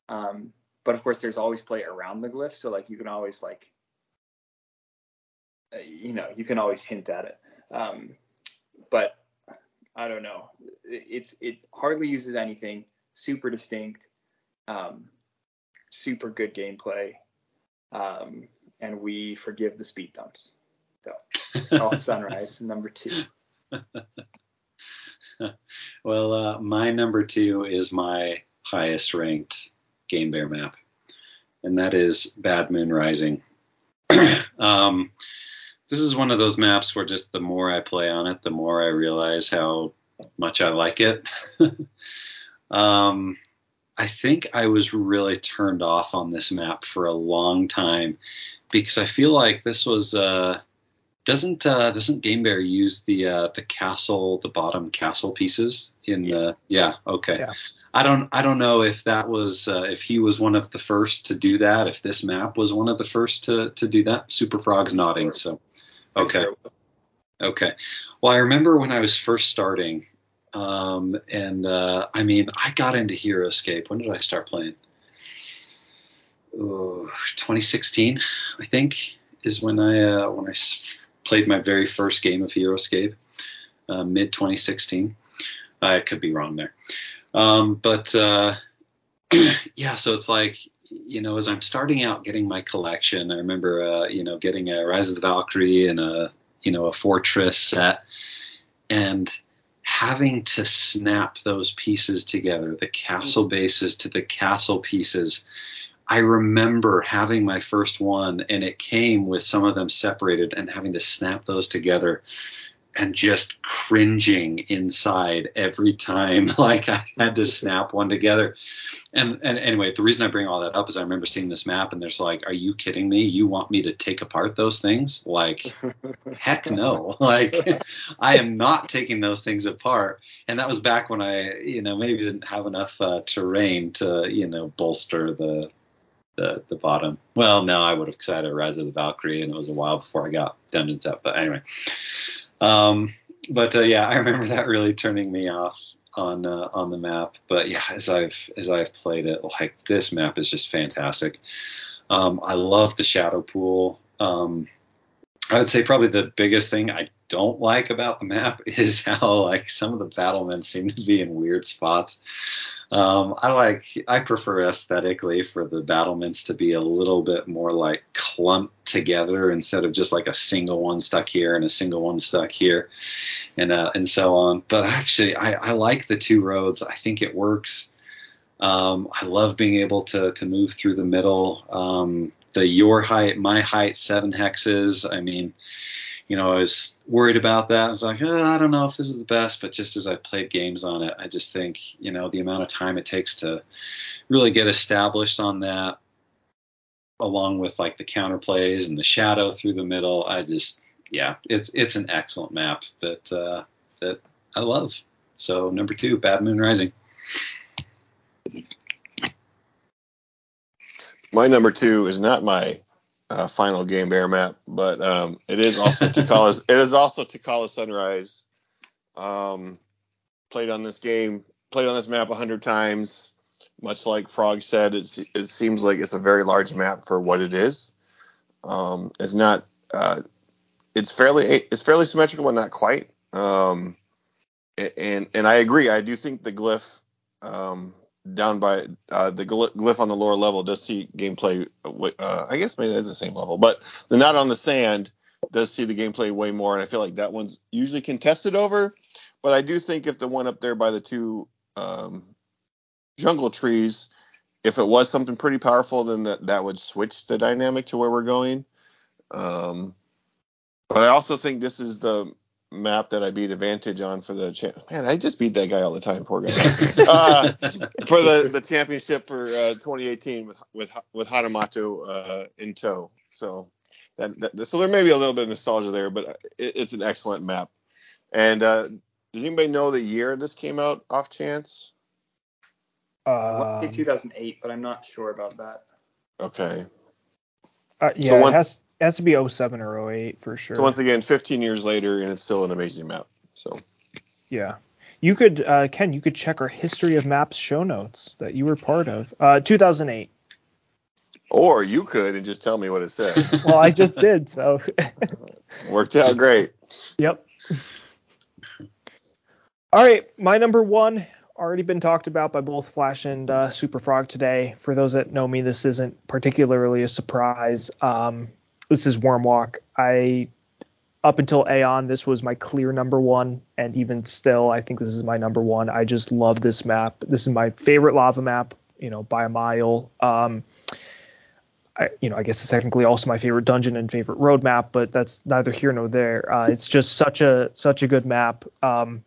C: Um, but of course, there's always play around the glyph, so like you can always like, uh, you know, you can always hint at it. Um, but I don't know. It's it hardly uses anything. Super distinct. Um, super good gameplay. Um, and we forgive the speed dumps. So, <laughs> off sunrise number two. <laughs>
D: well, uh, my number two is my highest ranked Game Bear map, and that is Bad Moon Rising. <clears throat> um, this is one of those maps where just the more I play on it, the more I realize how much I like it. <laughs> um, I think I was really turned off on this map for a long time because I feel like this was uh, doesn't uh, doesn't Game Bear use the uh, the castle the bottom castle pieces in yeah. the yeah okay. Yeah. I don't I don't know if that was uh, if he was one of the first to do that if this map was one of the first to to do that. Super Frog's nodding so okay. Okay. Well I remember when I was first starting um, and uh, I mean I got into HeroScape. When did I start playing? Ooh, 2016 I think is when I uh, when I played my very first game of HeroScape, uh, mid 2016. I could be wrong there. Um, but uh, <clears throat> yeah, so it's like, you know, as I'm starting out getting my collection, I remember, uh, you know, getting a Rise of the Valkyrie and a, you know, a Fortress set and having to snap those pieces together, the castle bases to the castle pieces I remember having my first one and it came with some of them separated and having to snap those together and just cringing inside every time <laughs> like I had to snap one together. And and anyway, the reason I bring all that up is I remember seeing this map and there's like, are you kidding me? You want me to take apart those things? Like <laughs> heck no. <laughs> Like I am not taking those things apart. And that was back when I, you know, maybe didn't have enough uh, terrain to, you know, bolster the the the bottom. Well, no, I would have because I had a Rise of the Valkyrie, and it was a while before I got Dungeons up. But anyway, um, but uh, yeah, I remember that really turning me off on uh, on the map. But yeah, as I've as I've played it, like this map is just fantastic. Um, I love the shadow pool. Um, I would say probably the biggest thing I don't like about the map <laughs> is how like some of the battlements seem to be in weird spots. Um, I like I prefer aesthetically for the battlements to be a little bit more like clumped together instead of just like a single one stuck here and a single one stuck here, and uh, and so on. But actually, I, I like the two roads. I think it works. Um, I love being able to to move through the middle. Um, the your height, my height, seven hexes. I mean, you know, I was worried about that. I was like, oh, I don't know if this is the best, but just as I played games on it, I just think, you know, the amount of time it takes to really get established on that, along with like the counterplays and the shadow through the middle, I just, yeah, it's it's an excellent map that uh, that I love. So number two, Bad Moon Rising.
B: My number two is not my uh, final game bear map, but um, it is also <laughs> Tikala. it is also Tikala Sunrise. Um, played on this game, played on this map a hundred times. Much like Frog said, it seems like it's a very large map for what it is. Um, it's not. Uh, it's fairly it's fairly symmetrical, but not quite. Um, and and I agree. I do think the glyph um, down by uh, the glyph on the lower level does see gameplay. Uh, I guess maybe it's the same level, but the not on the sand does see the gameplay way more, and I feel like that one's usually contested over. But I do think if the one up there by the two um, jungle trees, if it was something pretty powerful, then that that would switch the dynamic to where we're going. Um, but I also think this is the map that I beat Advantage on for the cha- man. I just beat that guy all the time, poor guy. <laughs> uh, for the the championship for uh, 2018 with with with Hanamato uh, in tow. So that, that, so there may be a little bit of nostalgia there, but it, it's an excellent map. And uh, does anybody know the year this came out off chance?
C: Um, 2008, but I'm not sure about that.
B: Okay.
A: Uh, yeah, so once, it has it has to be 07 or 08 for sure.
B: So once again, 15 years later, and it's still an amazing map. So.
A: Yeah. You could, uh, Ken, you could check our history of maps show notes that you were part of. Uh, 2008.
B: Or you could and just tell me what it said. <laughs>
A: well, I just did, so. <laughs>
B: Worked out great.
A: Yep. All right, my number one already been talked about by both Flash and uh, Super Frog today. For those that know me, this isn't particularly a surprise. Um, this is Wyrmwalk. I up until Aeon, this was my clear number one, and even still, I think this is my number one. I just love this map. This is my favorite lava map, you know, by a mile. Um, I, you know, I guess it's technically also my favorite dungeon and favorite road map, but that's neither here nor there. Uh, it's just such a such a good map. Um,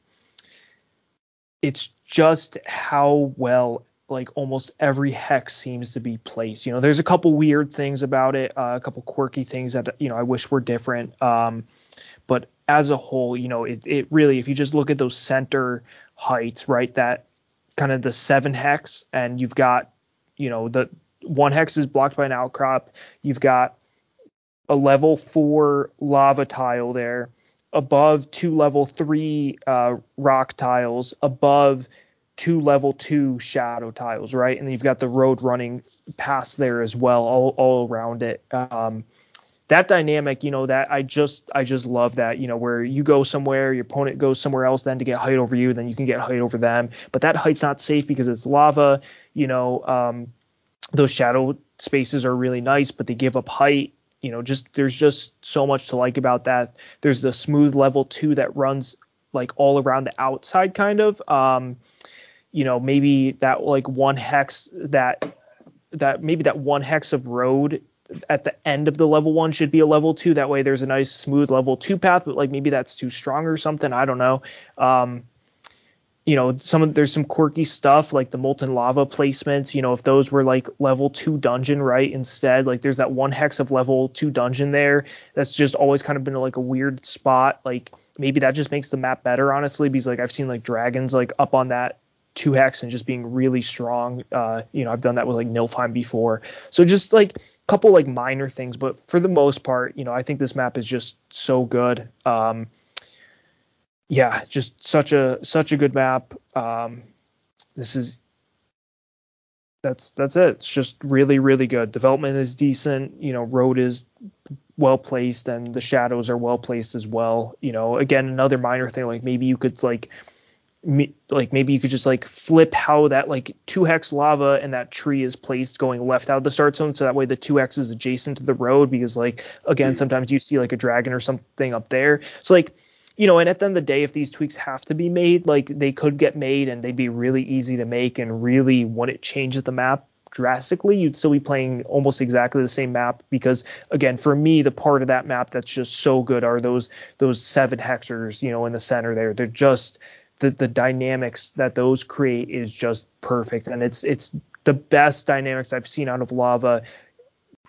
A: it's just how well like almost every hex seems to be placed. You know, there's a couple weird things about it, uh, a couple quirky things that you know I wish were different. Um, but as a whole, you know, it, it really, if you just look at those center heights, right, that kind of the seven hex, and you've got, you know, the one hex is blocked by an outcrop. You've got a level four lava tile there, above two level three uh, rock tiles, above two level two shadow tiles, right? And then you've got the road running past there as well, all, all around it. Um, that dynamic, you know, that I just I just love that, you know, where you go somewhere, your opponent goes somewhere else then to get height over you, then you can get height over them. But that height's not safe because it's lava, you know, um, those shadow spaces are really nice, but they give up height. You know, just there's just so much to like about that. There's the smooth level two that runs like all around the outside kind of. Um, you know maybe that like one hex that that maybe that one hex of road at the end of the level one should be a level two. That way there's a nice smooth level two path, but like maybe that's too strong or something. I don't know. Um, you know, some of there's some quirky stuff like the molten lava placements. You know, if those were like level two dungeon, right? Instead, like there's that one hex of level two dungeon there. That's just always kind of been like a weird spot. Like maybe that just makes the map better, honestly, because like I've seen like dragons like up on that two hex and just being really strong. Uh, you know, I've done that with like Nilfheim before. So just like a couple like minor things, but for the most part, you know, I think this map is just so good. Um, yeah, just such a such a good map. Um, this is that's that's it. It's just really really good. Development is decent. You know, road is well placed and the shadows are well placed as well. You know, again another minor thing like maybe you could like like maybe you could just like flip how that like two hex lava and that tree is placed going left out of the start zone so that way the 2x is adjacent to the road because like again sometimes you see like a dragon or something up there so like you know, and at the end of the day, if these tweaks have to be made, like they could get made and they'd be really easy to make and really wouldn't change the map drastically, you'd still be playing almost exactly the same map because again, for me, the part of that map that's just so good are those those seven hexers, you know, in the center there. They're just the the dynamics that those create is just perfect and it's it's the best dynamics I've seen out of lava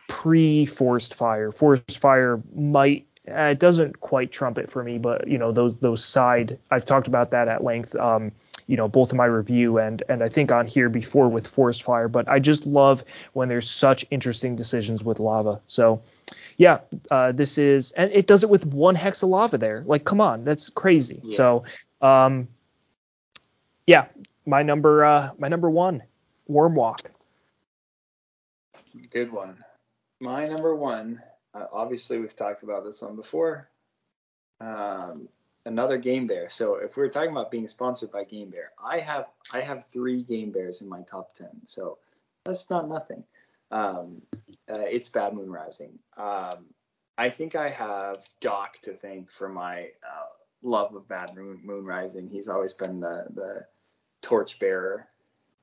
A: pre forest fire. Forest fire might uh, it doesn't quite trump it for me, but you know those those side I've talked about that at length. Um, you know both in my review and and I think on here before with forest fire. But I just love when there's such interesting decisions with lava. So yeah, uh, this is and it does it with one hex of lava there. Like come on, that's crazy. Yeah. So um, yeah, my number uh, my number one, Wyrmwalk.
C: Good one. My number one uh, obviously, we've talked about this one before. Um, another Game Bear. So if we are talking about being sponsored by Game Bear, I have I have three Game Bears in my top ten. So that's not nothing. Um, uh, it's Bad Moon Rising. Um, I think I have Doc to thank for my uh, love of Bad Moon, Moon Rising. He's always been the the torchbearer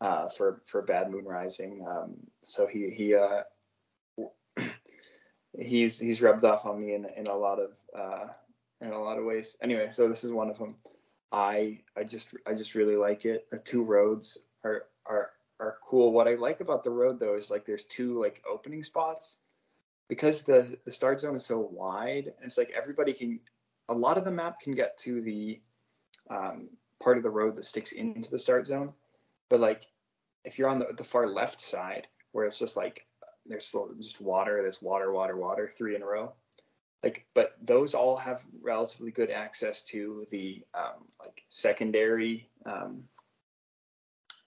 C: uh, for for Bad Moon Rising. Um, so he he uh, <clears throat> he's he's rubbed off on me in in a lot of uh, in a lot of ways. Anyway, so this is one of them. I I just I just really like it. The two roads are are are cool. What I like about the road though is like there's two like opening spots because the the start zone is so wide. It's like everybody can a lot of the map can get to the um, part of the road that sticks into the start zone, but like if you're on the, the far left side where it's just like there's just water, there's water, water, water, three in a row. Like, but those all have relatively good access to the um, like secondary um,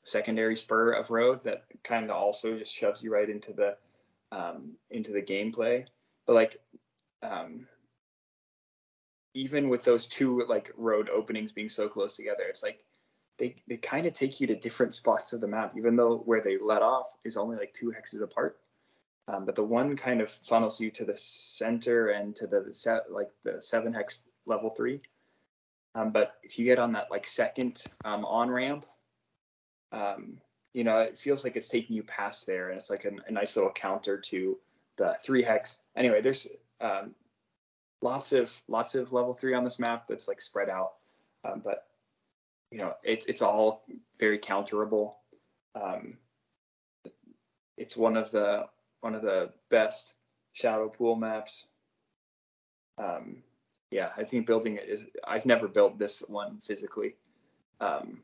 C: secondary spur of road that kind of also just shoves you right into the um, into the gameplay. But like um, even with those two like road openings being so close together, it's like they they kind of take you to different spots of the map, even though where they let off is only like two hexes apart. Um, but the one kind of funnels you to the center and to the set like the seven hex level three. Um, but if you get on that like second um, on ramp, um, you know it feels like it's taking you past there, and it's like a, a nice little counter to the three hex. Anyway, there's um, lots of lots of level three on this map that's like spread out, um, but you know it's it's all very counterable. it's one of the one of the best shadow pool maps. Um, yeah, I think building it is. I've never built this one physically, um,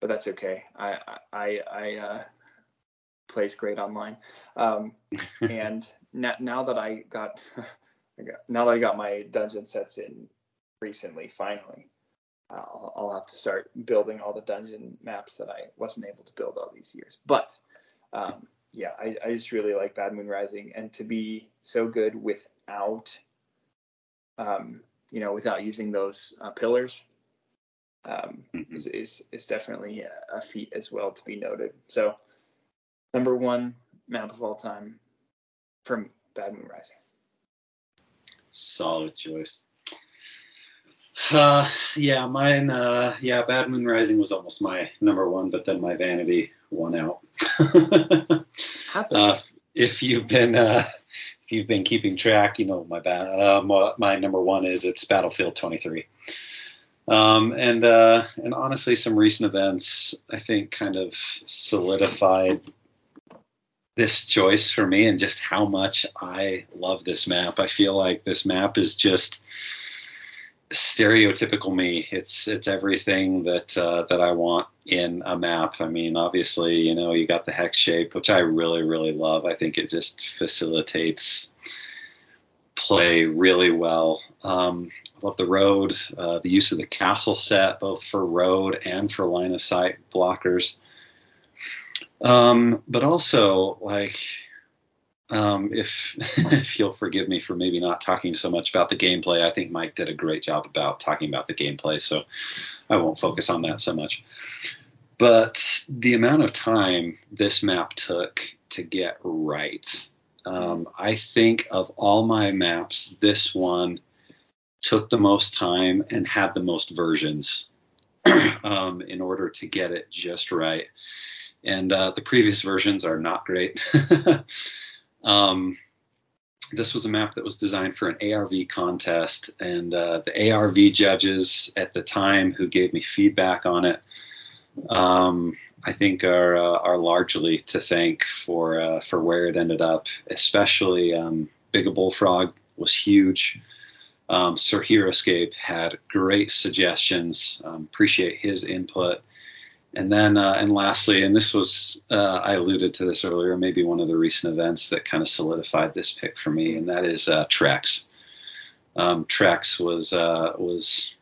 C: but that's okay. I I I uh, plays great online, um, <laughs> and now, now that I got, <laughs> got now that I got my dungeon sets in recently, finally, I'll, I'll have to start building all the dungeon maps that I wasn't able to build all these years. But um, yeah, I, I just really like Bad Moon Rising, and to be so good without, um, you know, without using those uh, pillars, um, mm-hmm. is, is is definitely a, a feat as well to be noted. So, number one map of all time for me, Bad Moon Rising.
D: Solid choice. Uh, yeah, mine. Uh, yeah, Bad Moon Rising was almost my number one, but then my vanity won out. <laughs> uh, if you've been uh, if you've been keeping track, you know my bad. Uh, my, my, number one is it's Battlefield 23. Um, and uh, and honestly, some recent events I think kind of solidified this choice for me and just how much I love this map. I feel like this map is just stereotypical me. It's it's everything that uh, that I want in a map. I mean, obviously, you know, you got the hex shape, which I really really love. I think it just facilitates play really well. Um, I love the road, uh, the use of the castle set, both for road and for line of sight blockers. Um, but also like um, if <laughs> if you'll forgive me for maybe not talking so much about the gameplay, I think Mike did a great job about talking about the gameplay, so I won't focus on that so much. But the amount of time this map took to get right, um, I think of all my maps, this one took the most time and had the most versions <clears throat> um, in order to get it just right. And uh, the previous versions are not great. <laughs> um, this was a map that was designed for an ARV contest, and uh, the ARV judges at the time who gave me feedback on it, um, I think are uh, are largely to thank for uh, for where it ended up. Especially um, Big Bullfrog was huge. Um, Sir Heroescape had great suggestions. Um, appreciate his input. And then, uh, and lastly, and this was, uh, I alluded to this earlier, maybe one of the recent events that kind of solidified this pick for me, and that is uh, Trex. Um, Trex was uh, was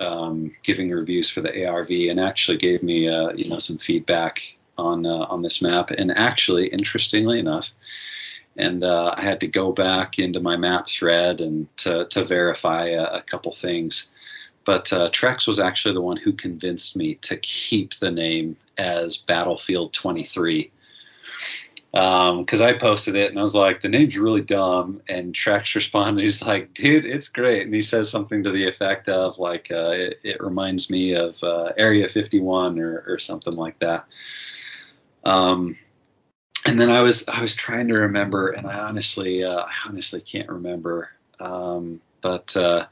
D: um, giving reviews for the ARV and actually gave me, uh, you know, some feedback on uh, on this map. And actually, interestingly enough, and I had to go back into my map thread and to, to verify a, a couple things. But uh, Trex was actually the one who convinced me to keep the name as Battlefield 23. Because um, I posted it and I was like, the name's really dumb. And Trex responded, he's like, dude, it's great. And he says something to the effect of, like, uh, it, it, reminds me of uh, Area 51 or, or something like that. Um, and then I was I was trying to remember, and I honestly uh, I honestly can't remember. Um, but uh,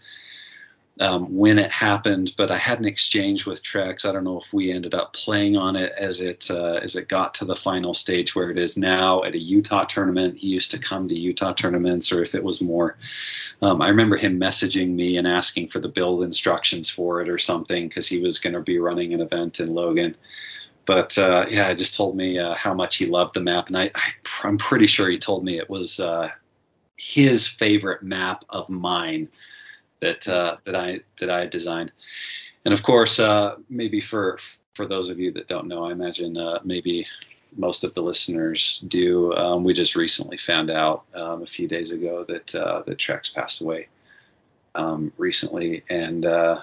D: um, when it happened, but I had an exchange with Trex. I don't know if we ended up playing on it as it uh, as it got to the final stage where it is now at a Utah tournament. He used to come to Utah tournaments, or if it was more. Um, I remember him messaging me and asking for the build instructions for it or something because he was going to be running an event in Logan. But uh, yeah, he just told me uh, how much he loved the map, and I, I am pretty sure he told me it was uh, his favorite map of mine that uh, that I that I designed. And of course, uh, maybe for for those of you that don't know, I imagine uh, maybe most of the listeners do. Um, we just recently found out um, a few days ago that uh, that Trex passed away um, recently, and uh,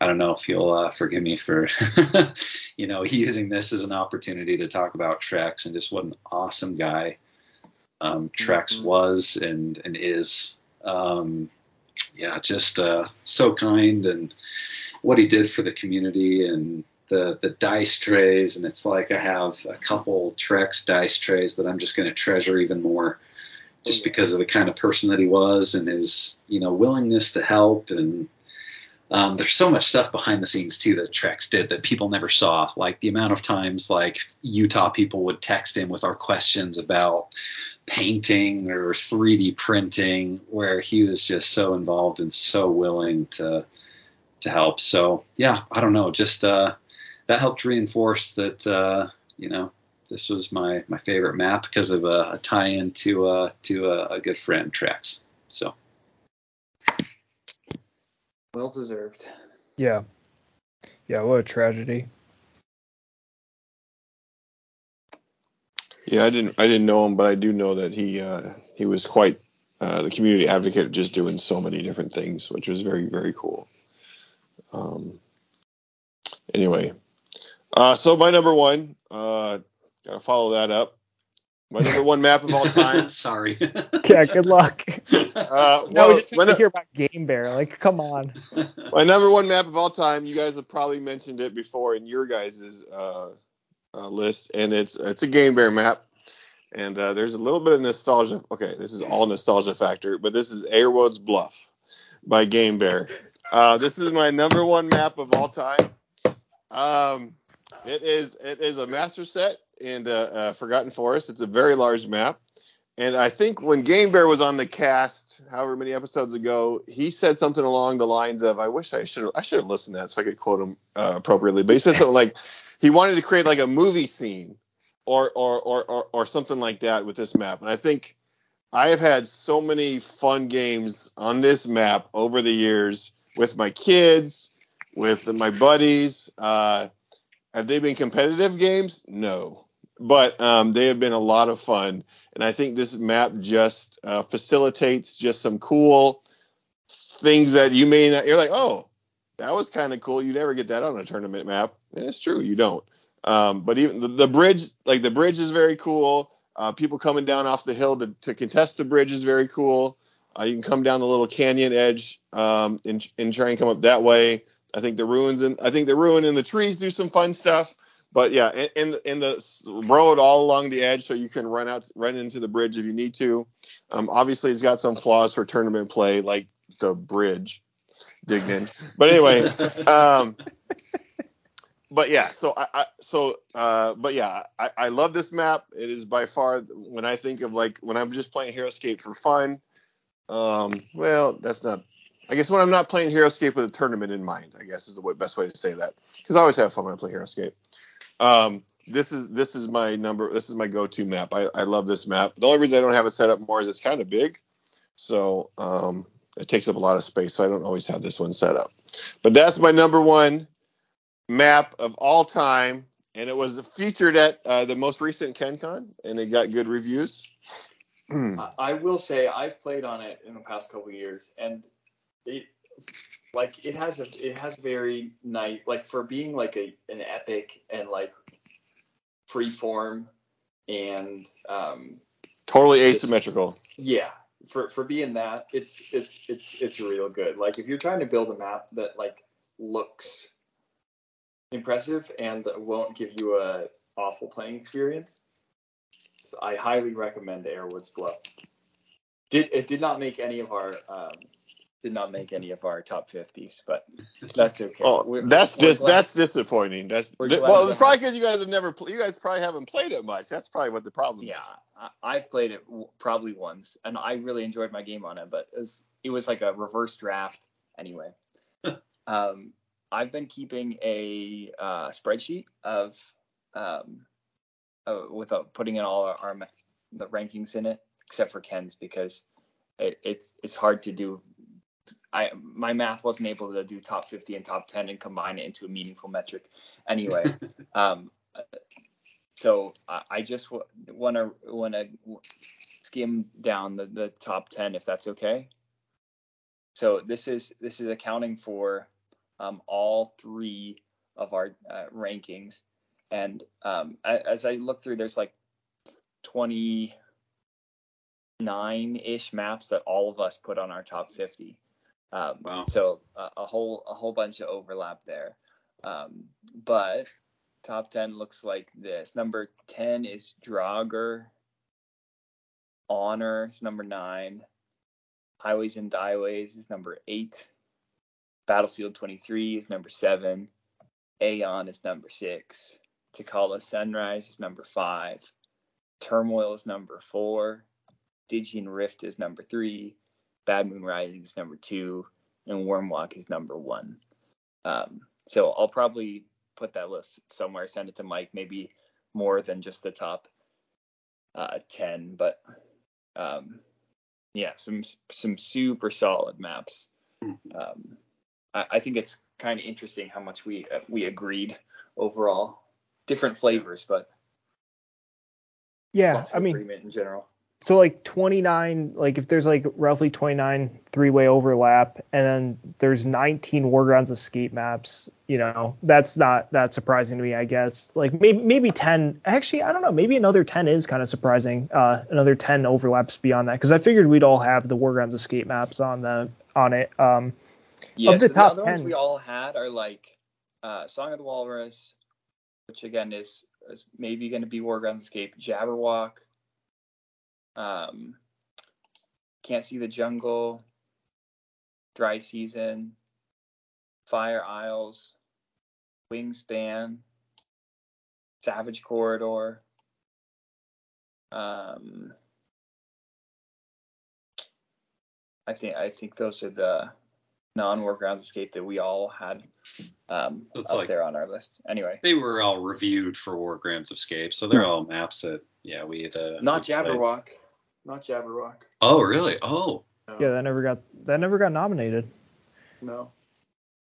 D: I don't know if you'll uh, forgive me for <laughs> you know using this as an opportunity to talk about Trex and just what an awesome guy um, Trex mm-hmm. was and and is. Um, yeah, just uh, so kind and what he did for the community and the the dice trays. And it's like I have a couple Trex dice trays that I'm just going to treasure even more, just because of the kind of person that he was and his you know willingness to help and. Um, there's so much stuff behind the scenes too that Trex did that people never saw. Like the amount of times like Utah people would text him with our questions about painting or 3D printing, where he was just so involved and so willing to to help. So yeah, I don't know, just uh, that helped reinforce that uh, you know this was my my favorite map because of a, a tie-in to uh, to a, a good friend Trex. So
C: well deserved.
A: Yeah, yeah, what a tragedy.
B: Yeah, I didn't I didn't know him, but I do know that he uh, he was quite uh, the community advocate, just doing so many different things, which was very very cool. Um, anyway, uh, so my number one, uh, gotta follow that up. My number one map of all <laughs> time.
D: Sorry.
A: yeah, good luck. <laughs>
B: Uh, well,
A: no, we just want to hear about Game Bear. Like, come on.
B: My number one map of all time. You guys have probably mentioned it before in your guys's uh, uh, list, and it's it's a Game Bear map. And uh, there's a little bit of nostalgia. Okay, this is all nostalgia factor, but this is Airwood's Bluff by Game Bear. Uh, this is my number one map of all time. Um, it is it is a master set in Forgotten Forest. It's a very large map. And I think when Game Bear was on the cast, however many episodes ago, he said something along the lines of, "I wish I should I should have listened to that so I could quote him uh, appropriately." But he said something like, he wanted to create like a movie scene or or, or or or something like that with this map. And I think I have had so many fun games on this map over the years with my kids, with my buddies. Uh, have they been competitive games? No, but um, they have been a lot of fun. And I think this map just uh, facilitates just some cool things that you may not. You're like, oh, that was kind of cool. You never get that on a tournament map. And it's true, you don't. Um, but even the, the, bridge, like the bridge is very cool. Uh, people coming down off the hill to, to contest the bridge is very cool. Uh, you can come down the little canyon edge um, and, and try and come up that way. I think the ruins and I think the ruin and the trees do some fun stuff. But yeah, in, in the, road all along the edge, so you can run out, run into the bridge if you need to. Um, obviously, it's got some flaws for tournament play, like the bridge, Dignan. But anyway, <laughs> um, but yeah, so I, I so uh, but yeah, I, I love this map. It is by far when I think of like when I'm just playing HeroScape for fun. Um, well, that's not. I guess when I'm not playing HeroScape with a tournament in mind, I guess is the best way to say that. Because I always have fun when I play HeroScape. Um, this is this is my number. This is my go-to map. I, I love this map. The only reason I don't have it set up more is it's kind of big, so um, it takes up a lot of space. So I don't always have this one set up. But that's my number one map of all time, and it was featured at uh, the most recent KenCon, and it got good reviews.
C: I will say I've played on it in the past couple years, and it like it has a it has very nice like for being like a an epic and like free form and um
B: totally asymmetrical.
C: Yeah, for for being that, it's it's it's it's real good. Like if you're trying to build a map that like looks impressive and won't give you a awful playing experience, so I highly recommend Airwoods Bluff. Did it did not make any of our um, did not make any of our top 50s, but <laughs> that's okay.
B: Oh, we're, that's we're just that's disappointing. That's well, it's probably because you guys have never you guys probably haven't played it much. That's probably what the problem
C: yeah,
B: is.
C: Yeah, I've played it probably once, and I really enjoyed my game on it, but it was it was like a reverse draft anyway. <laughs> um, I've been keeping a uh, spreadsheet of um, uh, with uh, putting in all our, our the rankings in it, except for Ken's because it, it's it's hard to do I my math wasn't able to do top 50 and top 10 and combine it into a meaningful metric. Anyway, <laughs> um, so I, I just w- want to want to skim down the, the top 10 if that's okay. So this is this is accounting for um, all three of our uh, rankings, and um, as I look through, there's like 29 ish maps that all of us put on our top 50. Um, wow. So a, a, whole a whole bunch of overlap there. Um, but top 10 looks like this. Number 10 is Draugr. Honor is number nine. Highways and Byways is number eight. Battlefield 23 is number seven. Aeon is number six. Tikal Sunrise is number five. Turmoil is number four. Stygian Rift is number three. Bad Moon Rising is number two, and Wyrmwalk is number one. Um, so I'll probably put that list somewhere, send it to Mike, maybe more than just the top uh, 10, but um, yeah, some some super solid maps. Um, I, I, think it's kind of interesting how much we uh, we agreed overall. Different flavors, but
A: yeah, I mean,
C: in general
A: so like 29 like if there's like roughly 29 three-way overlap and then there's 19 wargrounds escape maps you know that's not that surprising to me i guess. Like maybe maybe 10 actually i don't know maybe another 10 is kind of surprising uh another 10 overlaps beyond that because i figured we'd all have the wargrounds escape maps on the on it um
C: yeah, of the so top the 10 ones we all had are like uh song of the walrus which again is, is maybe going to be wargrounds escape jabberwock um, Can't See the Jungle, Dry Season, Fire Isles, Wingspan, Savage Corridor. Um, I think I think those are the non-war grounds escape that we all had um, so up like, there on our list. Anyway,
D: they were all reviewed for War Grounds Escape, so they're all maps that yeah we had. Uh,
C: Not Jabberwock not Jabberwock.
D: Oh, really? Oh.
A: No. Yeah, that never got that never got nominated.
C: No.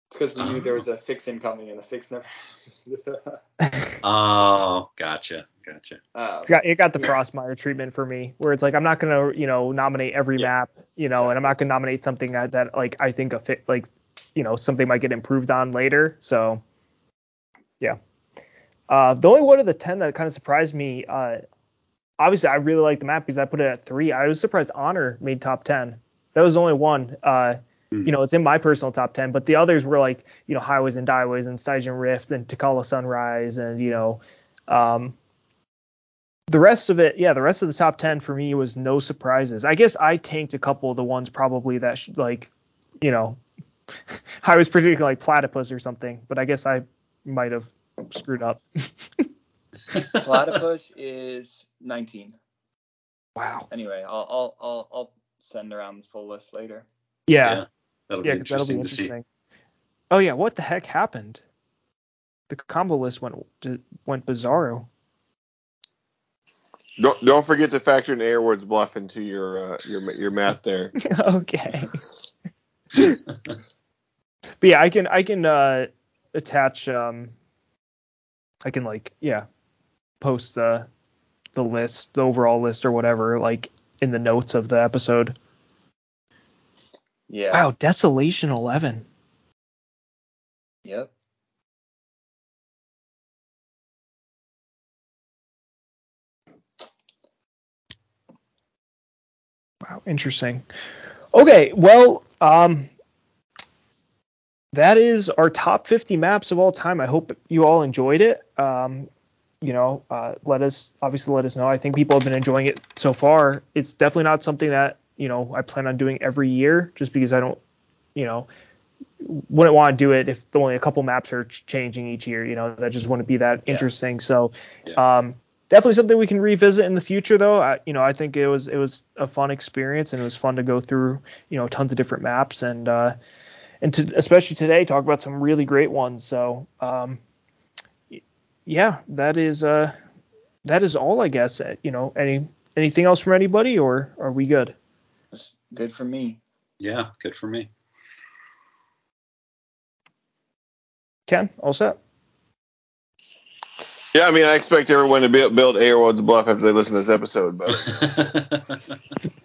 C: It's because we knew there was a fix incoming and the fix never. <laughs>
D: oh, gotcha, gotcha.
A: Um, it's got it got the yeah. Frostmire treatment for me, where it's like I'm not gonna you know nominate every yeah. map, you know, exactly. and I'm not gonna nominate something that, that like I think a fit like you know something might get improved on later. So yeah. Uh, the only one of the ten that kind of surprised me, uh, obviously I really like the map because I put it at three. I was surprised Honor made top ten. that was the only one. Uh, you know, it's in my personal top 10, but the others were like, you know, Highways and Byways and Stygian Rift and Tikal Sunrise and, you know, um, the rest of it, yeah, the rest of the top 10 for me was no surprises. I guess I tanked a couple of the ones probably that, sh- like, you know, <laughs> I was particularly like Platypus or something, but I guess I might have screwed up. <laughs> <laughs>
C: Platypus is 19.
A: wow.
C: Anyway, I'll I'll I'll, I'll send around the full list later.
A: Yeah.
D: That'll
A: Yeah,
D: be
A: because that'll be
D: interesting
A: interesting. Oh yeah, what the heck happened? The combo list went went bizarro.
B: Don't don't forget to factor in Airward's bluff into your uh, your your math there. <laughs>
A: okay. but yeah, I can I can uh attach um I can like yeah post the the list, the overall list or whatever like in the notes of the episode.
C: Yeah.
A: Wow, Desolation 11.
C: Yep.
A: Wow, interesting. Okay, well, um, that is our top 50 maps of all time. I hope you all enjoyed it. Um, you know, uh, let us obviously let us know. I think people have been enjoying it so far. It's definitely not something that you know I plan on doing every year, just because I don't, you know, wouldn't want to do it if only a couple maps are ch- changing each year. You know, that just wouldn't be that
C: Yeah.
A: interesting. So,
D: Yeah.
A: um, definitely something we can revisit in the future, though. I, you know, I think it was it was a fun experience and it was fun to go through you know tons of different maps and uh, and to especially today talk about some really great ones. So, um, yeah, that is uh that is all I guess. Uh, You know, any anything else from anybody or are we good?
C: That's good for me.
D: Yeah, good for me.
A: Ken, all set?
B: Yeah, I mean, I expect everyone to be, build Airward's bluff after they listen to this episode, but <laughs>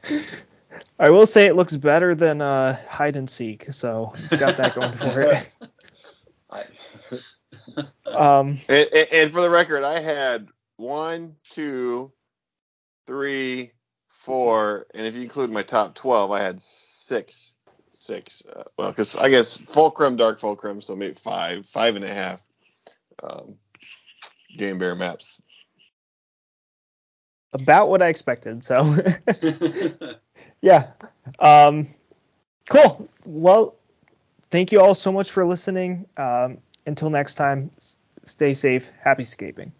B: <laughs>
A: I will say it looks better than uh, hide and seek, so it's got that going for it. <laughs>
C: I,
A: Um,
B: and, and, and for the record, I had one, two, three, four, and if you include my top twelve, I had six, six. Uh, well, because I guess fulcrum, dark fulcrum, so maybe five, five and a half. Um, Game Bear maps.
A: about what I expected. So <laughs> yeah. Um, cool. Well, thank you all so much for listening. Um, until next time, stay safe. Happy scaping.